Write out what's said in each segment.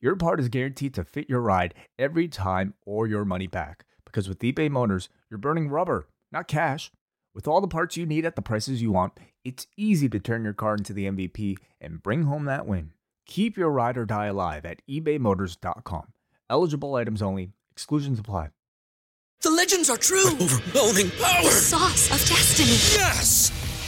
your part is guaranteed to fit your ride every time or your money back. Because with eBay Motors, you're burning rubber, not cash. With all the parts you need at the prices you want, it's easy to turn your car into the MVP and bring home that win. Keep your ride or die alive at ebaymotors.com. Eligible items only, exclusions apply. The legends are true. Overwhelming power! The sauce of destiny. Yes!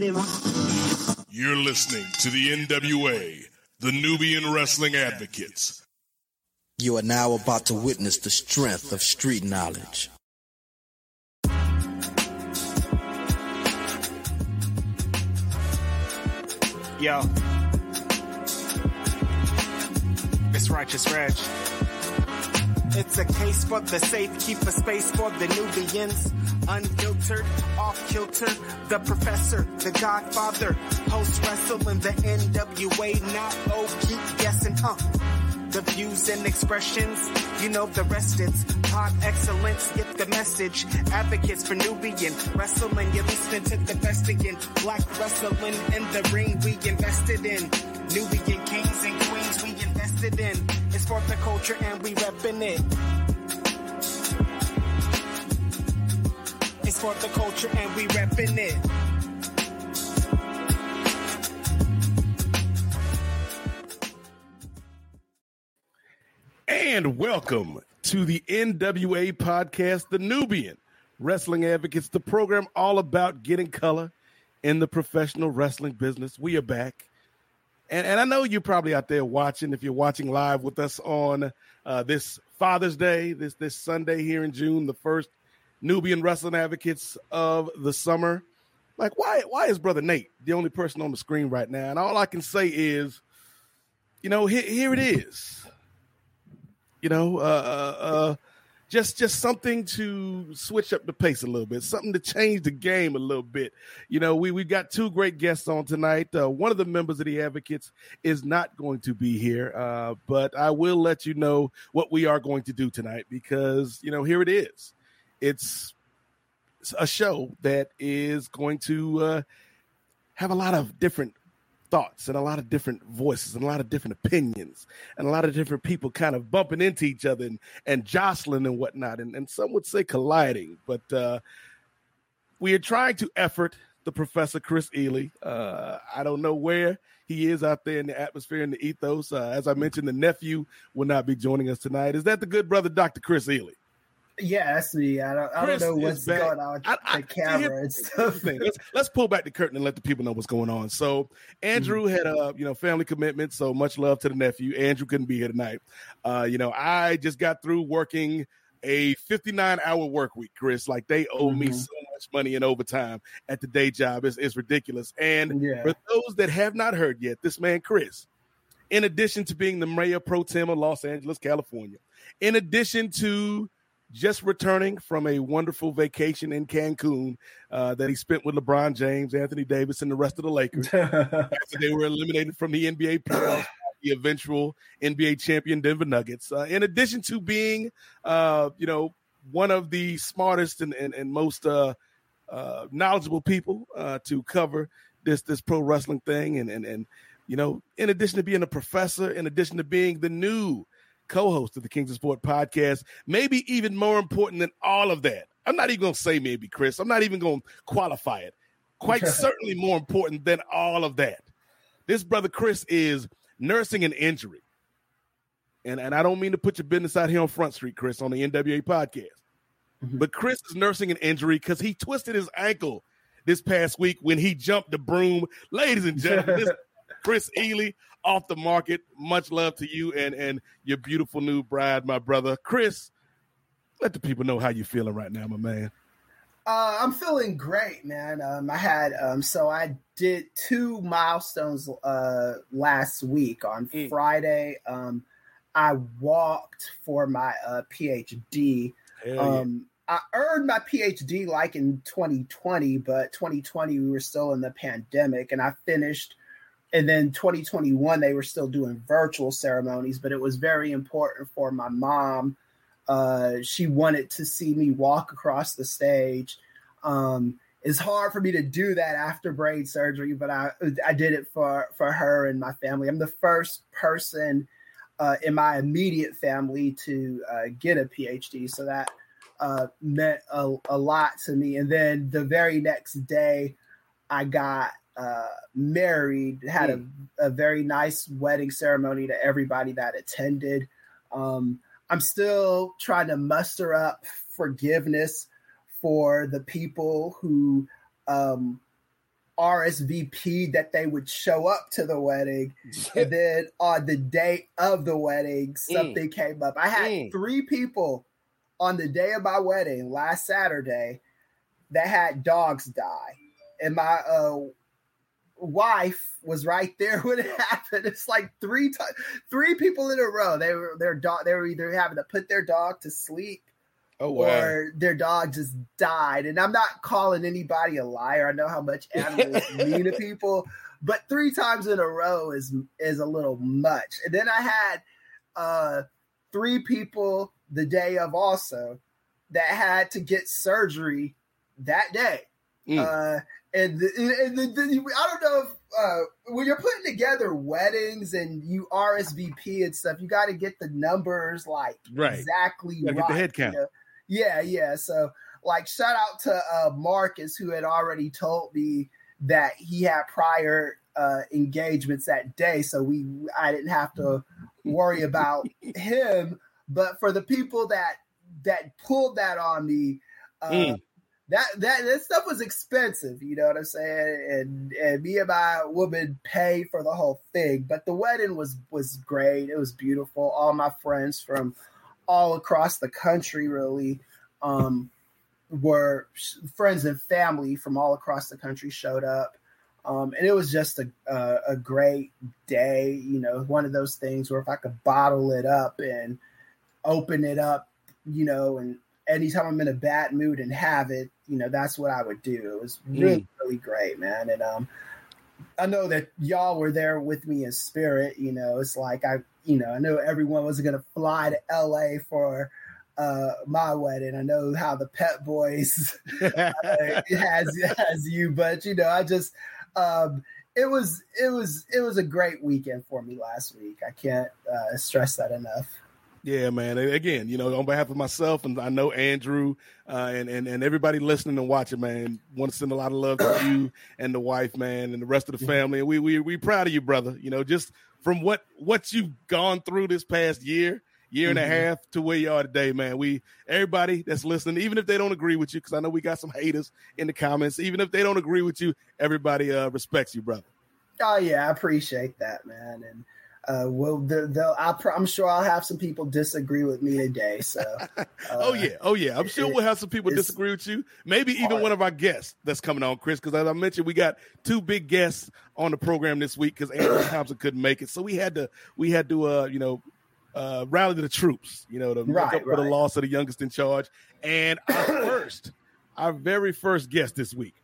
You're listening to the NWA, the Nubian Wrestling Advocates. You are now about to witness the strength of street knowledge. Yo. It's Righteous Reg. It's a case for the safe, keep a space for the Nubians. Unfiltered, off kilter, the professor, the godfather, post wrestling the NWA, not oh, keep guessing, huh? The views and expressions, you know the rest it's pod excellence, get the message. Advocates for Nubian wrestling, you're listening to the best again. Black wrestling in the ring we invested in. Nubian kings and queens we invested in. It's for the culture and we reppin' it. It's for the culture and we reppin' it. And welcome to the NWA podcast, The Nubian Wrestling Advocates, the program all about getting color in the professional wrestling business. We are back. And, and I know you're probably out there watching, if you're watching live with us on uh, this Father's Day, this, this Sunday here in June, the first Nubian Wrestling Advocates of the summer. Like, why, why is Brother Nate the only person on the screen right now? And all I can say is, you know, here, here it is you know, uh, uh, uh, just just something to switch up the pace a little bit, something to change the game a little bit. You know, we we got two great guests on tonight. Uh, one of the members of the Advocates is not going to be here, uh, but I will let you know what we are going to do tonight because you know here it is. It's a show that is going to uh, have a lot of different thoughts and a lot of different voices and a lot of different opinions and a lot of different people kind of bumping into each other and, and jostling and whatnot. And, and some would say colliding, but uh, we are trying to effort the professor Kris Ealy. Uh, I don't know where he is out there in the atmosphere in the ethos. Uh, as I mentioned, the nephew will not be joining us tonight. Is that the good brother, Dr. Kris Ealy? Yeah, that's me. I don't, I don't know what's going on with I, I, the camera and stuff. Let's, let's pull back the curtain and let the people know what's going on. So Andrew Mm-hmm. had a you know family commitment, so much love to the nephew. Andrew couldn't be here tonight. Uh, you know, I just got through working a 59 hour work week, Chris. Like they owe me Mhm. so much money in overtime at the day job. It's, it's ridiculous. And Yeah. for those that have not heard yet, this man, Chris, in addition to being the mayor pro tem of Los Angeles, California, in addition to just returning from a wonderful vacation in Cancun uh, that he spent with LeBron James, Anthony Davis, and the rest of the Lakers after they were eliminated from the NBA playoffs. The eventual NBA champion Denver Nuggets. Uh, in addition to being, uh, you know, one of the smartest and, and, and most uh, uh, knowledgeable people uh, to cover this this pro wrestling thing, and and and you know, in addition to being a professor, in addition to being the new co-host of the Kings of Sport podcast, maybe even more important than all of that. I'm not even going to say maybe, Chris. I'm not even going to qualify it. Quite certainly more important than all of that. This brother Chris is nursing an injury. and, and I don't mean to put your business out here on Front Street, Chris, on the NWA podcast. Mm-hmm. But Chris is nursing an injury because he twisted his ankle this past week when he jumped the broom. Ladies and gentlemen, this Kris Ealy off the market. Much love to you and and your beautiful new bride, my brother. Chris, let the people know how you're feeling right now, my man. Uh, I'm feeling great, man. Um, I had um, so I did two milestones uh, last week on mm. Friday. Um, I walked for my uh, PhD. Um, I earned my PhD like in 2020, but 2020 we were still in the pandemic, and I finished. And then 2021 they were still doing virtual ceremonies, but it was very important for my mom. Uh, she wanted to see me walk across the stage. Um, it's hard for me to do that after brain surgery, but I I did it for for her and my family. I'm the first person uh, in my immediate family to uh, get a PhD, so that uh, meant a, a, lot to me. And then the very next day, I got uh, married, had mm. a, a, very nice wedding ceremony to everybody that attended. Um, I'm still trying to muster up forgiveness for the people who um, RSVP that they would show up to the wedding. and then on the day of the wedding, mm. something mm. came up. I had mm. three people on the day of my wedding last Saturday that had dogs die. And my uh, wife was right there when it happened. It's like three times, three people in a row. They were their dog. They were either having to put their dog to sleep Oh, wow. Or their dog just died. And I'm not calling anybody a liar. I know how much animals mean to people, but three times in a row is is a little much. And then I had uh three people the day of also that had to get surgery that day. Mm. Uh and, the, and the, the, I don't know if uh, when you're putting together weddings and you RSVP and stuff, you got to get the numbers like right. exactly right. Get the head count. You know? Yeah, yeah. So like shout out to uh Marcus who had already told me that he had prior uh engagements that day. So we I didn't have to worry about him. But for the people that that pulled that on me, uh mm. That that that stuff was expensive, you know what I'm saying? And and me and my woman paid for the whole thing. But the wedding was was great. It was beautiful. All my friends from all across the country really um, were friends and family from all across the country showed up um, and it was just a, a, a great day you know one of those things where if i could bottle it up and open it up you know and anytime i'm in a bad mood and have it you know that's what i would do it was really mm. really great man and um I know that y'all were there with me in spirit. You know, it's like I you know, I know everyone was going to fly to LA for uh, my wedding. I know how the Pet Boys uh, has has you, but you know, I just um, it was it was it was a great weekend for me last week. I can't uh, stress that enough. Yeah, man. Again, you know, on behalf of myself and I know Andrew uh, and, and and everybody listening and watching, man, want to send a lot of love to you and the wife, man, and the rest of the family. And we we we proud of you, brother. You know, just from what what you've gone through this past year, year and mm-hmm. a half to where you are today, man. We everybody that's listening, even if they don't agree with you, because I know we got some haters in the comments. Even if they don't agree with you, everybody uh, respects you, brother. Oh yeah, I appreciate that, man. And uh, well, i am sure I'll have some people disagree with me today. So, uh, oh yeah, oh yeah, I'm sure it, we'll have some people disagree with you. Maybe even hard. one of our guests that's coming on, Chris. Because as I mentioned, we got two big guests on the program this week because Andrew Thompson couldn't make it, so we had to we had to uh, you know uh, rally the troops, you know, to make right, up for right. the loss of the youngest in charge. And our first, our very first guest this week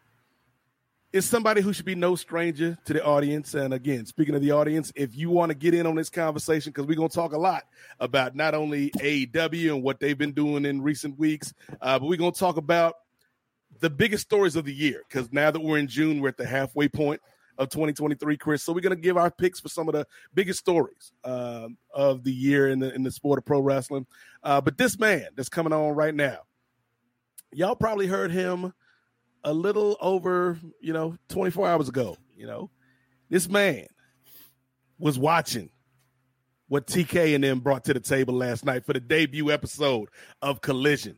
is somebody who should be no stranger to the audience. And again, speaking of the audience, if you want to get in on this conversation, because we're going to talk a lot about not only AEW and what they've been doing in recent weeks, uh, but we're going to talk about the biggest stories of the year. Because now that we're in June, we're at the halfway point of 2023, Chris. So we're going to give our picks for some of the biggest stories uh, of the year in the in the sport of pro wrestling. Uh, but this man that's coming on right now, y'all probably heard him a little over, you know, 24 hours ago. You know, this man was watching what TK and them brought to the table last night for the debut episode of Collision.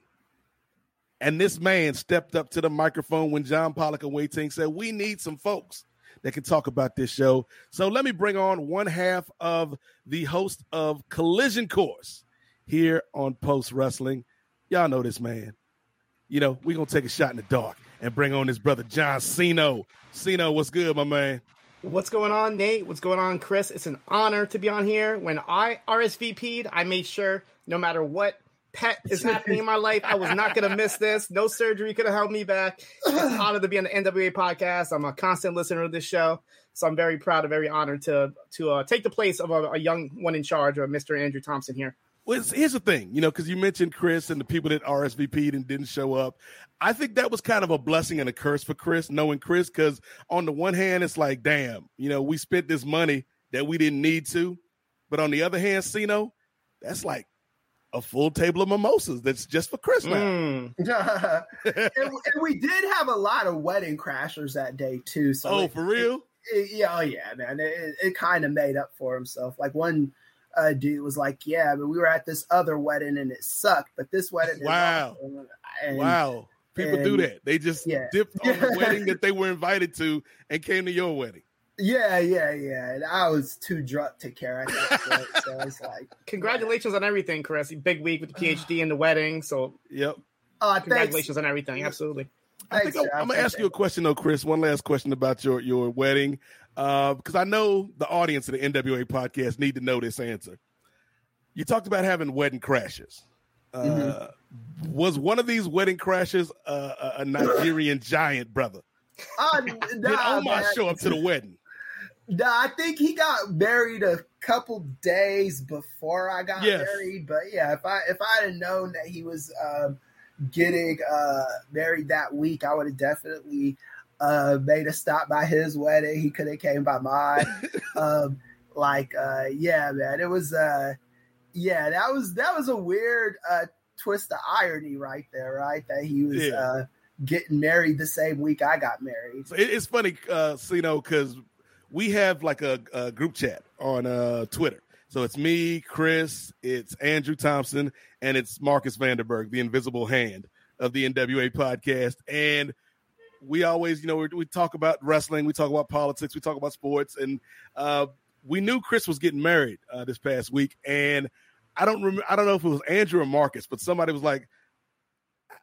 And this man stepped up to the microphone when John Pollock and Wai Ting said, We need some folks that can talk about this show. So let me bring on one half of the host of Collision Course here on Post Wrestling. Y'all know this man. You know, we're going to take a shot in the dark and bring on his brother, John Siino. Siino, what's good, my man? What's going on, Nate? What's going on, Chris? It's an honor to be on here. When I RSVP'd, I made sure no matter what pet is happening in my life. I was not going to miss this. No surgery could have held me back. It's an honor to be on the NWA podcast. I'm a constant listener of this show, so I'm very proud and very honored to to uh, take the place of a, a young one in charge, of Mr. Andrew Thompson here. Well, here's the thing, you know, because you mentioned Chris and the people that RSVP'd and didn't show up. I think that was kind of a blessing and a curse for Chris, knowing Chris, because on the one hand, it's like, damn, you know, we spent this money that we didn't need to. But on the other hand, Siino, that's like a full table of mimosas that's just for Chris now. Mm. and, and we did have a lot of wedding crashers that day too. So oh, it- for real? it- yeah, oh yeah, man. It, it kind of made up for himself. Like one uh, dude was like, "Yeah, but we were at this other wedding and it sucked, but this wedding, Wow. awesome." And- wow. People do that. They just yeah. dipped on the wedding that they were invited to and came to your wedding. Yeah, yeah, yeah. And I was too drunk to care at that point, so it's like, Congratulations on everything, Chris. Big week with the PhD and the wedding. So Yep. oh, thanks. congratulations on everything. Absolutely. I think Thanks, I, Jeff. am gonna ask you a question though, Chris. One last question about your your wedding, because I know the audience of the NWA podcast need to know this answer. You talked about having wedding crashes. Uh, Mm-hmm. Was one of these wedding crashes uh, a, a Nigerian giant brother? Did nah, Omar man. show up to the wedding? Nah, I think he got married a couple days before I got Yes. married. But yeah, if I if I had known that he was um, getting uh, married that week, I would have definitely uh, made a stop by his wedding. He could have came by mine. um, like, uh, yeah, man, it was. Uh, yeah, that was that was a weird uh, twist of irony right there, right? That he was Yeah. uh, getting married the same week I got married. So it, it's funny, uh, you know, because we have like a, a group chat on uh, Twitter. So it's me, Chris, it's Andrew Thompson, and it's Marcus Vanderberg, the invisible hand of the NWA podcast. And we always, you know, we, we talk about wrestling, we talk about politics, we talk about sports, and uh, we knew Chris was getting married uh, this past week, and I don't remember, I don't know if it was Andrew or Marcus, but somebody was like,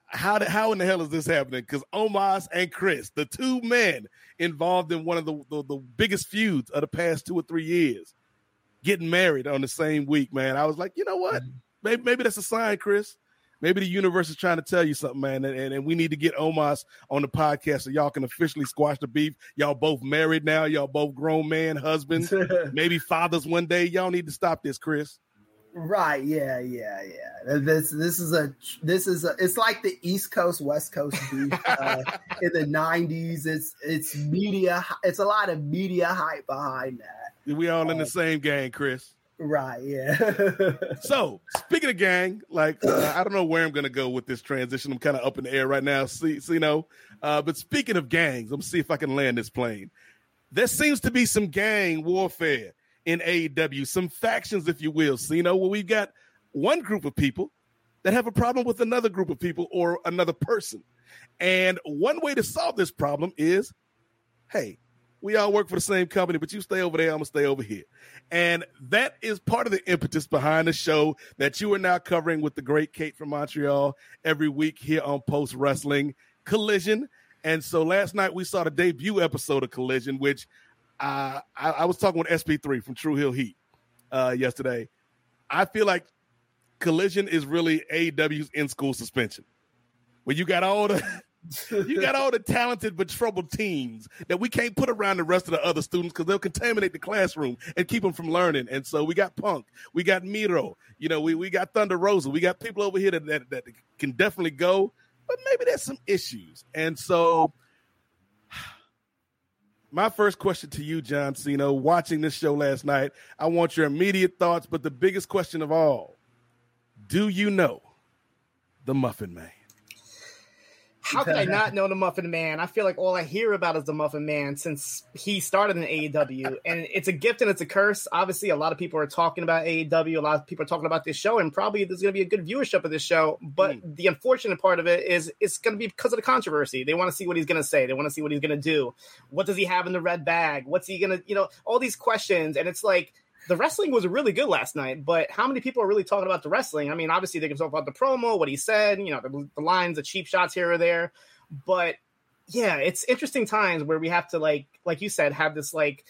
how the, how in the hell is this happening? Because Omos and Chris, the two men involved in one of the, the the biggest feuds of the past two or three years, getting married on the same week, man. I was like, you know what? Maybe maybe that's a sign, Chris. Maybe the universe is trying to tell you something, man, and, and, and we need to get Omos on the podcast so y'all can officially squash the beef. Y'all both married now. Y'all both grown man, husbands, maybe fathers one day. Y'all need to stop this, Chris. Right. Yeah. Yeah. Yeah. This this is a this is a it's like the East Coast West Coast beef uh, in the '90s. It's it's media. It's a lot of media hype behind that. We all in the same gang, Chris. Right. Yeah. So, speaking of gang, like uh, I don't know where I'm gonna go with this transition. I'm kind of up in the air right now, see, see, you know. Uh, but speaking of gangs, let me see if I can land this plane. There seems to be some gang warfare in AEW, some factions, if you will. So, you know, where we've got one group of people that have a problem with another group of people or another person. And one way to solve this problem is, hey, we all work for the same company, but you stay over there, I'm gonna stay over here. And that is part of the impetus behind the show that you are now covering with the great Kate from Montreal every week here on Post Wrestling Collision. And so last night we saw the debut episode of Collision, which uh, I, I was talking with SP3 from True Hill Heat uh, yesterday. I feel like Collision is really AEW's in school suspension, where you got all the you got all the talented but troubled teens that we can't put around the rest of the other students because they'll contaminate the classroom and keep them from learning. And so we got Punk, we got Miro, you know, we, we got Thunder Rosa, we got people over here that, that, that can definitely go, but maybe there's some issues. And so my first question to you, John Siino, watching this show last night, I want your immediate thoughts, but the biggest question of all, do you know the Muffin Man? How could I not know the Muffin Man? I feel like all I hear about is the Muffin Man since he started in AEW, and it's a gift and it's a curse. Obviously, a lot of people are talking about AEW. A lot of people are talking about this show, and probably there's going to be a good viewership of this show. But mm. the unfortunate part of it is it's going to be because of the controversy. They want to see what he's going to say. They want to see what he's going to do. What does he have in the red bag? What's he going to, you know, all these questions, and it's like the wrestling was really good last night, but how many people are really talking about the wrestling? I mean, obviously they can talk about the promo, what he said, you know, the, the lines, the cheap shots here or there, but yeah, it's interesting times where we have to like, like you said, have this like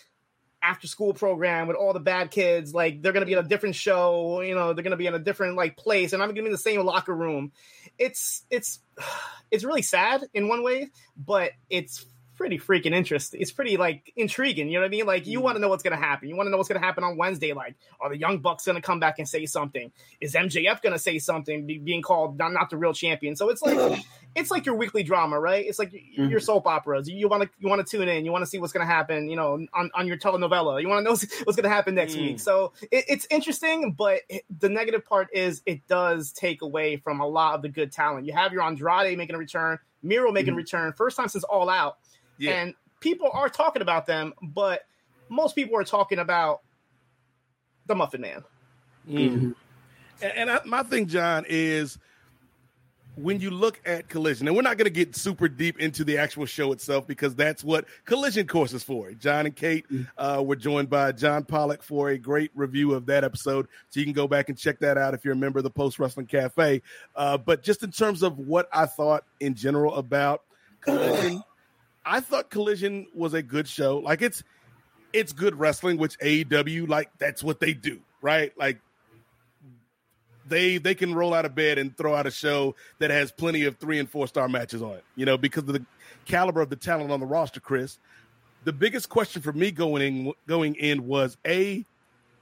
after school program with all the bad kids. Like they're gonna be in a different show, you know, they're gonna be in a different like place, and I'm gonna be in the same locker room. It's it's it's really sad in one way, but it's pretty freaking interesting. It's pretty like intriguing. You know what I mean? Like you mm. want to know what's going to happen. You want to know what's going to happen on Wednesday. Like, are the Young Bucks going to come back and say something? Is MJF going to say something? Be, being called not, not the real champion. So it's like it's like your weekly drama, right? It's like mm-hmm. your soap operas. You want to you want to tune in. You want to see what's going to happen. You know, on, on your telenovela. You want to know what's going to happen next mm. week. So it, it's interesting, but the negative part is it does take away from a lot of the good talent. You have your Andrade making a return. Miro making mm-hmm. return, first time since All Out. Yeah. And people are talking about them, but most people are talking about the Muffin Man. Mm-hmm. And, and I, my thing, John, is when you look at Collision, and we're not going to get super deep into the actual show itself because that's what Collision Course is for. John and Kate mm-hmm. uh, were joined by John Pollock for a great review of that episode. So you can go back and check that out if you're a member of the Post Wrestling Cafe. Uh, but just in terms of what I thought in general about Collision. I thought Collision was a good show. Like it's it's good wrestling, which AEW like that's what they do, right? Like they they can roll out of bed and throw out a show that has plenty of three and four star matches on it. You know, because of the caliber of the talent on the roster, Chris. The biggest question for me going in going in was a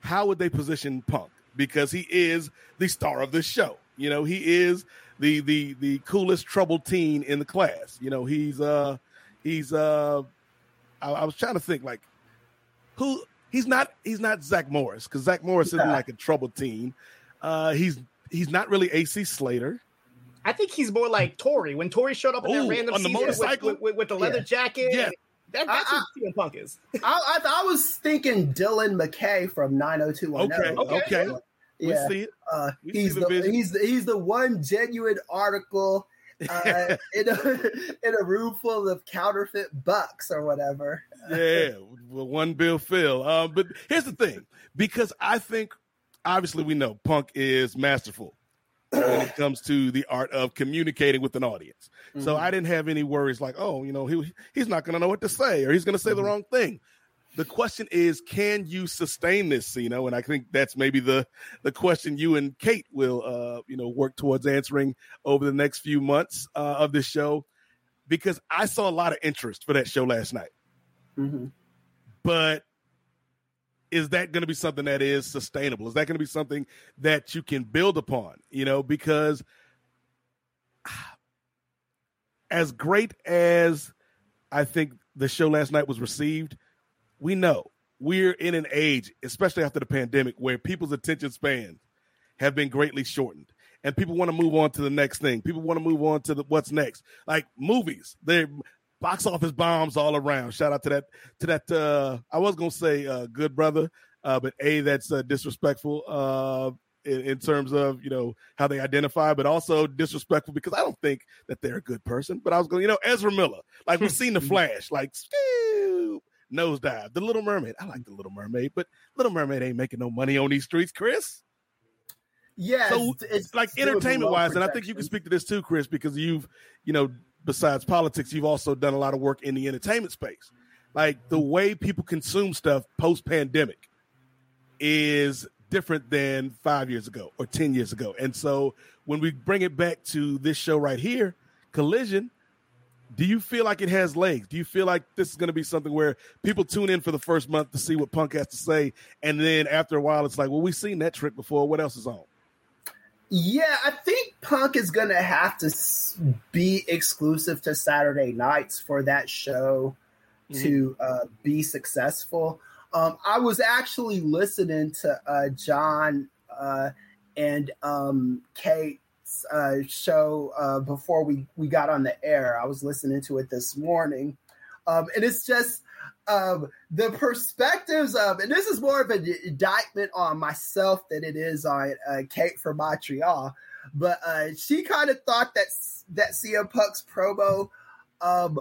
how would they position Punk because he is the star of the show. You know, he is the the the coolest troubled teen in the class. You know, he's uh He's uh, I, I was trying to think like who he's not he's not Zach Morris because Zach Morris yeah. isn't like a troubled teen. Uh, he's he's not really AC Slater. I think he's more like Tori when Tori showed up in Ooh, that random on the motorcycle with, with, with, the leather yeah. jacket. Yeah. That, that's I, what CM Punk is. I, I, I, was thinking Dylan McKay from 90210. Okay, okay. okay. Yeah. We see it. Uh, he's, the, the he's the he's the one genuine article uh, in, a, in a room full of counterfeit bucks or whatever. yeah, well, one bill Phil. Uh, but here's the thing, because I think obviously we know Punk is masterful when it comes to the art of communicating with an audience. Mm-hmm. So I didn't have any worries like, oh, you know, he he's not going to know what to say or he's going to say mm-hmm. the wrong thing the question is, can you sustain this, you know? And I think that's maybe the the question you and Kate will, uh, you know, work towards answering over the next few months uh, of this show, because I saw a lot of interest for that show last night. Mm-hmm. But is that going to be something that is sustainable? Is that going to be something that you can build upon? You know, because as great as I think the show last night was received we know we're in an age, especially after the pandemic, where people's attention spans have been greatly shortened. And people want to move on to the next thing. People want to move on to the what's next. Like movies, they box office bombs all around. Shout out to that to that uh I was gonna say uh good brother, uh, but A that's uh, disrespectful uh in, in, terms of you know how they identify, but also disrespectful because I don't think that they're a good person. But I was going, you know, Ezra Miller, like we've seen the Flash, like nosedive. The Little Mermaid. I like the Little Mermaid, but Little Mermaid ain't making no money on these streets, Chris. Yeah, so it's, it's like entertainment wise, and I think you can speak to this too, Chris, because you've, you know, besides politics, you've also done a lot of work in the entertainment space. Like the mm-hmm. way people consume stuff post pandemic is different than five years ago or 10 years ago. And so when we bring it back to this show right here, Collision, do you feel like it has legs? Do you feel like this is going to be something where people tune in for the first month to see what Punk has to say, and then after a while, it's like, well, we've seen that trick before. What else is on? Yeah, I think Punk is going to have to be exclusive to Saturday nights for that show mm-hmm. to uh, be successful. Um, I was actually listening to uh, John uh, and um, Kate uh, show uh, before we we got on the air. I was listening to it this morning, um, and it's just um, the perspectives of, and this is more of an indictment on myself than it is on uh, Kate from Montreal. But uh, she kind of thought that that CM Punk's promo um,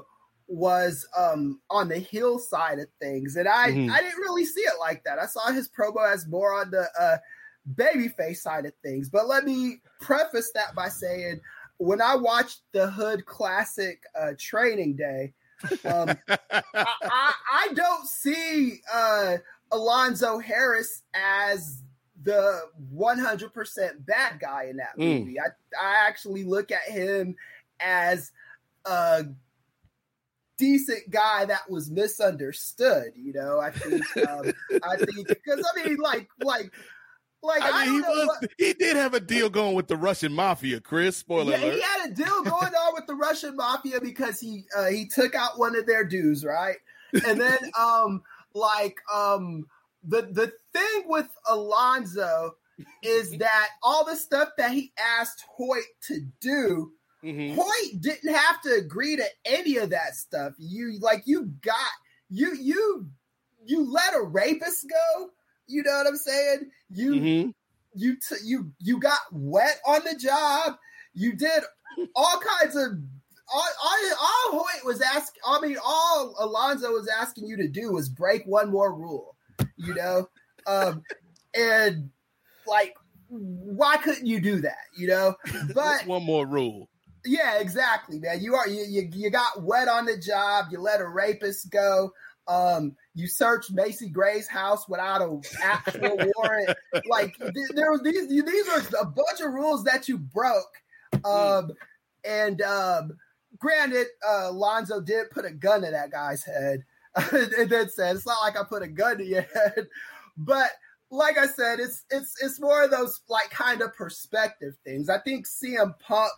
was um, on the heel side of things, and I Mhm. I didn't really see it like that. I saw his promo as more on the uh, babyface side of things. But let me preface that by saying, when I watched the Hood Classic uh, Training Day, um, I, I, I don't see uh, Alonzo Harris as the 100% bad guy in that Mm. movie. I, I actually look at him as a decent guy that was misunderstood. You know, I think, um, I think because I mean, like, like, like I, I mean, he was what- he did have a deal going with the Russian mafia, Chris. Spoiler yeah, alert. he had a deal going on with the Russian mafia because he uh, he took out one of their dues, right? And then um like um the the thing with Alonzo is that all the stuff that he asked Hoyt to do, Mhm. Hoyt didn't have to agree to any of that stuff. You like you got you you you let a rapist go. You know what I'm saying? You Mhm. you t- you you got wet on the job. You did all kinds of all, all, all Hoyt was asking. I mean, all Alonzo was asking you to do was break one more rule. You know, um, and like, why couldn't you do that? You know, but one more rule. yeah, exactly, man. You are you, you you got wet on the job. You let a rapist go. Um, you searched Macy Gray's house without an actual warrant. Like th- there was these these are a bunch of rules that you broke. Um, and um, granted, uh, Lonzo did put a gun to that guy's head, and then said, "It's not like I put a gun to your head," but like I said, it's it's it's more of those like kind of perspective things. I think CM Punk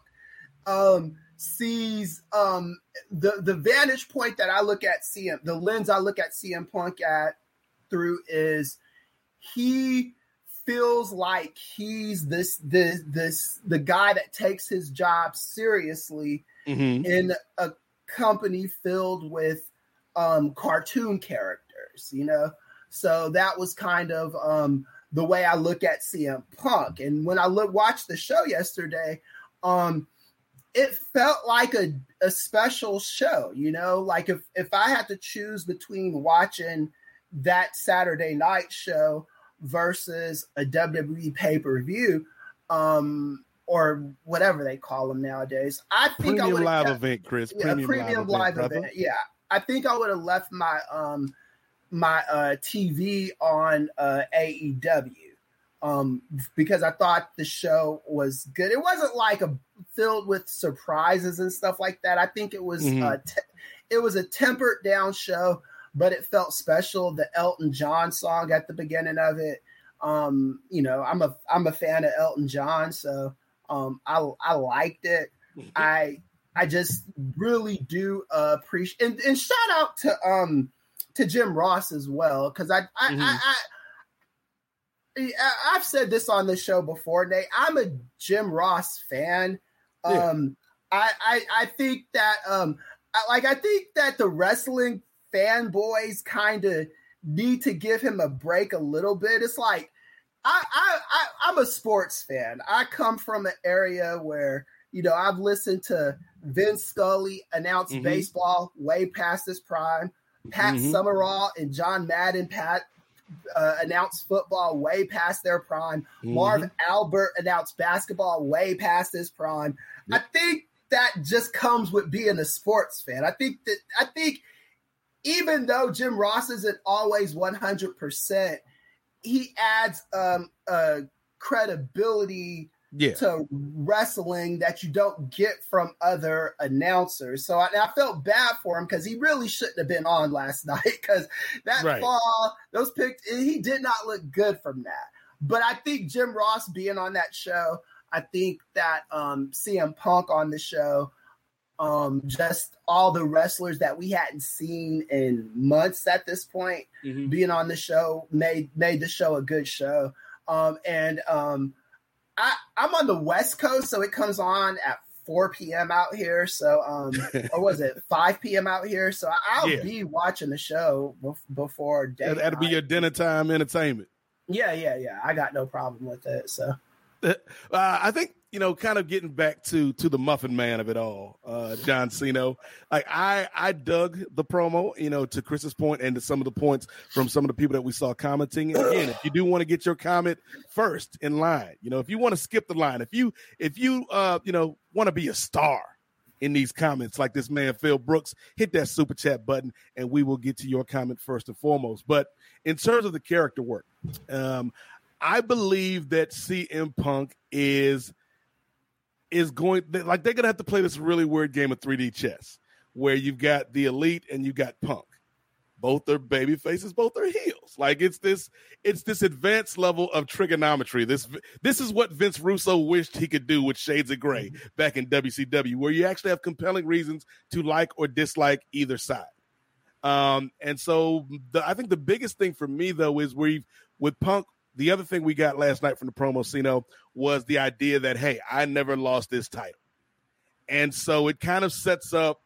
um sees um the the vantage point that I look at CM the lens I look at CM Punk at through is he feels like he's this this this the guy that takes his job seriously Mhm. in a company filled with um cartoon characters, you know. So that was kind of um the way I look at CM Punk. And when I look watched the show yesterday, um it felt like a, a special show, you know, like if if I had to choose between watching that Saturday night show versus a WWE pay-per-view, um, or whatever they call them nowadays, I think I would live event, Chris. yeah, Premium, premium live, live event, event. Yeah, I think I would have left my um my uh TV on uh AEW um because I thought the show was good. It wasn't like a filled with surprises and stuff like that. I think it was Mhm. uh te- it was a tempered down show, but it felt special. The Elton John song at the beginning of it. Um, you know, I'm a I'm a fan of Elton John, so um I I liked it. I I just really do uh, appreciate and, and shout out to um to Jim Ross as well because I I, Mhm. I I I I've said this on the show before, Nate. I'm a Jim Ross fan. Yeah. Um, I, I I think that um I, like I think that the wrestling fanboys kind of need to give him a break a little bit. It's like I, I, I I'm a sports fan. I come from an area where you know I've listened to Vince Scully announce Mhm. baseball way past his prime. Pat Mhm. Summerall and John Madden Pat uh, announced football way past their prime. Marv Albert announced basketball way past his prime. I think that just comes with being a sports fan. I think that I think even though Jim Ross isn't always 100%, he adds um uh credibility Yeah. to wrestling that you don't get from other announcers. So I, I felt bad for him because he really shouldn't have been on last night because that Right. fall, those picks, he did not look good from that. But I think Jim Ross being on that show, I think that um, CM Punk on the show, um, just all the wrestlers that we hadn't seen in months at this point Mhm. being on the show made made the show a good show. Um, and um, I, I'm on the West Coast, so it comes on at 4 p.m. out here. So, um, or was it 5 p.m. out here? So I'll Yeah. be watching the show before day. That- That'll be your dinner time entertainment. Yeah, yeah, yeah. I got no problem with it. So uh, I think you know, kind of getting back to to the Muffin Man of it all, uh, John Siino. Like I I dug the promo, you know, to Chris's point and to some of the points from some of the people that we saw commenting. And again, if you do want to get your comment first in line, you know, if you want to skip the line, if you if you uh you know want to be a star in these comments like this man Phil Brooks, hit that super chat button and we will get to your comment first and foremost. But in terms of the character work, um, I believe that CM Punk is is going like they're gonna have to play this really weird game of 3D chess where you've got the elite and you got Punk. Both are baby faces, both are heels. Like it's this, it's this advanced level of trigonometry. This this is what Vince Russo wished he could do with Shades of Grey back in WCW, where you actually have compelling reasons to like or dislike either side. Um, and so the, I think the biggest thing for me though is we've with Punk. The other thing we got last night from the promo, Siino, was the idea that hey, I never lost this title, and so it kind of sets up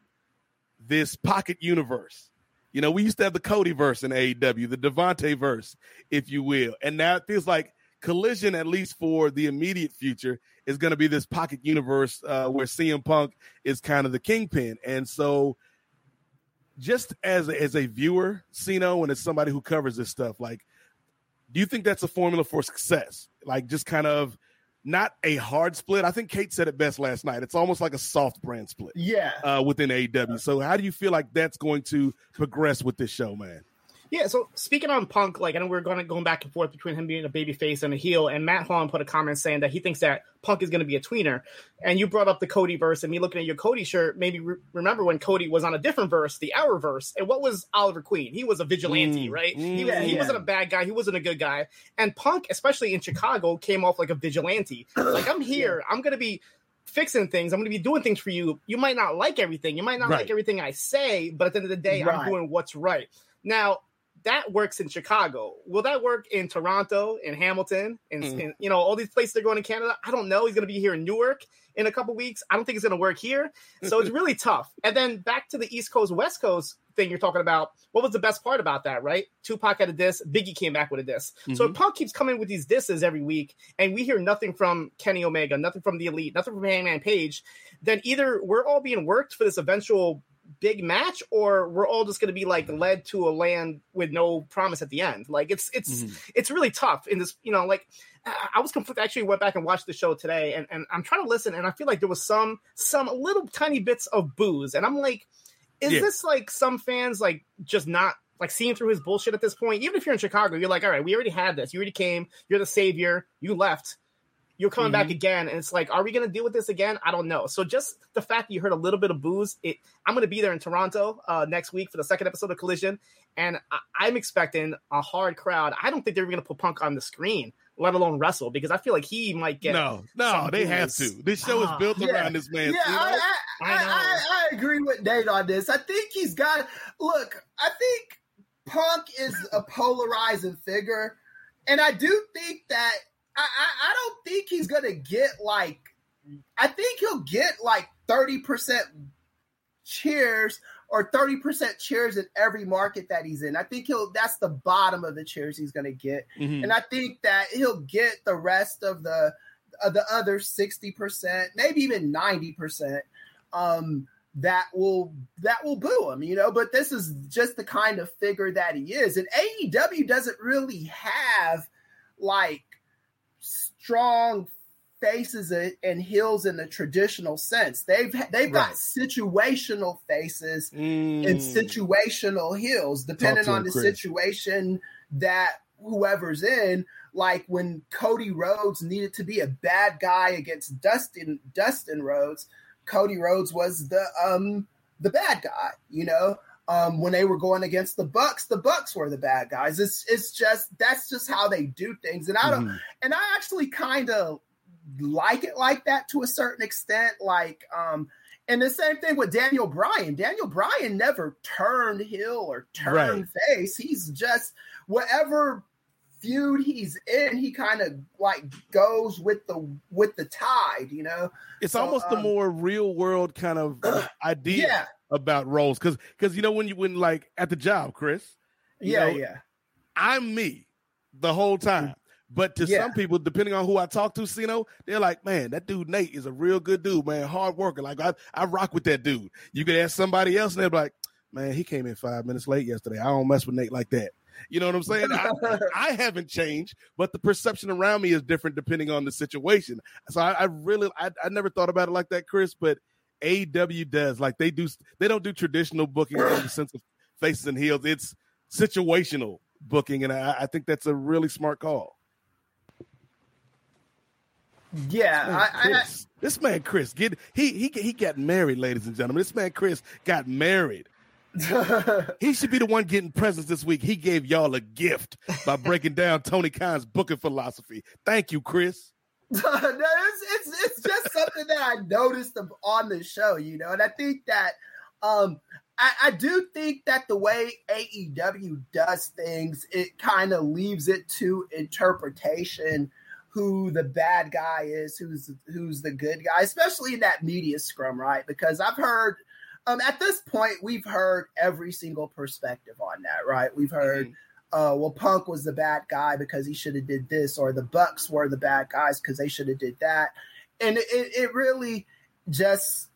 this pocket universe. You know, we used to have the Cody verse in AEW, the Devante verse, if you will, and now it feels like Collision, at least for the immediate future, is going to be this pocket universe uh, where CM Punk is kind of the kingpin, and so just as a, as a viewer, Siino, and as somebody who covers this stuff, like, do you think that's a formula for success? Like, just kind of not a hard split. I think Kate said it best last night. It's almost like a soft brand split. Yeah. Uh, within AEW. So, how do you feel like that's going to progress with this show, man? Yeah, so speaking on Punk, like I know we're going to going back and forth between him being a baby face and a heel, and Matt Holland put a comment saying that he thinks that Punk is going to be a tweener. And you brought up the Cody verse, and me looking at your Cody shirt made me re- remember when Cody was on a different verse, the Arrowverse. And what was Oliver Queen? He was a vigilante, Mm, right? he mm, was, he yeah. wasn't a bad guy. He wasn't a good guy. And Punk, especially in Chicago, came off like a vigilante. Like I'm here, I'm going to be fixing things. I'm going to be doing things for you. You might not like everything. You might not Right. like everything I say, but at the end of the day, I'm Right. doing what's right. Now, that works in Chicago. Will that work in Toronto, in Hamilton, in, Mm. you know all these places they're going in Canada? I don't know. He's going to be here in Newark in a couple weeks. I don't think it's going to work here. So it's really tough. And then back to the East Coast West Coast thing you're talking about. What was the best part about that? Right? Tupac had a diss. Biggie came back with a diss. So if Punk keeps coming with these disses every week, and we hear nothing from Kenny Omega, nothing from the Elite, nothing from Hangman Page, then either we're all being worked for this eventual big match or we're all just going to be like led to a land with no promise at the end like it's it's mm-hmm. it's really tough in this you know like I I was conflicted. Actually, went back and watched the show today, and, and I'm trying to listen, and I feel like there was some some little tiny bits of boos, and I'm like, is Yeah. this like some fans like just not like seeing through his bullshit at this point? Even if you're in Chicago, you're like, all right, we already had this. You already came. You're the savior. You left. You're coming back again, and it's like, are we going to deal with this again? I don't know. So just the fact that you heard a little bit of boos, it. I'm going to be there in Toronto uh, next week for the second episode of Collision, and I, I'm expecting a hard crowd. I don't think they're going to put Punk on the screen, let alone wrestle, because I feel like he might get no, no, some they have to. This show is Ah. built Yeah. around this man. Yeah, Siino. I, I, I I, know. I, I agree with Nate on this. I think he's got. Look, I think Punk is a polarizing figure, and I do think that I, I, I don't think he's gonna get like. I think he'll get like thirty percent cheers or 30% cheers in every market that he's in. I think he'll that's the bottom of the cheers he's going to get. Mhm. And I think that he'll get the rest of the of the other 60%, maybe even 90% um that will that will boo him, you know, but this is just the kind of figure that he is. And AEW doesn't really have like strong faces and heels in the traditional sense. They've they've got situational faces Mm. and situational heels, depending on him, the Chris. situation that whoever's in. Like when Cody Rhodes needed to be a bad guy against Dustin Dustin Rhodes, Cody Rhodes was the um the bad guy, you know. Um, when they were going against the Bucks, the Bucks were the bad guys. It's it's just that's just how they do things, and I don't Mhm. and I actually kind of like it like that to a certain extent. Like, um, and the same thing with Daniel Bryan. Daniel Bryan never turned heel or turned face. He's just whatever feud he's in, he kind of like goes with the with the tide, you know. It's So, almost a um, more real world kind of idea Yeah. About roles because because you know when you when like at the job, Chris. you Yeah, know, yeah. I'm me the whole mm-hmm. time. But to Yeah. some people, depending on who I talk to, Siino, they're like, man, that dude Nate is a real good dude, man, hard worker. Like I, I rock with that dude. You could ask somebody else, and they're like, man, he came in five minutes late yesterday. I don't mess with Nate like that. You know what I'm saying? I, I haven't changed, but the perception around me is different depending on the situation. So I, I really, I, I never thought about it like that, Chris. But AEW does like they do. They don't do traditional booking in the sense of faces and heels. It's situational booking, and I, I think that's a really smart call. Yeah, Man, I, I, this man Kris get he he he got married, ladies and gentlemen. This man Kris got married. he should be the one getting presents this week. He gave y'all a gift by breaking down Tony Khan's booking philosophy. Thank you, Kris. it's, it's it's just something that I noticed on the show, you know, and I think that um I, I do think that the way AEW does things, it kind of leaves it to interpretation who the bad guy is, who's who's the good guy, especially in that media scrum, right? Because I've heard um at this point we've heard every single perspective on that, right? We've heard uh, well, Punk was the bad guy because he should have did this, or the Bucks were the bad guys because they should have did that, and it, it really just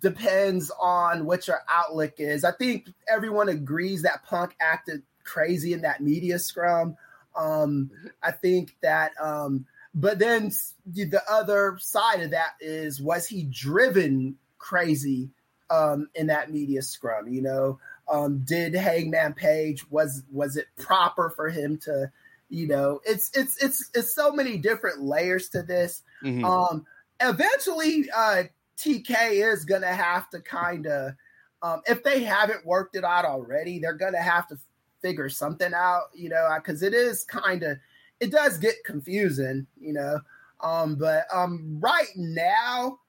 depends on what your outlook is. I think everyone agrees that Punk acted crazy in that media scrum. Um, I think that, um, but then the other side of that is was he driven crazy um, in that media scrum? You know, um, did Hangman Page was was it proper for him to? You know, it's it's it's it's so many different layers to this. Mhm. Um, eventually, uh, TK is gonna have to kind of, um, if they haven't worked it out already, they're gonna have to figure something out. You know, because it is kind of, it does get confusing. You know, um, but um, right now,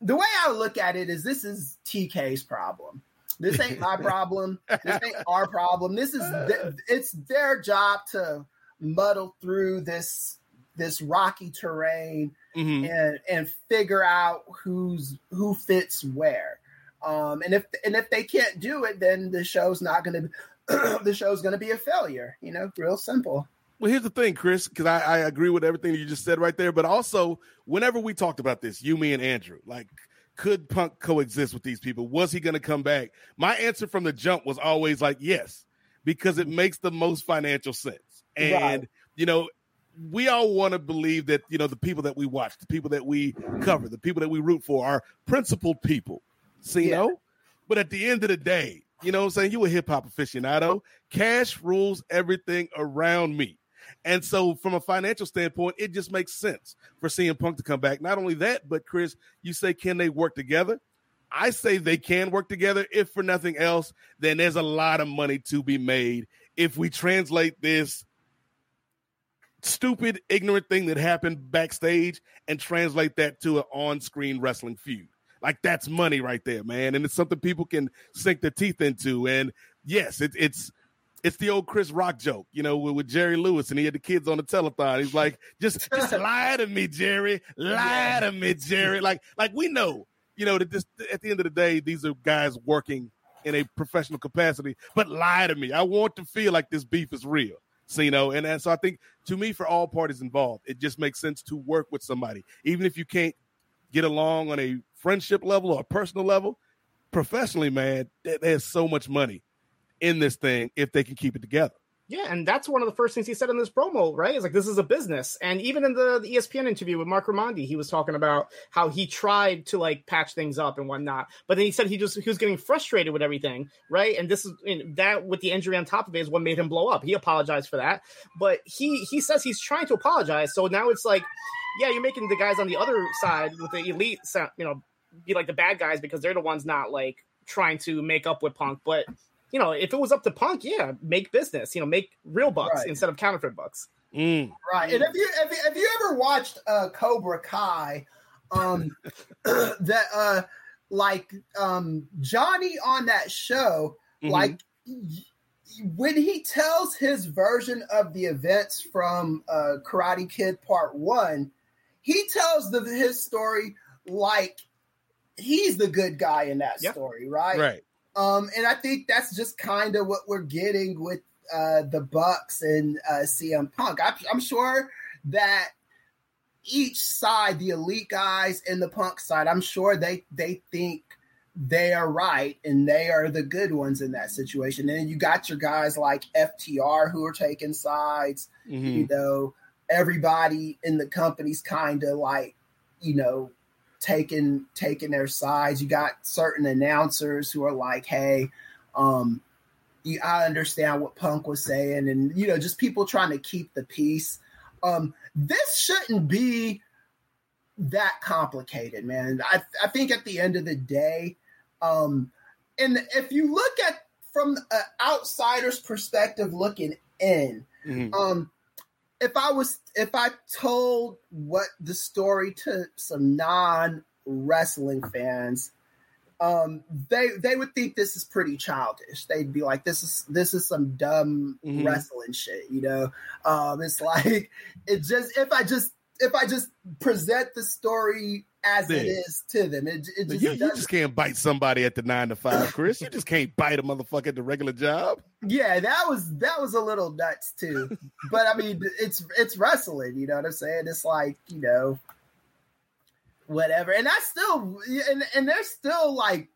the way I look at it is this is TK's problem. This ain't my problem. This ain't our problem. This is th- it's their job to muddle through this this rocky terrain Mhm. and and figure out who's who fits where. Um, and if and if they can't do it, then the show's not going to the show's going to be a failure. You know, real simple. Well, here's the thing, Kris, because I, I agree with everything you just said right there. But also, whenever we talked about this, you, me, and Andrew, like, could Punk coexist with these people? Was he going to come back? My answer from the jump was always like, yes, because it makes the most financial sense. And, Right. you know, we all want to believe that, you know, the people that we watch, the people that we cover, the people that we root for are principled people. See, you know? But at the end of the day, you know what I'm saying? You a hip hop aficionado. Cash rules everything around me. And so, from a financial standpoint, it just makes sense for CM Punk to come back. Not only that, but Kris, you say, can they work together? I say they can work together. If for nothing else, then there's a lot of money to be made if we translate this stupid, ignorant thing that happened backstage and translate that to an on screen wrestling feud. Like that's money right there, man. And it's something people can sink their teeth into. And yes, it, it's it's the old Chris Rock joke, you know, with, with Jerry Lewis, and he had the kids on the telethon. He's like, just just lie to me, Jerry. Lie to me, Jerry. Like, like we know, you know, that this at the end of the day, these are guys working in a professional capacity, but lie to me. I want to feel like this beef is real. So, you know, and, and so I think to me, for all parties involved, it just makes sense to work with somebody, even if you can't get along on a friendship level or a personal level. Professionally, man, there- there's so much money in this thing if they can keep it together. Yeah, and that's one of the first things he said in this promo, right? It's like this is a business. And even in the, the ESPN interview with Marc Raimondi, he was talking about how he tried to like patch things up and whatnot. But then he said he just he was getting frustrated with everything, right? And this is and that with the injury on top of it is what made him blow up. He apologized for that. But he he says he's trying to apologize. So now it's like, yeah, you're making the guys on the other side with the elite you know, be like the bad guys because they're the ones not like trying to make up with Punk. But you know, if it was up to Punk, yeah, make business. You know, make real bucks Right. instead of counterfeit bucks. Mm. Right. And if you if, you- if you ever watched uh Cobra Kai, um that uh like um Johnny on that show, Mhm. like when he tells his version of the events from uh, Karate Kid Part One, he tells the, his story like he's the good guy in that Yep. story, right? Right. Um, and I think that's just kind of what we're getting with uh, the Bucks and uh, CM Punk. I'm, I'm sure that each side, the elite guys and the Punk side, I'm sure they they think they are right and they are the good ones in that situation. And you got your guys like FTR who are taking sides. You know, everybody in the company's kind of like, you know, taking taking their sides. You got certain announcers who are like, "Hey, um, you, I understand what Punk was saying," and you know, just people trying to keep the peace. Um, this shouldn't be that complicated, man. I I think at the end of the day, um, and if you look at from an outsider's perspective, looking in, Mhm. um, if I was if I told what the story to some non wrestling fans, um, they they would think this is pretty childish. They'd be like, "This is this is some dumb Mhm. wrestling shit," you know. Um, it's like it just if I just if I just present the story as it is to them, it, it just you, you just can't bite somebody at the nine to five, Kris. You just can't bite a motherfucker at the regular job. Yeah, that was that was a little nuts too. but I mean, it's it's wrestling. You know what I'm saying? It's like you know, whatever. And I still and and there's still like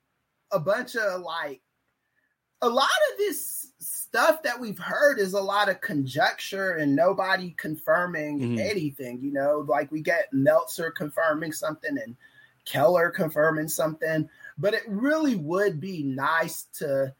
a bunch of like a lot of this stuff that we've heard is a lot of conjecture and nobody confirming Mhm. anything. You know, like we get Meltzer confirming something and Keller confirming something, but it really would be nice to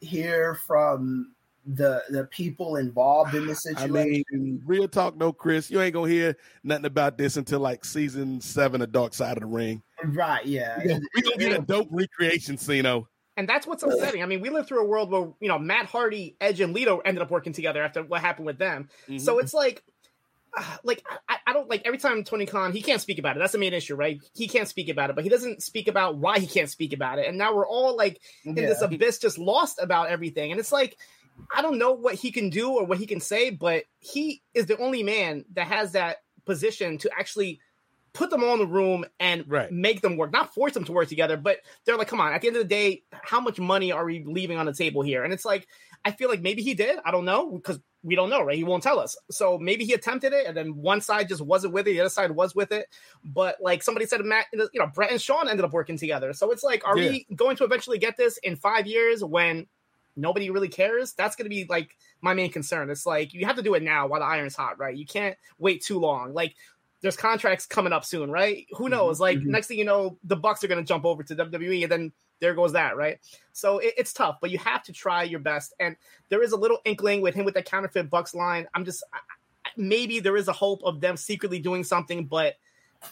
hear from the the people involved in the situation. I mean, real talk, no, Kris. You ain't gonna hear nothing about this until like season seven of Dark Side of the Ring. right? Yeah, We gonna, we gonna get a dope recreation scene, oh. And that's what's upsetting. I mean, we lived through a world where you know Matt Hardy, Edge, and Lita ended up working together after what happened with them. Mm-hmm. So it's like, uh, like I, I don't like every time Tony Khan he can't speak about it. That's the main issue, right? He can't speak about it, but he doesn't speak about why he can't speak about it. And now we're all like in this abyss, just lost about everything. And it's like. I don't know what he can do or what he can say, but he is the only man that has that position to actually put them all in the room and Right. make them work, not force them to work together, but they're like, come on, at the end of the day, how much money are we leaving on the table here? And it's like, I feel like maybe he did. I don't know because we don't know, right? He won't tell us. So maybe he attempted it and then one side just wasn't with it, the other side was with it. But like somebody said, Matt, you know, Bret and Shawn ended up working together. So it's like, are we going to eventually get this in five years when nobody really cares? That's going to be like my main concern. It's like you have to do it now while the iron's hot, right? You can't wait too long. Like there's contracts coming up soon, right? Who mm-hmm, knows? Like mm-hmm. next thing you know, the Bucks are going to jump over to WWE, and then there goes that, right? So it, it's tough, but you have to try your best. And there is a little inkling with him with the counterfeit Bucks line. I'm just I- maybe there is a hope of them secretly doing something, but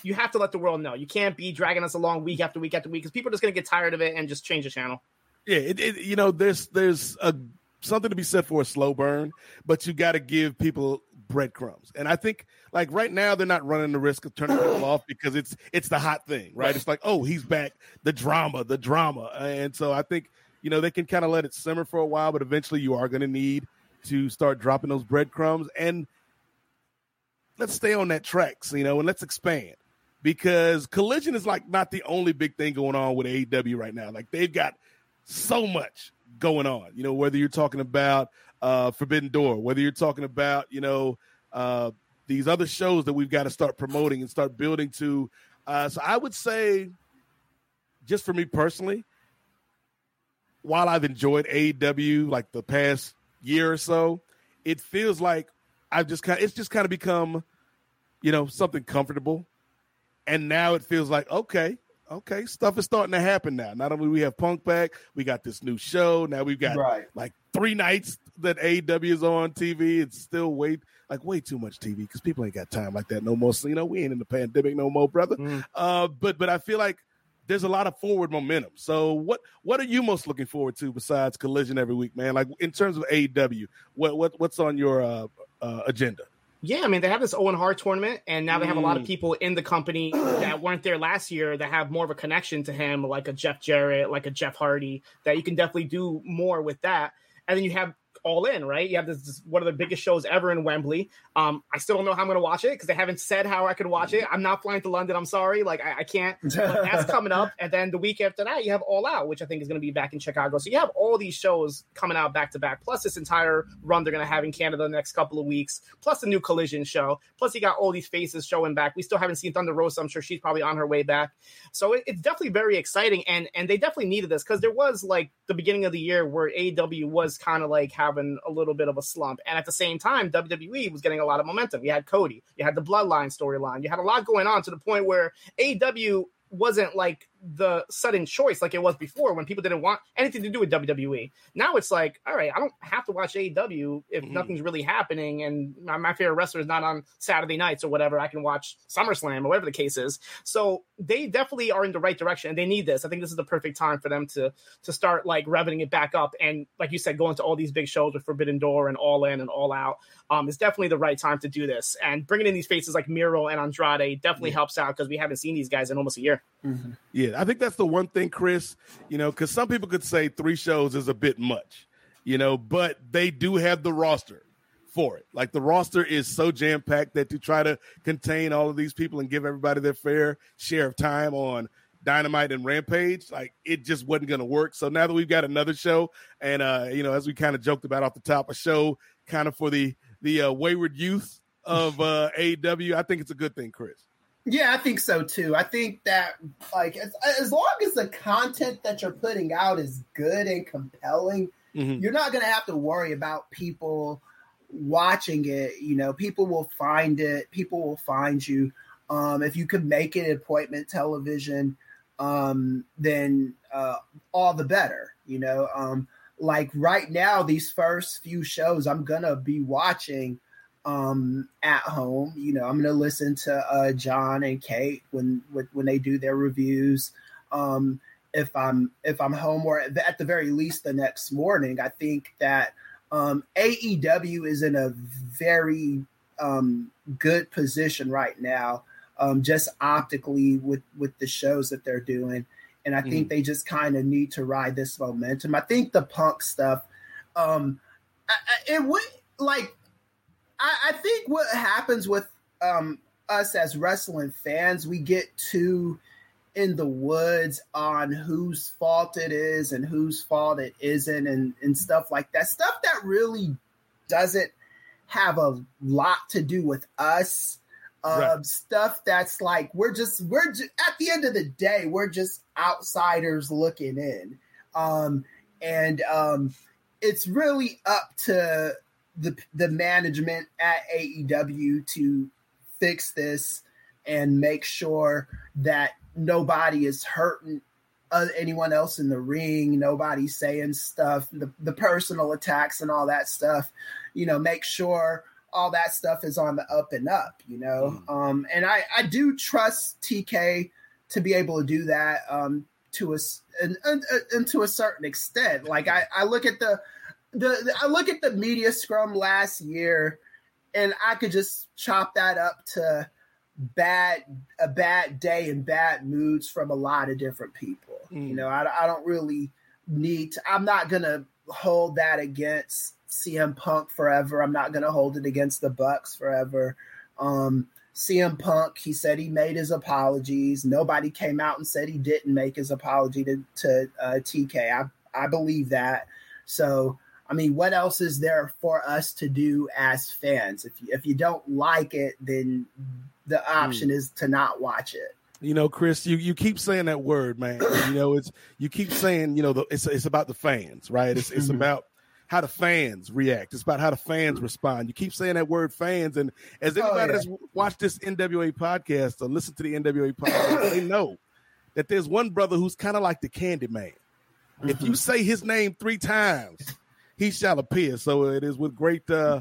you have to let the world know. You can't be dragging us along week after week after week because people are just going to get tired of it and just change the channel. Yeah, it, it, you know, there's there's a something to be said for a slow burn, but you got to give people breadcrumbs. And I think like right now they're not running the risk of turning people off because it's it's the hot thing, right? It's like, oh, he's back, the drama, the drama. And so I think, you know, they can kind of let it simmer for a while, but eventually you are going to need to start dropping those breadcrumbs and let's stay on that track, you know, and let's expand because collision is like not the only big thing going on with AEW right now. Like they've got so much going on. You know, whether you're talking about uh, Forbidden Door, whether you're talking about you know uh, these other shows that we've got to start promoting and start building to. Uh, so I would say, just for me personally, while I've enjoyed AEW like the past year or so, it feels like I've just kind. It's just kind of become, you know, something comfortable, and now it feels like okay, okay, stuff is starting to happen now. Not only we have Punk back, we got this new show. Now we've got Right. like three nights that AEW is on TV. It's still way like way too much TV because people ain't got time like that no more. So you know, we ain't in the pandemic no more, brother. Uh, but but I feel like there's a lot of forward momentum. So what what are you most looking forward to besides Collision every week, man? Like in terms of AEW, what what what's on your uh, uh, agenda? Yeah, I mean they have this Owen Hart tournament, and now they have a lot of Mm. people in the company that weren't there last year that have more of a connection to him, like a Jeff Jarrett, like a Jeff Hardy, that you can definitely do more with that. And then you have All In, right? You have this, this one of the biggest shows ever in Wembley. Um, I still don't know how I'm going to watch it because they haven't said how I can watch it. I'm not flying to London. I'm sorry, like I, I can't. But that's coming up, and then the week after that, you have All Out, which I think is going to be back in Chicago. So you have all these shows coming out back to back, plus this entire run they're going to have in Canada the next couple of weeks, plus the new Collision show, plus you got all these faces showing back. We still haven't seen Thunder Rosa. I'm sure she's probably on her way back. So it, it's definitely very exciting, and and they definitely needed this because there was like the beginning of the year where AEW was kind of like having a little bit of a slump, and at the same time WWE was getting a lot of momentum. You had Cody, you had the Bloodline storyline, you had a lot going on to the point where AEW wasn't like the sudden choice like it was before when people didn't want anything to do with WWE. Now it's like, all right, I don't have to watch AEW if Mhm. nothing's really happening and my, my favorite wrestler is not on Saturday nights or whatever. I can watch SummerSlam or whatever the case is. So they definitely are in the right direction and they need this. I think this is the perfect time for them to to start like revving it back up and like you said, going to all these big shows with Forbidden Door and All In and All Out. Um, it's definitely the right time to do this. And bringing in these faces like Miro and Andrade definitely helps out because we haven't seen these guys in almost a year. Yeah, I think that's the one thing, Kris, you know, because some people could say three shows is a bit much, you know, but they do have the roster for it. Like the roster is so jam packed that to try to contain all of these people and give everybody their fair share of time on Dynamite and Rampage, like it just wasn't going to work. So now that we've got another show, and uh, you know, as we kind of joked about off the top, a show kind of for the the uh, wayward youth of uh, AEW, I think it's a good thing, Kris. Yeah, I think so too. I think that like as, as long as the content that you're putting out is good and compelling, Mhm. you're not going to have to worry about people watching it. You know, people will find it. People will find you. Um, if you could make it appointment television, um, then uh, all the better. You know, um, like right now, these first few shows I'm gonna be watching um at home you know i'm gonna listen to uh john and kate when when, when they do their reviews. Um if i'm if i'm home or at the very least the next morning i think that um aew is in a very um good position right now um just optically with with the shows that they're doing. And i think Mhm. they just kind of need to ride this momentum. I think the punk stuff um I, I- it would like I, I think what happens with um, us as wrestling fans, we get too in the woods on whose fault it is and whose fault it isn't, and, and stuff like that. Stuff that really doesn't have a lot to do with us. Um, Right. Stuff that's like we're just we're at the end of the day we're just outsiders looking in, um, and um, it's really up to the the management at AEW to fix this and make sure that nobody is hurting uh, anyone else in the ring. Nobody's saying stuff, the, the personal attacks and all that stuff. You know, make sure all that stuff is on the up and up. You know, um, and I I do trust TK to be able to do that um, to a s- and, and, and to a certain extent. Like I I look at the the, the- I look at the media scrum last year, and I could just chop that up to bad a bad day and bad moods from a lot of different people. You know, I, I don't really need to. I'm not gonna hold that against CM Punk forever. I'm not gonna hold it against the Bucks forever. Um, CM Punk, he said he made his apologies. Nobody came out and said he didn't make his apology to, to uh, TK. I I believe that. So I mean, what else is there for us to do as fans? If you, if you don't like it, then the hmm. option is to not watch it. You know, Kris, you, you keep saying that word, man. You know, it's you keep saying, you know, the, it's it's about the fans, right? It's it's mm-hmm. about how the fans react. It's about how the fans mm-hmm. respond. You keep saying that word fans, and as Oh, anybody yeah. that's watched this NWA podcast or listen to the NWA podcast, they know that there's one brother who's kind of like the Candy Man. If you mm-hmm. say his name three times, he shall appear. So it is with great uh,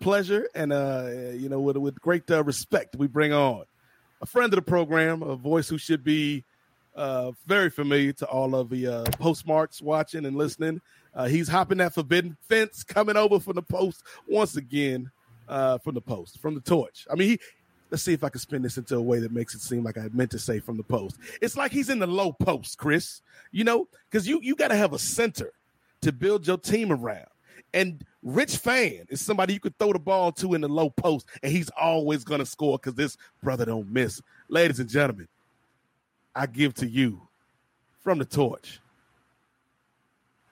pleasure and uh, you know with with great uh, respect we bring on a friend of the program, a voice who should be uh, very familiar to all of the uh, postmarks watching and listening. Uh, he's hopping that forbidden fence, coming over from the post once again uh, from the post, from the torch. I mean, he, let's see if I can spin this into a way that makes it seem like I meant to say from the post. It's like he's in the low post, Kris. You know, because you you got to have a center to build your team around. And Rich Fann is somebody you could throw the ball to in the low post, and he's always going to score because this brother don't miss. Ladies and gentlemen, I give to you from the torch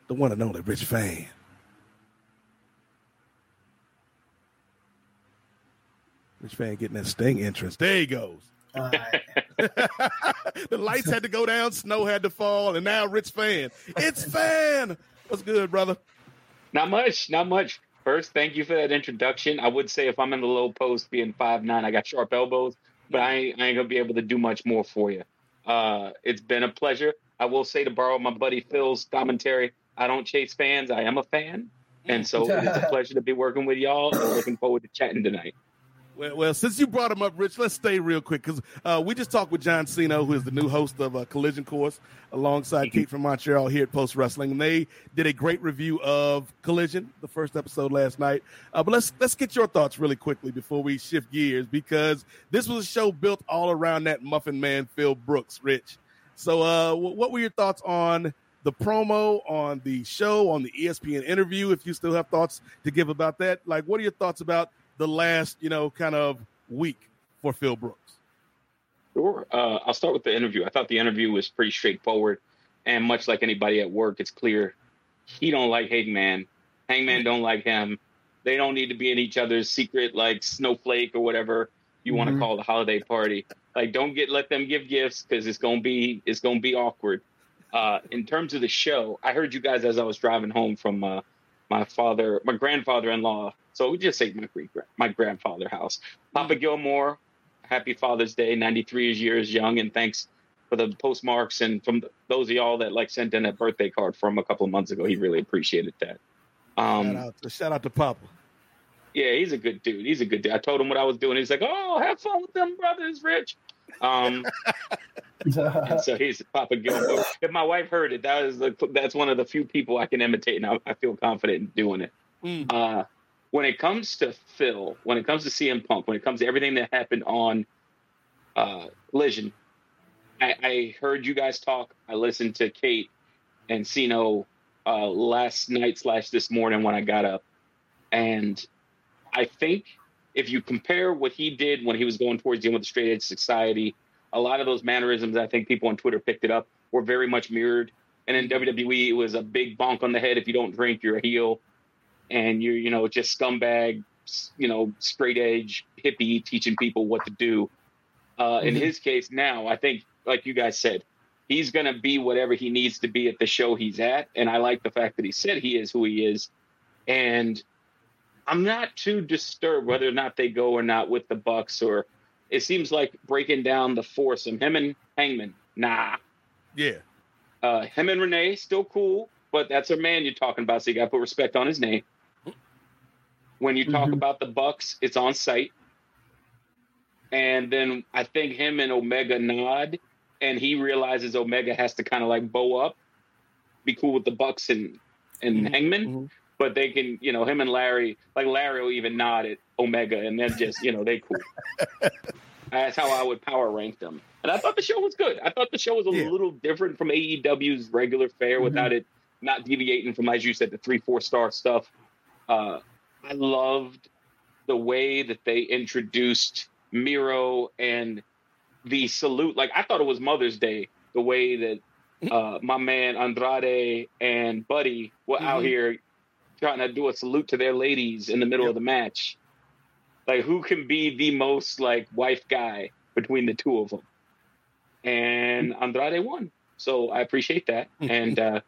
the one and only Rich Fann. Rich Fann getting that sting entrance. There he goes. the lights had to go down, snow had to fall, and now Rich Fann. It's Fann. What's good, brother? Not much, not much. First, thank you for that introduction. I would say if I'm in the low post, being five nine, I got sharp elbows, but I ain't, I ain't gonna be able to do much more for you. Uh, it's been a pleasure. I will say to borrow my buddy Phil's commentary, I don't chase fans. I am a fan, and so it's a pleasure to be working with y'all. And looking forward to chatting tonight. Well, well, since you brought him up, Rich, let's stay real quick because uh, we just talked with John Siino, who is the new host of uh, Collision Course, alongside Kate from Montreal here at Post Wrestling, and they did a great review of Collision, the first episode last night. Uh, but let's let's get your thoughts really quickly before we shift gears because this was a show built all around that Muffin Man, Phil Brooks, Rich. So, uh, what were your thoughts on the promo, on the show, on the ESPN interview? If you still have thoughts to give about that, like, what are your thoughts about? The last, you know, kind of week for Phil Brooks? Sure. Uh, I'll start with the interview. I thought the interview was pretty straightforward, and much like anybody at work, it's clear he don't like Hangman. Hangman don't like him. They don't need to be in each other's secret like snowflake or whatever you mm-hmm. want to call the holiday party. Like, don't get let them give gifts because it's gonna be it's gonna be awkward. Uh, in terms of the show, I heard you guys as I was driving home from uh, my father, my grandfather-in-law so we just say my great my grandfather house. Papa Gilmore, happy Father's Day, 93 years young, and thanks for the postmarks and from those of y'all that like sent in a birthday card from a couple of months ago. He really appreciated that. Um, shout, out to, shout out to Papa. Yeah, he's a good dude. He's a good dude. I told him what I was doing. He's like, "Oh, have fun with them brothers, Rich." Um, and so he's Papa Gilmore. If my wife heard it, that is the, that's one of the few people I can imitate, and I, I feel confident in doing it. Mm. Uh, when it comes to Phil, when it comes to CM Punk, when it comes to everything that happened on uh, Collision, I, I heard you guys talk. I listened to Kate and Siino uh, last night slash this morning when I got up, and I think if you compare what he did when he was going towards dealing with the straight edge society, a lot of those mannerisms, I think people on Twitter picked it up, were very much mirrored. And in WWE, it was a big bonk on the head. If you don't drink, you're a heel and you're you know just scumbag you know straight edge hippie teaching people what to do uh, in mm-hmm. his case now i think like you guys said he's going to be whatever he needs to be at the show he's at and i like the fact that he said he is who he is and i'm not too disturbed whether or not they go or not with the bucks or it seems like breaking down the force of him and hangman nah yeah uh, him and renee still cool but that's a man you're talking about so you got to put respect on his name when you talk mm-hmm. about the Bucks, it's on site. And then I think him and Omega nod, and he realizes Omega has to kind of like bow up, be cool with the Bucks and and mm-hmm. Hangman. Mm-hmm. But they can, you know, him and Larry, like Larry will even nod at Omega, and then just, you know, they cool. That's how I would power rank them. And I thought the show was good. I thought the show was a yeah. little different from AEW's regular fare mm-hmm. without it not deviating from, as you said, the three, four star stuff. Uh, I loved the way that they introduced Miro and the salute. Like I thought it was Mother's Day. The way that uh, my man Andrade and Buddy were mm-hmm. out here trying to do a salute to their ladies in the middle yep. of the match. Like who can be the most like wife guy between the two of them? And Andrade won. So I appreciate that. and uh,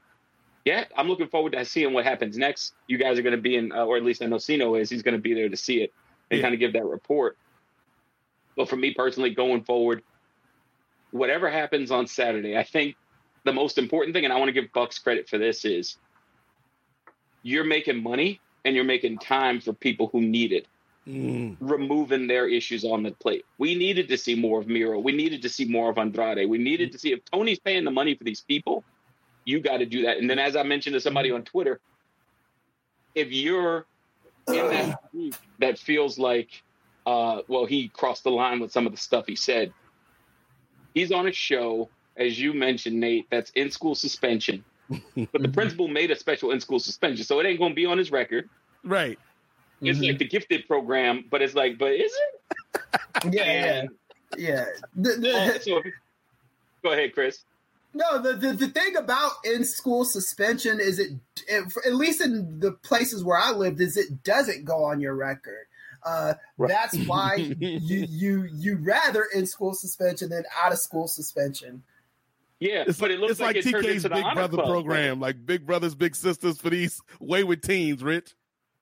yeah, I'm looking forward to seeing what happens next. You guys are going to be in, uh, or at least I know Siino is. He's going to be there to see it and yeah. kind of give that report. But for me personally, going forward, whatever happens on Saturday, I think the most important thing, and I want to give Bucks credit for this, is you're making money and you're making time for people who need it. Mm. Removing their issues on the plate. We needed to see more of Miro. We needed to see more of Andrade. We needed to see if Tony's paying the money for these people you got to do that. And then, as I mentioned to somebody on Twitter, if you're in that group that feels like, uh, well, he crossed the line with some of the stuff he said, he's on a show, as you mentioned, Nate, that's in school suspension. but the principal made a special in school suspension, so it ain't gonna be on his record. Right. It's Mhm. like the gifted program, but it's like, but is it? Yeah, And- yeah, yeah. The, the, so go ahead, Kris. No, the, the the thing about in school suspension is it, it, at least in the places where I lived, is it doesn't go on your record. Uh, That's why you you you rather in school suspension than out of school suspension. Yeah, It's, but it looks it's like, like, it TK's into the Big honor Brother club. program, like Big Brothers, Big Sisters for these wayward teens, Rich.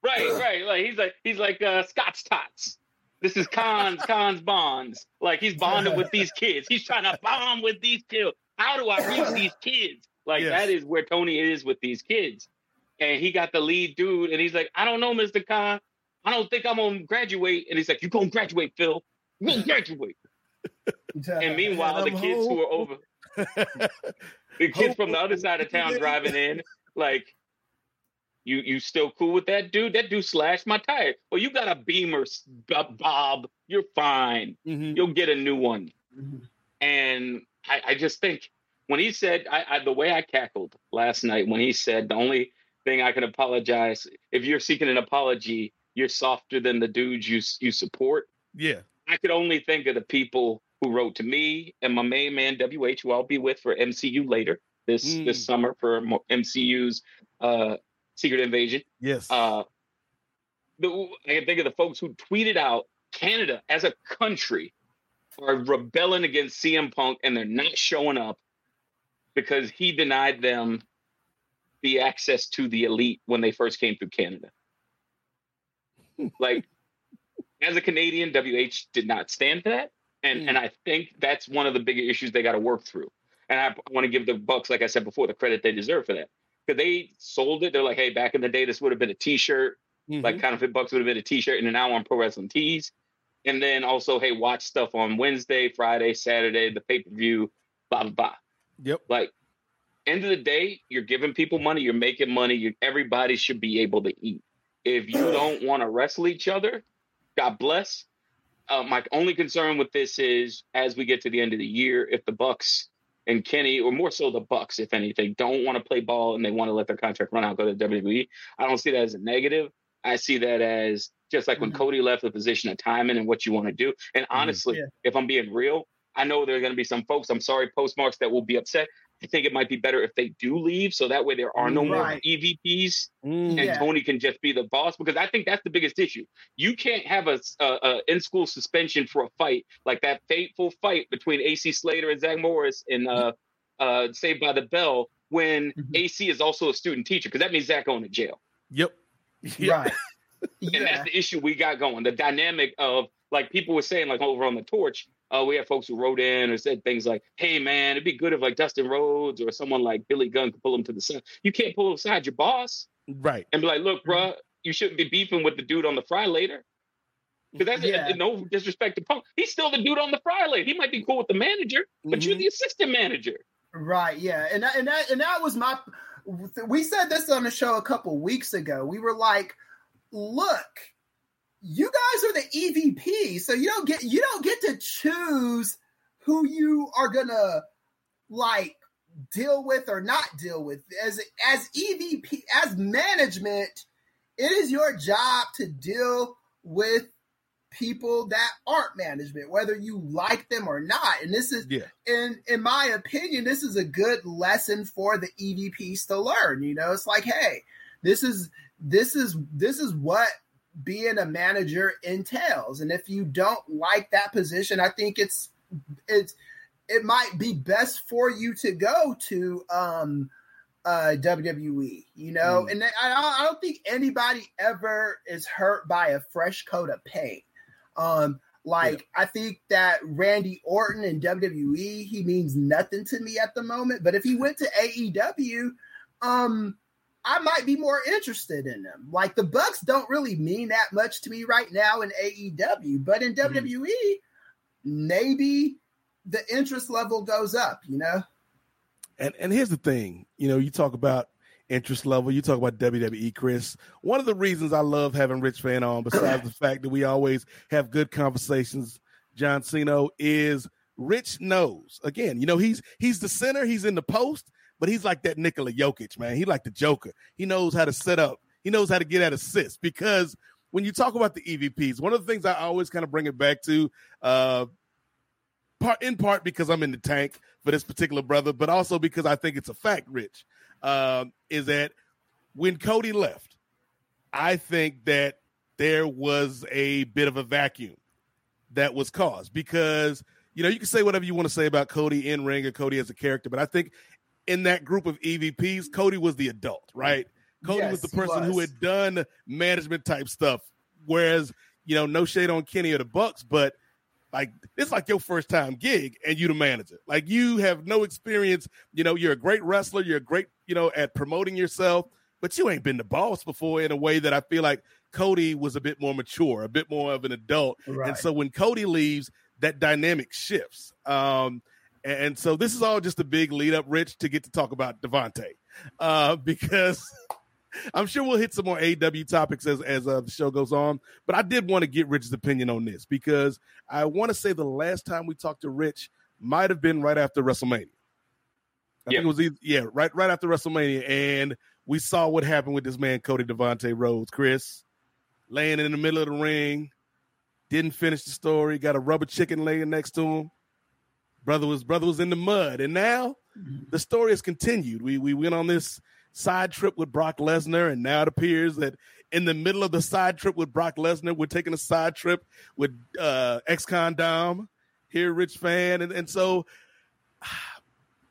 Right, right. Like he's like he's like uh, Scott's tots. This is Cons, Cons bonds. Like he's bonding with these kids. He's trying to bond with these kids. How do I reach these kids? Like Yes. that is where Tony is with these kids. And he got the lead dude, and he's like, I don't know, Mr. Khan. I don't think I'm gonna graduate. And he's like, You're gonna graduate, Phil. You're gonna graduate. And meanwhile, the kids who are over the kids from the other side of town driving in, like, you you still cool with that dude? That dude slashed my tire. Well, you got a Beamer, Bob. You're fine. Mhm. You'll get a new one. And I, I just think when he said, I, I the way I cackled last night when he said the only thing I can apologize if you're seeking an apology, you're softer than the dudes you you support. Yeah. I could only think of the people who wrote to me and my main man WH, who I'll be with for MCU later this Mm. this summer for MCU's uh, Secret Invasion. Yes. Uh, the, I can think of the folks who tweeted out Canada as a country are rebelling against CM Punk and they're not showing up because he denied them the access to the elite when they first came through Canada. like, as a Canadian, WH did not stand for that. And, and I think that's one of the bigger issues they got to work through. And I want to give the Bucks, like I said before, the credit they deserve for that. Because they sold it. They're like, hey, back in the day, this would have been a t shirt. Like Counterfeit Bucks would have been a t shirt and an hour on Pro Wrestling Tees. And then also, hey, watch stuff on Wednesday, Friday, Saturday, the pay per view, blah, blah, blah. Yep. Like, end of the day, you're giving people money, you're making money. You, everybody should be able to eat. If you don't want to wrestle each other, God bless. Uh, my only concern with this is as we get to the end of the year, if the Bucks and Kenny, or more so the Bucks, if anything, don't want to play ball and they want to let their contract run out, go to WWE. I don't see that as a negative. I see that as just like when mm-hmm. Cody left the position of timing and what you want to do. And mm-hmm. honestly, Yeah. if I'm being real, I know there are going to be some folks, I'm sorry, postmarks that will be upset. I think it might be better if they do leave so that way there are no more EVPs Mm. and Yeah. Tony can just be the boss because I think that's the biggest issue. You can't have a, a, a in school suspension for a fight like that fateful fight between AC Slater and Zach Morris in uh, uh, Saved by the Bell when Mhm. AC is also a student teacher because that means Zach going to jail. Yep. Yep. Right. And Yeah. that's the issue we got going. The dynamic of like people were saying, like over on the torch, uh, we had folks who wrote in or said things like, "Hey, man, it'd be good if like Dustin Rhodes or someone like Billy Gunn could pull him to the side. You can't pull aside your boss Right. and be like, "Look, bruh, you shouldn't be beefing with the dude on the fry later." Because that's Yeah. no disrespect to Punk. He's still the dude on the fry later. He might be cool with the manager, but you're Mhm. the assistant manager. Right, yeah, and that, and that and that was my. We said this on the show a couple weeks ago. We were like, "Look, you guys are the EVP, so you don't get you don't get to choose who you are gonna like deal with or not deal with. As as EVP, as management, it is your job to deal with people that aren't management, whether you like them or not. And this is Yeah. in in my opinion, this is a good lesson for the EVPs to learn. You know, it's like, hey, this is this is this is what being a manager entails. And if you don't like that position, I think it's it's it might be best for you to go to um uh WWE, you know, Mm. and I, I don't think anybody ever is hurt by a fresh coat of paint. Um, like I think that Randy Orton in WWE, he means nothing to me at the moment. But if he went to AEW, um, I might be more interested in them. Like the Bucks don't really mean that much to me right now in AEW, but in mm-hmm. WWE, maybe the interest level goes up. You know? And and here's the thing, you know, you talk about interest level, you talk about WWE, Kris. One of the reasons I love having Rich Fann on, besides the fact that we always have good conversations, John Cena, is Rich knows. Again, you know, he's he's the center, he's in the post, but he's like that Nikola Jokic, man. He like the Joker. He knows how to set up. He knows how to get at assists because when you talk about the EVPs, one of the things I always kind of bring it back to, uh, part in part because I'm in the tank for this particular brother, but also because I think it's a fact, Rich, um, is that when Cody left, I think that there was a bit of a vacuum that was caused because you know you can say whatever you want to say about Cody in ring or Cody as a character, but I think in that group of EVPs, Cody was the adult, right? Cody Yes, was the he person who had done management type stuff, whereas you know no shade on Kenny or the Bucks, but like it's like your first time gig and you the manager. Like you have no experience. You know, you're a great wrestler. You're great, you know, at promoting yourself, but you ain't been the boss before in a way that I feel like Cody was a bit more mature, a bit more of an adult. And so when Cody leaves, that dynamic shifts. Um, and, so this is all just a big lead up, Rich, to get to talk about Devante. Uh, because I'm sure we'll hit some more AEW topics as as uh, the show goes on. But I did want to get Rich's opinion on this because I want to say the last time we talked to Rich might have been right after WrestleMania. I think it was either, yeah, right right after WrestleMania, and we saw what happened with this man Cody Devante Rhodes. Chris laying in the middle of the ring, didn't finish the story, got a rubber chicken laying next to him. Brother was brother was in the mud, and now the story has continued. We we went on this side trip with Brock Lesnar, and now it appears that in the middle of the side trip with Brock Lesnar, we're taking a side trip with uh, ex-con Dom here, Rich Fann, and and so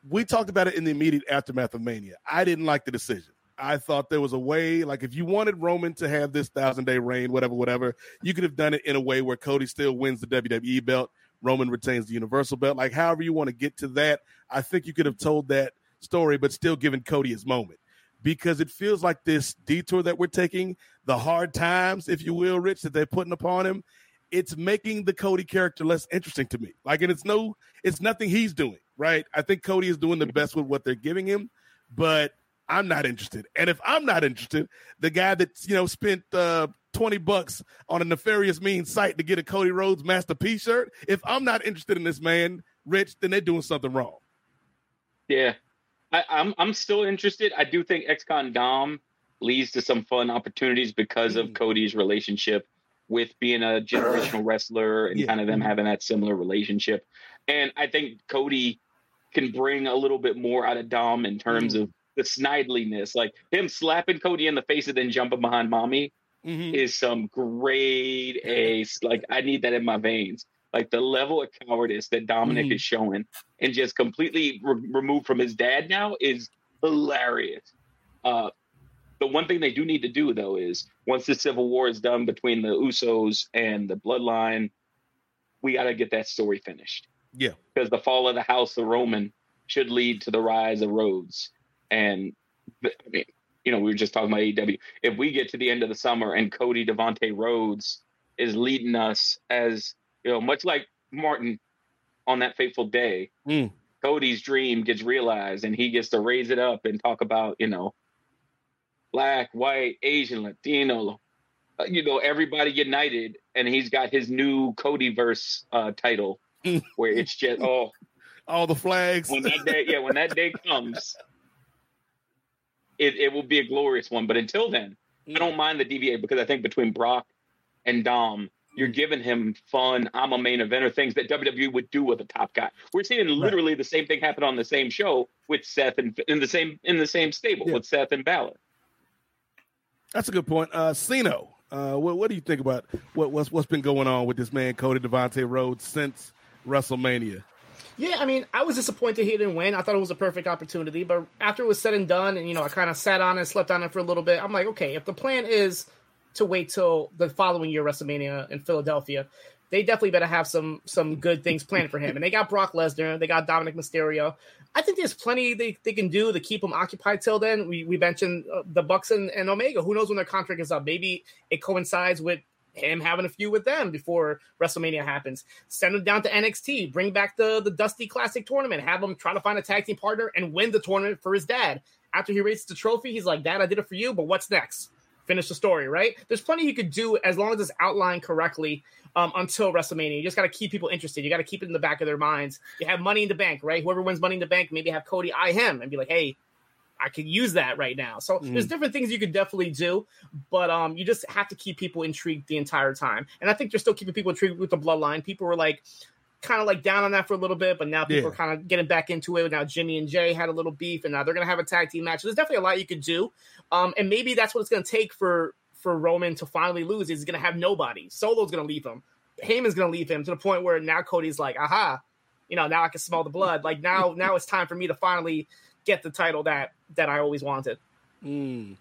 we talked about it in the immediate aftermath of Mania. I didn't like the decision. I thought there was a way, like if you wanted Roman to have this thousand day reign, whatever, whatever, you could have done it in a way where Cody still wins the WWE belt, Roman retains the Universal belt. Like however you want to get to that, I think you could have told that story, but still given Cody his moment. Because it feels like this detour that we're taking, the hard times, if you will, Rich, that they're putting upon him, it's making the Cody character less interesting to me. Like, and it's no, it's nothing he's doing, right? I think Cody is doing the best with what they're giving him, but I'm not interested. And if I'm not interested, the guy that's you know spent uh, 20 bucks on a nefarious mean site to get a Cody Rhodes Master P shirt, if I'm not interested in this man, Rich, then they're doing something wrong. Yeah, I, I'm I'm still interested. I do think XCon Dom leads to some fun opportunities because of mm. Cody's relationship with being a generational wrestler and Yeah. kind of them mm-hmm. having that similar relationship. And I think Cody can bring a little bit more out of Dom in terms mm. of the snidliness, like him slapping Cody in the face and then jumping behind mommy is some grade A. Like I need that in my veins. Like the level of cowardice that Dominic Mhm. is showing and just completely re- removed from his dad now is hilarious. Uh, the one thing they do need to do though is once the civil war is done between the Usos and the Bloodline, we got to get that story finished Yeah. because the fall of the House of Roman should lead to the rise of Rhodes. And I mean, you know, we were just talking about AEW. If we get to the end of the summer and Cody Devante Rhodes is leading us as you know, much like Martin on that fateful day, Mm. Cody's dream gets realized and he gets to raise it up and talk about, you know, black, white, Asian, Latino, uh, you know, everybody united. And he's got his new Cody verse uh, title where it's just, oh, all the flags. When that day, yeah, when that day comes, it, it will be a glorious one. But until then, I don't mind the DVA because I think between Brock and Dom, you're giving him fun. I'm a main eventer things that WWE would do with a top guy. We're seeing literally the same thing happen on the same show with Seth and in the same in the same stable with Seth and Balor. That's a good point. Uh Siino, uh what, what do you think about what what's what's been going on with this man Cody Devante Rhodes since WrestleMania? Yeah, I mean, I was disappointed he didn't win. I thought it was a perfect opportunity, but after it was said and done, and you know, I kind of sat on it, slept on it for a little bit. I'm like, okay, if the plan is to wait till the following year WrestleMania in Philadelphia, they definitely better have some some good things planned for him. And they got Brock Lesnar, they got Dominic Mysterio. I think there's plenty they, they can do to keep him occupied till then. We we mentioned uh, the Bucks and, and Omega. Who knows when their contract is up? Maybe it coincides with him having a few with them before WrestleMania happens. Send him down to NXT. Bring back the the Dusty Classic tournament. Have him try to find a tag team partner and win the tournament for his dad. After he raises the trophy, he's like, "Dad, I did it for you, but what's next?" finish the story, right? There's plenty you could do as long as it's outlined correctly um, until WrestleMania. You just got to keep people interested. You got to keep it in the back of their minds. You have Money in the Bank, right? Whoever wins Money in the Bank, maybe have Cody eye him and be like, hey, I could use that right now. So mm. there's different things you could definitely do, but um, you just have to keep people intrigued the entire time. And I think they're still keeping people intrigued with the bloodline. People were like, kind of like down on that for a little bit, but now people yeah. are kind of getting back into it. Now Jimmy and Jey had a little beef, and now they're gonna have a tag team match. There's definitely a lot you could do, um, and maybe that's what it's gonna take for for Roman to finally lose. He's gonna have nobody. Solo's gonna leave him. Heyman's gonna leave him to the point where now Cody's like, aha, you know, now I can smell the blood. Like now, now it's time for me to finally get the title that that I always wanted. Mm.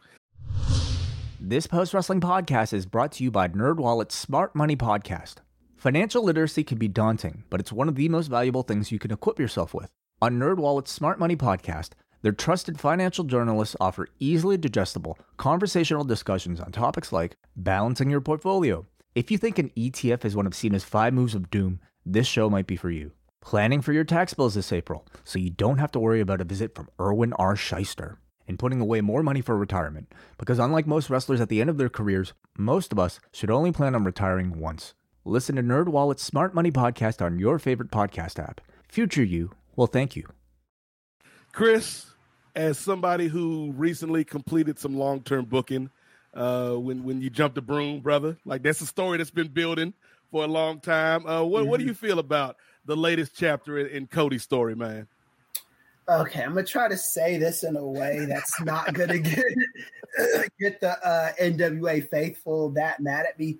This post wrestling podcast is brought to you by NerdWallet's Smart Money Podcast. Financial literacy can be daunting, but it's one of the most valuable things you can equip yourself with. On NerdWallet's Smart Money Podcast, their trusted financial journalists offer easily digestible, conversational discussions on topics like balancing your portfolio. If you think an ETF is one of Cena's five moves of doom, this show might be for you. Planning for your tax bills this April, so you don't have to worry about a visit from Irwin R. Schyster. And putting away more money for retirement, because unlike most wrestlers at the end of their careers, most of us should only plan on retiring once. Listen to NerdWallet's Smart Money Podcast on your favorite podcast app. Future you will thank you. Kris, as somebody who recently completed some long-term booking, uh, when when you jumped the broom, brother, like that's a story that's been building for a long time. Uh, what mm-hmm. what do you feel about the latest chapter in, in Cody's story, man? Okay, I'm gonna try to say this in a way that's not gonna get get the uh, NWA faithful that mad at me.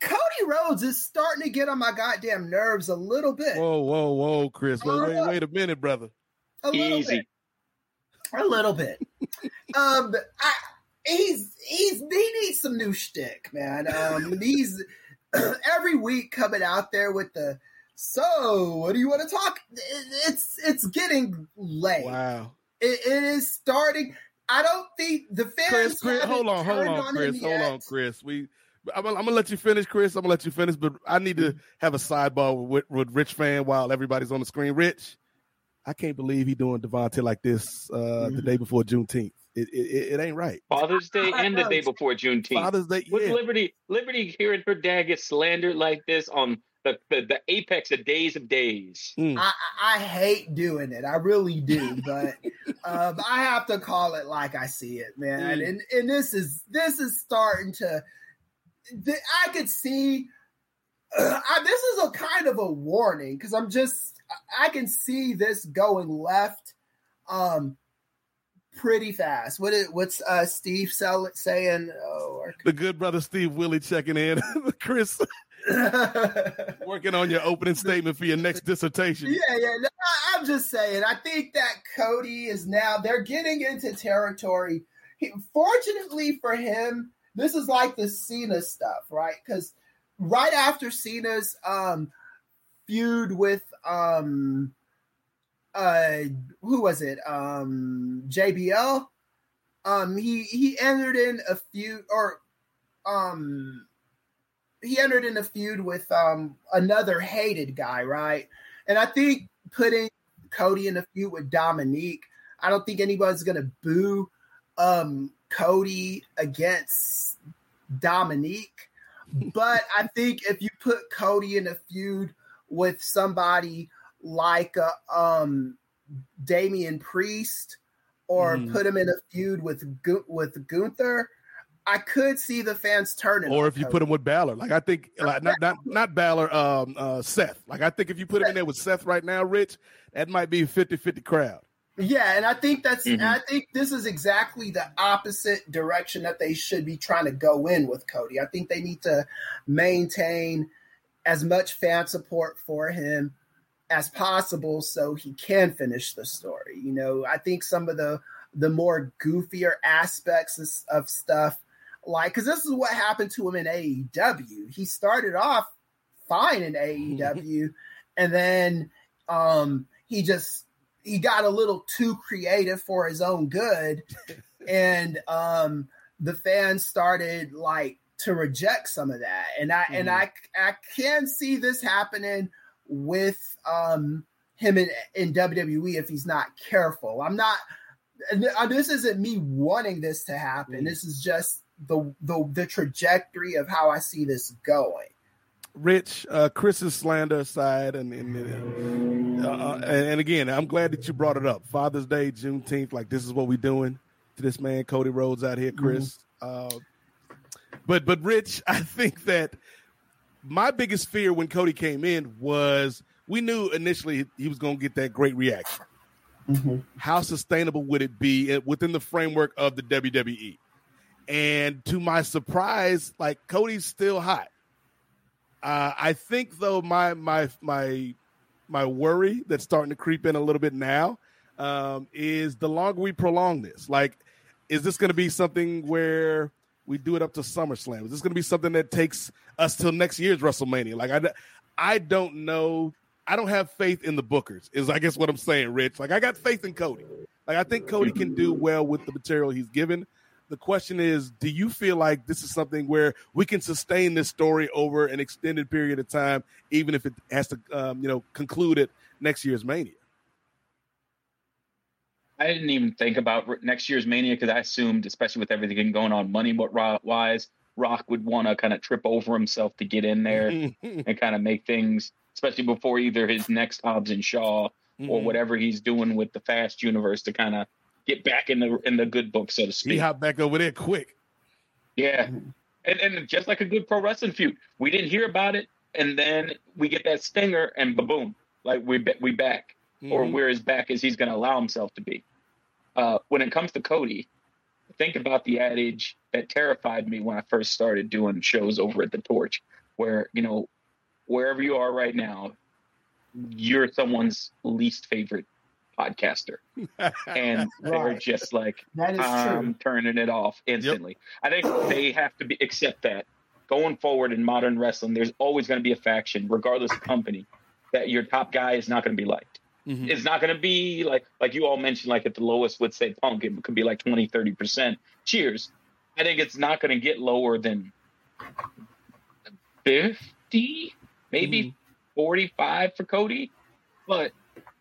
Cody Rhodes is starting to get on my goddamn nerves a little bit. Whoa, whoa, whoa, Kris. Wait, wait, wait a minute, brother. A little Easy. bit. A little bit. um, I, he's he's he needs some new shtick, man. Um, he's every week coming out there with the so what do you want to talk? It's it's getting late. Wow. it, it is starting. I don't think the fans. Kris, Kris hold on, hold on, Kris, hold on, Kris. We I'm, I'm, gonna let you finish, Kris. I'm gonna let you finish, but I need to have a sidebar with, with Rich Fann while everybody's on the screen. Rich, I can't believe he doing Devante like this uh, mm-hmm. the day before Juneteenth. It, it, it, ain't right. Father's Day and the day before Juneteenth. Father's Day. With yeah. Liberty, Liberty hearing her dad get slandered like this on the, the, the apex of days of days. Mm. I, I hate doing it. I really do, but um, I have to call it like I see it, man. Mm. And and this is this is starting to I could see. Uh, I, this is a kind of a warning because I'm just I can see this going left, um, pretty fast. What is, what's uh Steve Sell saying? Oh, the good brother Steve Willie checking in. Kris. working on your opening statement for your next dissertation. Yeah, yeah. No, I, I'm just saying. I think that Cody is now they're getting into territory. He, fortunately for him, this is like the Cena stuff, right? Because right after Cena's um, feud with um, uh, who was it? Um, JBL. Um, he he entered in a feud, or um, he entered in a feud with um another hated guy, right? And I think putting Cody in a feud with Dominik, I don't think anybody's gonna boo um Cody against Dominik. but I think if you put Cody in a feud with somebody like uh, um, Damian Priest or mm. put him in a feud with with Gunther, I could see the fans turning. Or if you Cody. put him with Balor, like I think, like not not not Balor, um, uh, Seth. Like I think if you put him in there with Seth right now, Rich, that might be a 50-50 crowd. Yeah, and I think that's mm-hmm. I think this is exactly the opposite direction that they should be trying to go in with Cody. I think they need to maintain as much fan support for him as possible so he can finish the story. You know, I think some of the the more goofier aspects of, of stuff like cuz this is what happened to him in AEW. He started off fine in AEW and then um he just he got a little too creative for his own good and um the fans started like to reject some of that and i mm-hmm. and i i can see this happening with um him in in WWE if he's not careful i'm not uh, this isn't me wanting this to Mm. happen. This is just the the the trajectory of how I see this going. Rich, uh, Kris's slander aside, and and, uh, uh, and again, I'm glad that you brought it up. Father's Day, Juneteenth, like this is what we're doing to this man, Cody Rhodes out here, Kris. Uh, but but Rich, I think that my biggest fear when Cody came in was we knew initially he was going to get that great reaction. How sustainable would it be uh, within the framework of the WWE? And to my surprise, like Cody's still hot. Uh, I think though my my my my worry that's starting to creep in a little bit now um, is the longer we prolong this. Like, is this going to be something where we do it up to SummerSlam? Is this going to be something that takes us till next year's WrestleMania? Like, I I don't know. I don't have faith in the bookers. Is I guess what I'm saying, Rich. Like, I got faith in Cody. Like, I think Cody can do well with the material he's given. The question is, do you feel like this is something where we can sustain this story over an extended period of time, even if it has to, um, you know, conclude at next year's Mania? I didn't even think about next year's Mania because I assumed, especially with everything going on money wise, Rock would want to kind of trip over himself to get in there and kind of make things, especially before either his next Hobbs and Shaw or Mhm. whatever he's doing with the Fast Universe to kind of get back in the in the good book, so to speak. He hopped back over there quick. Yeah. And and just like a good pro wrestling feud, we didn't hear about it, and then we get that stinger, and boom, like we we back, or Mhm. we're as back as he's going to allow himself to be. Uh, when it comes to Cody, think about the adage that terrified me when I first started doing shows over at the Torch, where you know, wherever you are right now, you're someone's least favorite podcaster, and they're just like That is I'm true. turning it off instantly. I think they have to be accept that going forward in modern wrestling. There's always going to be a faction, regardless of company, that your top guy is not going to be liked. Mhm. It's not going to be like like you all mentioned, like at the lowest would say Punk, it could be like 20, 30 percent. Cheers. I think it's not going to get lower than fifty, maybe forty-five for Cody, but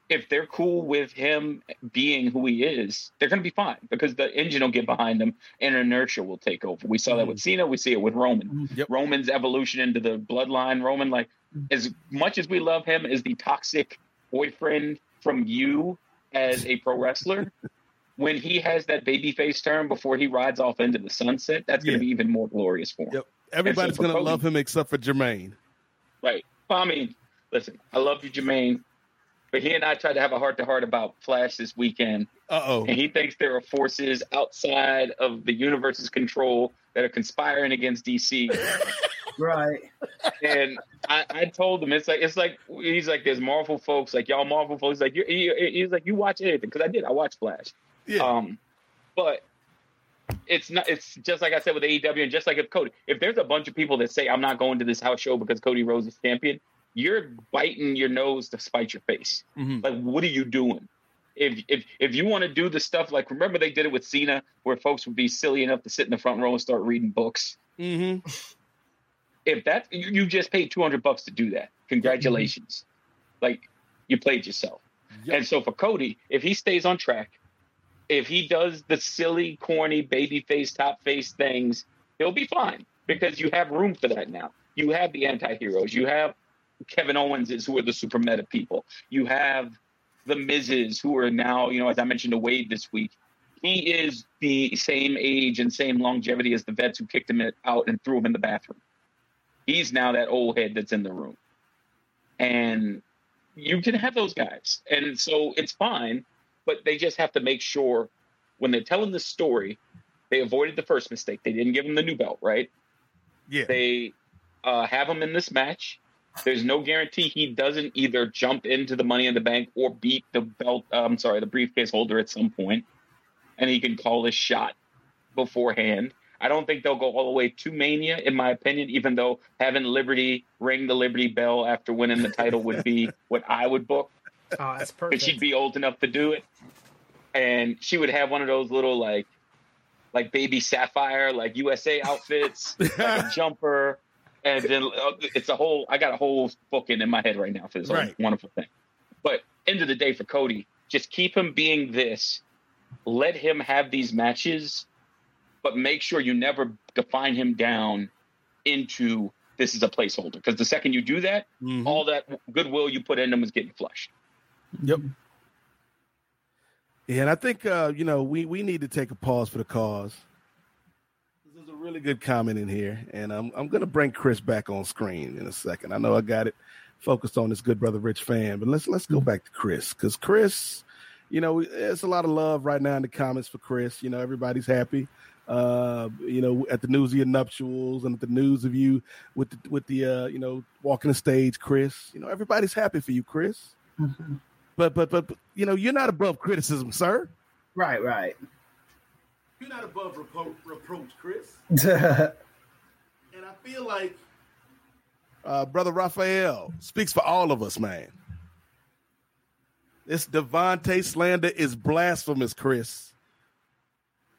if they're cool with him being who he is, they're going to be fine because the engine will get behind them and inertia will take over. We saw that with mm. Cena. We see it with Roman. Mm. Roman's evolution into the bloodline. Roman, like, mm. as much as we love him as the toxic boyfriend from you as a pro wrestler, when he has that baby face turn before he rides off into the sunset, that's going to be even more glorious for him. Yep. Everybody's so going to love him except for Jermaine. Right. Well, I mean, listen, I love you, Jermaine, but he and I tried to have a heart to heart about Flash this weekend. Uh oh. And he thinks there are forces outside of the universe's control that are conspiring against DC. Right. and I, I told him it's like it's like he's like there's Marvel folks like y'all Marvel folks like you he, he's like you watch anything because I did I watched Flash. Yeah. Um, but it's not. It's just like I said with AEW, and just like if Cody, if there's a bunch of people that say I'm not going to this house show because Cody Rhodes is champion, you're biting your nose to spite your face. Mhm. Like, what are you doing? If if if you want to do the stuff like remember they did it with Cena, where folks would be silly enough to sit in the front row and start reading books. Mm-hmm. If that you, you just paid 200 bucks to do that, congratulations. Like you played yourself. And so for Cody, if he stays on track, if he does the silly, corny, baby face, top face things, he'll be fine because you have room for that now. You have the anti-heroes. You have Kevin Owens is who are the super meta people. You have the Miz's who are now, you know, as I mentioned to Wade this week, he is the same age and same longevity as the vets who kicked him out and threw him in the bathroom. He's now that old head that's in the room. And you can have those guys. And so it's fine, but they just have to make sure when they're telling the story, they avoided the first mistake. They didn't give him the new belt, right? Yeah. They uh, have him in this match. There's no guarantee he doesn't either jump into the money in the bank or beat the belt, uh, I'm sorry, the briefcase holder at some point, and he can call his shot beforehand. I don't think they'll go all the way to Mania, in my opinion, even though having Liberty ring the Liberty Bell after winning the title would be what I would book. Oh, that's perfect. But she'd be old enough to do it. And she would have one of those little like like baby sapphire, like USA outfits, like a jumper. And then uh, it's a whole I got a whole booking in my head right now for this Right. wonderful thing. But end of the day for Cody, just keep him being this let him have these matches, but make sure you never define him down into this is a placeholder. Because the second you do that, Mhm. all that goodwill you put in him is getting flushed. Yep. Yeah, and I think uh, you know we we need to take a pause for the cause. Really good comment in here, and I'm I'm gonna bring Kris back on screen in a second. I know I got it focused on this good brother Rich Fann, but let's let's go back to Kris because Kris, you know, it's a lot of love right now in the comments for Kris. You know, everybody's happy. Uh, you know, at the news of your nuptials and at the news of you with the, with the uh, you know walking the stage, Kris. You know, everybody's happy for you, Kris. But, but but but you know you're not above criticism, sir. Right, right. You're not above repro- reproach, Kris. And I feel like uh, brother Raphael speaks for all of us, man. This Devante slander is blasphemous, Kris.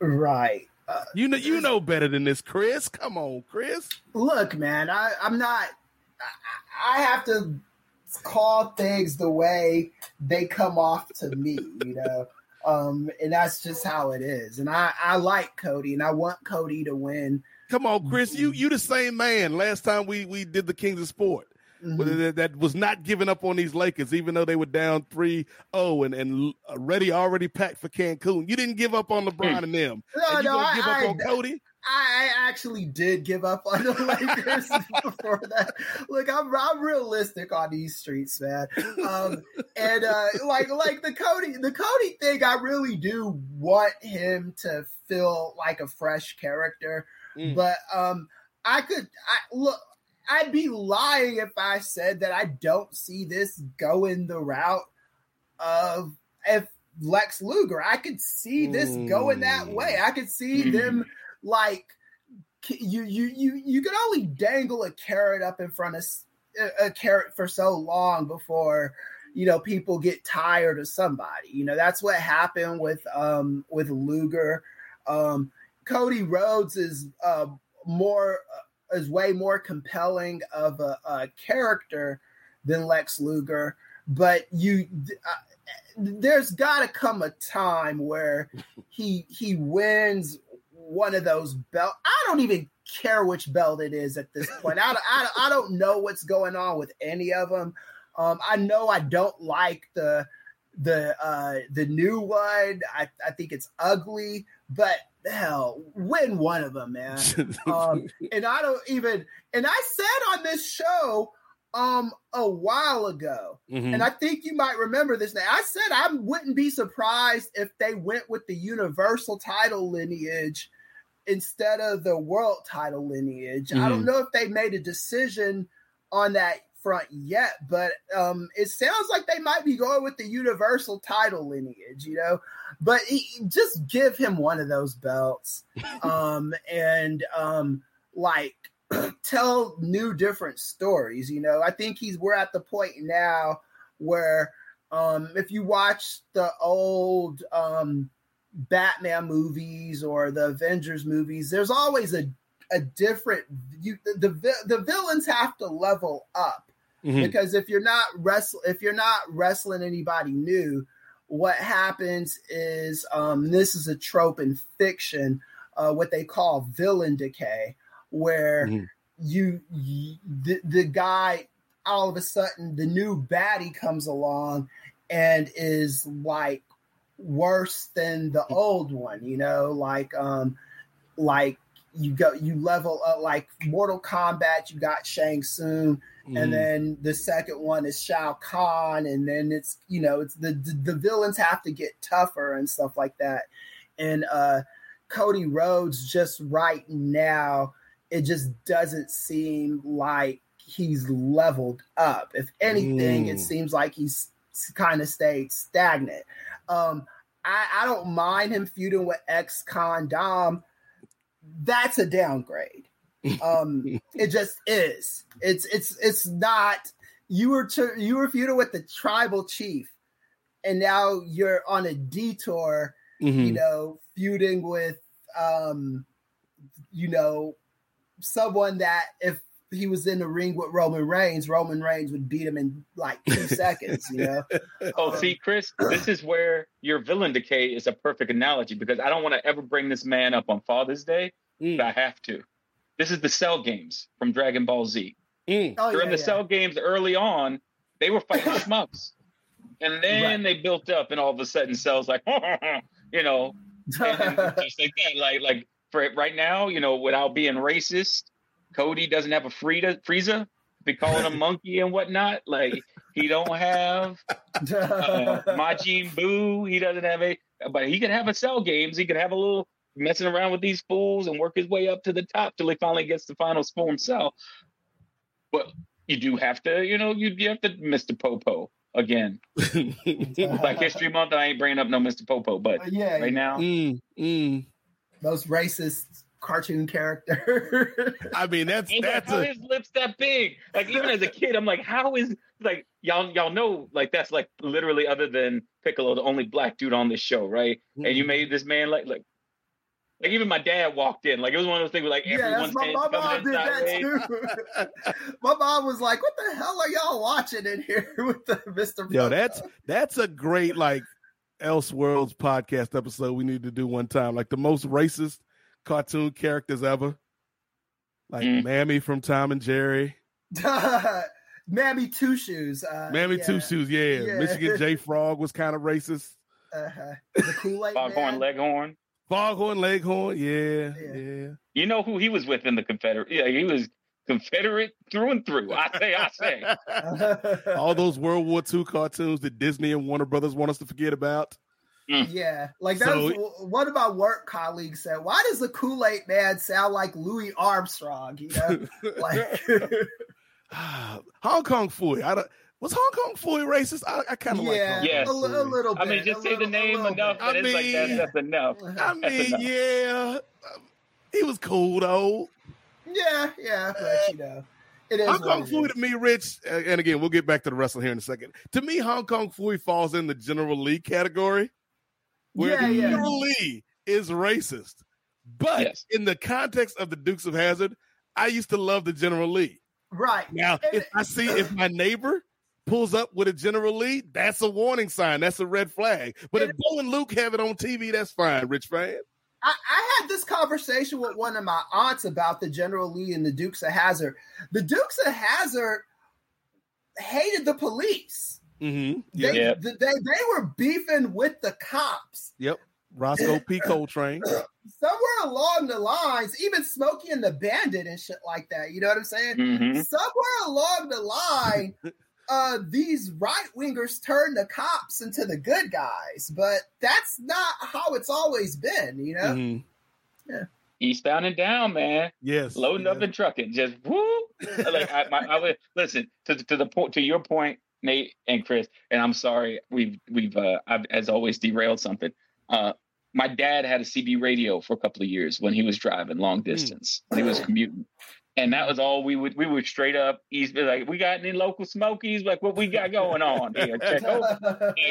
right. Uh, You know you know better than this, Kris. Come on, Kris. look, man, I, I'm not. I, I have to call things the way they come off to me, you know. Um, and that's just how it is. And I, I like Cody, and I want Cody to win. Come on, Kris. You you the same man. Last time we we did the Kings of Sport. Mhm. that, that was not giving up on these Lakers, even though they were down 3 0 and, and ready already packed for Cancun. You didn't give up on LeBron and them. No, and you no, gonna I- give up I- on Cody? I, actually did give up on the Lakers before that. Look, I'm I'm realistic on these streets, man. Um, and uh, like like the Cody the Cody thing, I really do want him to feel like a fresh character. Mm. But um, I could I look. I'd be lying if I said that I don't see this going the route of if Lex Luger. I could see this going that way. I could see them like you you you you can only dangle a carrot up in front of a carrot for so long before you know people get tired of somebody. You know that's what happened with um with Luger. Um, Cody Rhodes is uh, more uh, is way more compelling of a, a character than Lex Luger, but you. Uh, there's got to come a time where he he wins one of those belt. I don't even care which belt it is at this point. I, don't- I, don't- I don't know what's going on with any of them. Um, I know I don't like the the uh, the new one. I, I think it's ugly, but hell, win one of them, man. Um, and I don't even. And I said on this show um a while ago Mhm. and I think you might remember this now. I said I wouldn't be surprised if they went with the universal title lineage instead of the world title lineage. I don't Mhm. know if they made a decision on that front yet, but um it sounds like they might be going with the universal title lineage, you know. But he, just give him one of those belts. um and um like tell new different stories you know i think he's we're at the point now where um if you watch the old um batman movies or the avengers movies there's always a a different you the the, the villains have to level up Mhm. because if you're not wrestle if you're not wrestling anybody new what happens is um this is a trope in fiction uh what they call villain decay where Mhm. you, you the, the guy all of a sudden the new baddie comes along and is like worse than the old one you know like um like you go you level up like mortal kombat you got shang Tsung, Mhm. and then the second one is shao kahn and then it's you know it's the, the the villains have to get tougher and stuff like that and uh cody rhodes just right now it just doesn't seem like he's leveled up. If anything, it Mm. seems like he's kind of stayed stagnant. Um, I, I don't mind him feuding with ex con Dom. That's a downgrade. Um, it just is. It's it's it's not. You were to, you were feuding with the tribal chief, and now you're on a detour. You Mhm. know, feuding with um, you know, someone that if he was in the ring with Roman Reigns, Roman Reigns would beat him in like two seconds. You know. Oh, um, see, Kris, this is where your villain decay is a perfect analogy because I don't want to ever bring this man up on Father's Day, mm. but I have to. This is the Cell games from Dragon Ball Z. Mm. Oh, During yeah, the yeah. Cell games early on, they were fighting schmucks. And then they built up, and all of a sudden, Cell's like, you know, and, and just like that. Like, like for it right now, you know, without being racist, Cody doesn't have a Frida, Frieza. Be calling him monkey and whatnot. Like he don't have uh, Majin Buu. He doesn't have a, but he could have a cell games. He could have a little messing around with these fools and work his way up to the top till he finally gets the final form cell. But you do have to, you know, you, you have to Mr. Popo again. Black History Month. I ain't bringing up no Mr. Popo, but Yeah, right now, Mm, most racist cartoon character. I mean, that's I'm like, that's how a his lips that big? Like even as a kid, I'm like, how is like y'all y'all know like that's like literally other than Piccolo, the only black dude on this show, right? And Mm-hmm. you made this man like like like even my dad walked in, like it was one of those things where like yeah, everyone's that's my, my mom did that sideways. too. my mom was like, "What the hell are y'all watching in here with the Mister?" yo, that's that's a great like Elseworlds podcast episode we need to do one time. Like the most racist cartoon characters ever. Like Mm. Mammy from Tom and Jerry. Mammy Two Shoes. Uh, Mammy yeah. Two Shoes, yeah. Yeah. Michigan J Frog was kind of racist. Uh-huh. The Kool Aid Foghorn Leghorn. Foghorn Leghorn, yeah, yeah. You know who he was with in the Confederate? Yeah, he was Confederate through and through. I say, I say. All those World War II cartoons that Disney and Warner Brothers want us to forget about. Mm. Yeah, like that. So- one of my work colleagues said. Why does the Kool Aid Man sound like Louis Armstrong? You know, like Hong Kong Phooey. I don't, was Hong Kong Phooey racist? I, I kind of like yeah, Hong Yes. a, li- a little bit. I mean, just say the little- a name enough that I it's like that, mean- that's enough. I That's mean, enough. yeah, he was cool though. Yeah, yeah, but you know, it is. Hong Kong it Fooey is. to me, Rich, and again, we'll get back to the wrestling here in a second. To me, Hong Kong Phooey falls in the General Lee category, where Yeah, yeah. General Lee is racist. But Yes. in the context of the Dukes of Hazzard, I used to love the General Lee. Right. Now, And- if I see if my neighbor pulls up with a General Lee, that's a warning sign. That's a red flag. But if Bo and Luke have it on TV, that's fine, Rich Fann. I, I had this conversation with one of my aunts about the General Lee and the Dukes of Hazzard. The Dukes of Hazzard hated the police. Mm-hmm. They, Yep. they, they were beefing with the cops. Yep. Rosco P. Coltrane. Somewhere along the lines, even Smokey and the Bandit and shit like that. You know what I'm saying? Mhm. Somewhere along the line, uh, these right wingers turned the cops into the good guys, but that's not how it's always been. You know? Mhm. Eastbound and down, man. Yes. Loading up and trucking, just woo. like I, my, I would listen to to the point to your point, Nate and Kris. And I'm sorry, we've we've uh, I've as always derailed something. Uh, my dad had a CB radio for a couple of years when he was driving long distance. He was commuting, and that was all we would we would straight up East like we got any local smokies like what we got going on here. Check over.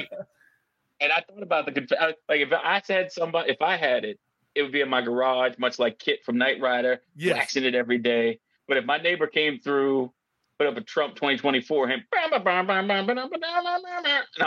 And I thought about the like if I said somebody if I had it, it would be in my garage, much like KITT from Knight Rider, Yes. waxing it every day. But if my neighbor came through, put up a Trump 2024, him, and I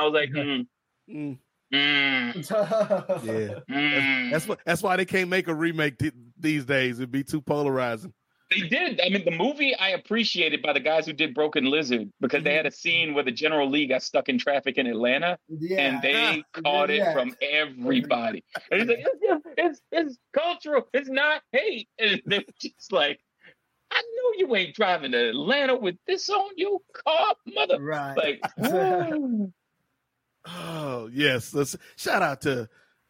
was like, mm, Mm. mm, Yeah. mm. That's what. That's why they can't make a remake th- these days. It'd be too polarizing. They did. I mean, the movie I appreciated by the guys who did Broken Lizard because they had a scene where the General Lee got stuck in traffic in Atlanta, Yeah. and they Yeah. caught it Yeah. from everybody. And he's like, it's, it's, it's cultural. It's not hate. And they were just like, I know you ain't driving to Atlanta with this on your car, mother. Right. Like. Oh yes. Let's shout out to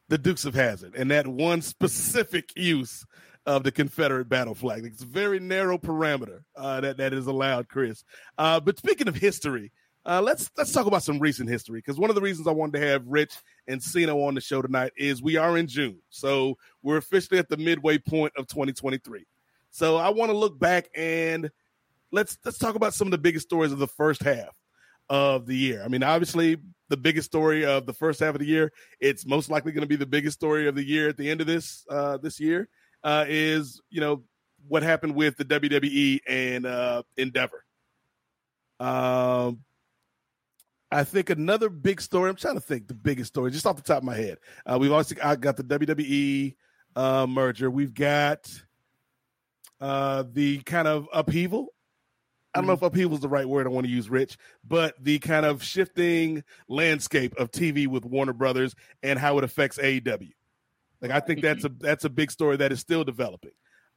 the Dukes of Hazzard and that one specific use of the Confederate battle flag. It's a very narrow parameter uh, that that is allowed, Kris. Uh, but speaking of history, uh, let's let's talk about some recent history because one of the reasons I wanted to have Rich and Siino on the show tonight is we are in June, so we're officially at the midway point of 2023. So I want to look back and let's let's talk about some of the biggest stories of the first half of the year. I mean, obviously, the biggest story of the first half of the year, it's most likely going to be the biggest story of the year at the end of this uh, this year. Uh, is you know what happened with the WWE and uh, Endeavor. Um, I think another big story. I'm trying to think the biggest story, just off the top of my head. Uh, we've also I got the WWE uh, merger. We've got uh, the kind of upheaval. I don't know if upheaval is the right word I want to use, Rich, but the kind of shifting landscape of TV with Warner Brothers and how it affects AEW. Like I think that's a that's a big story that is still developing.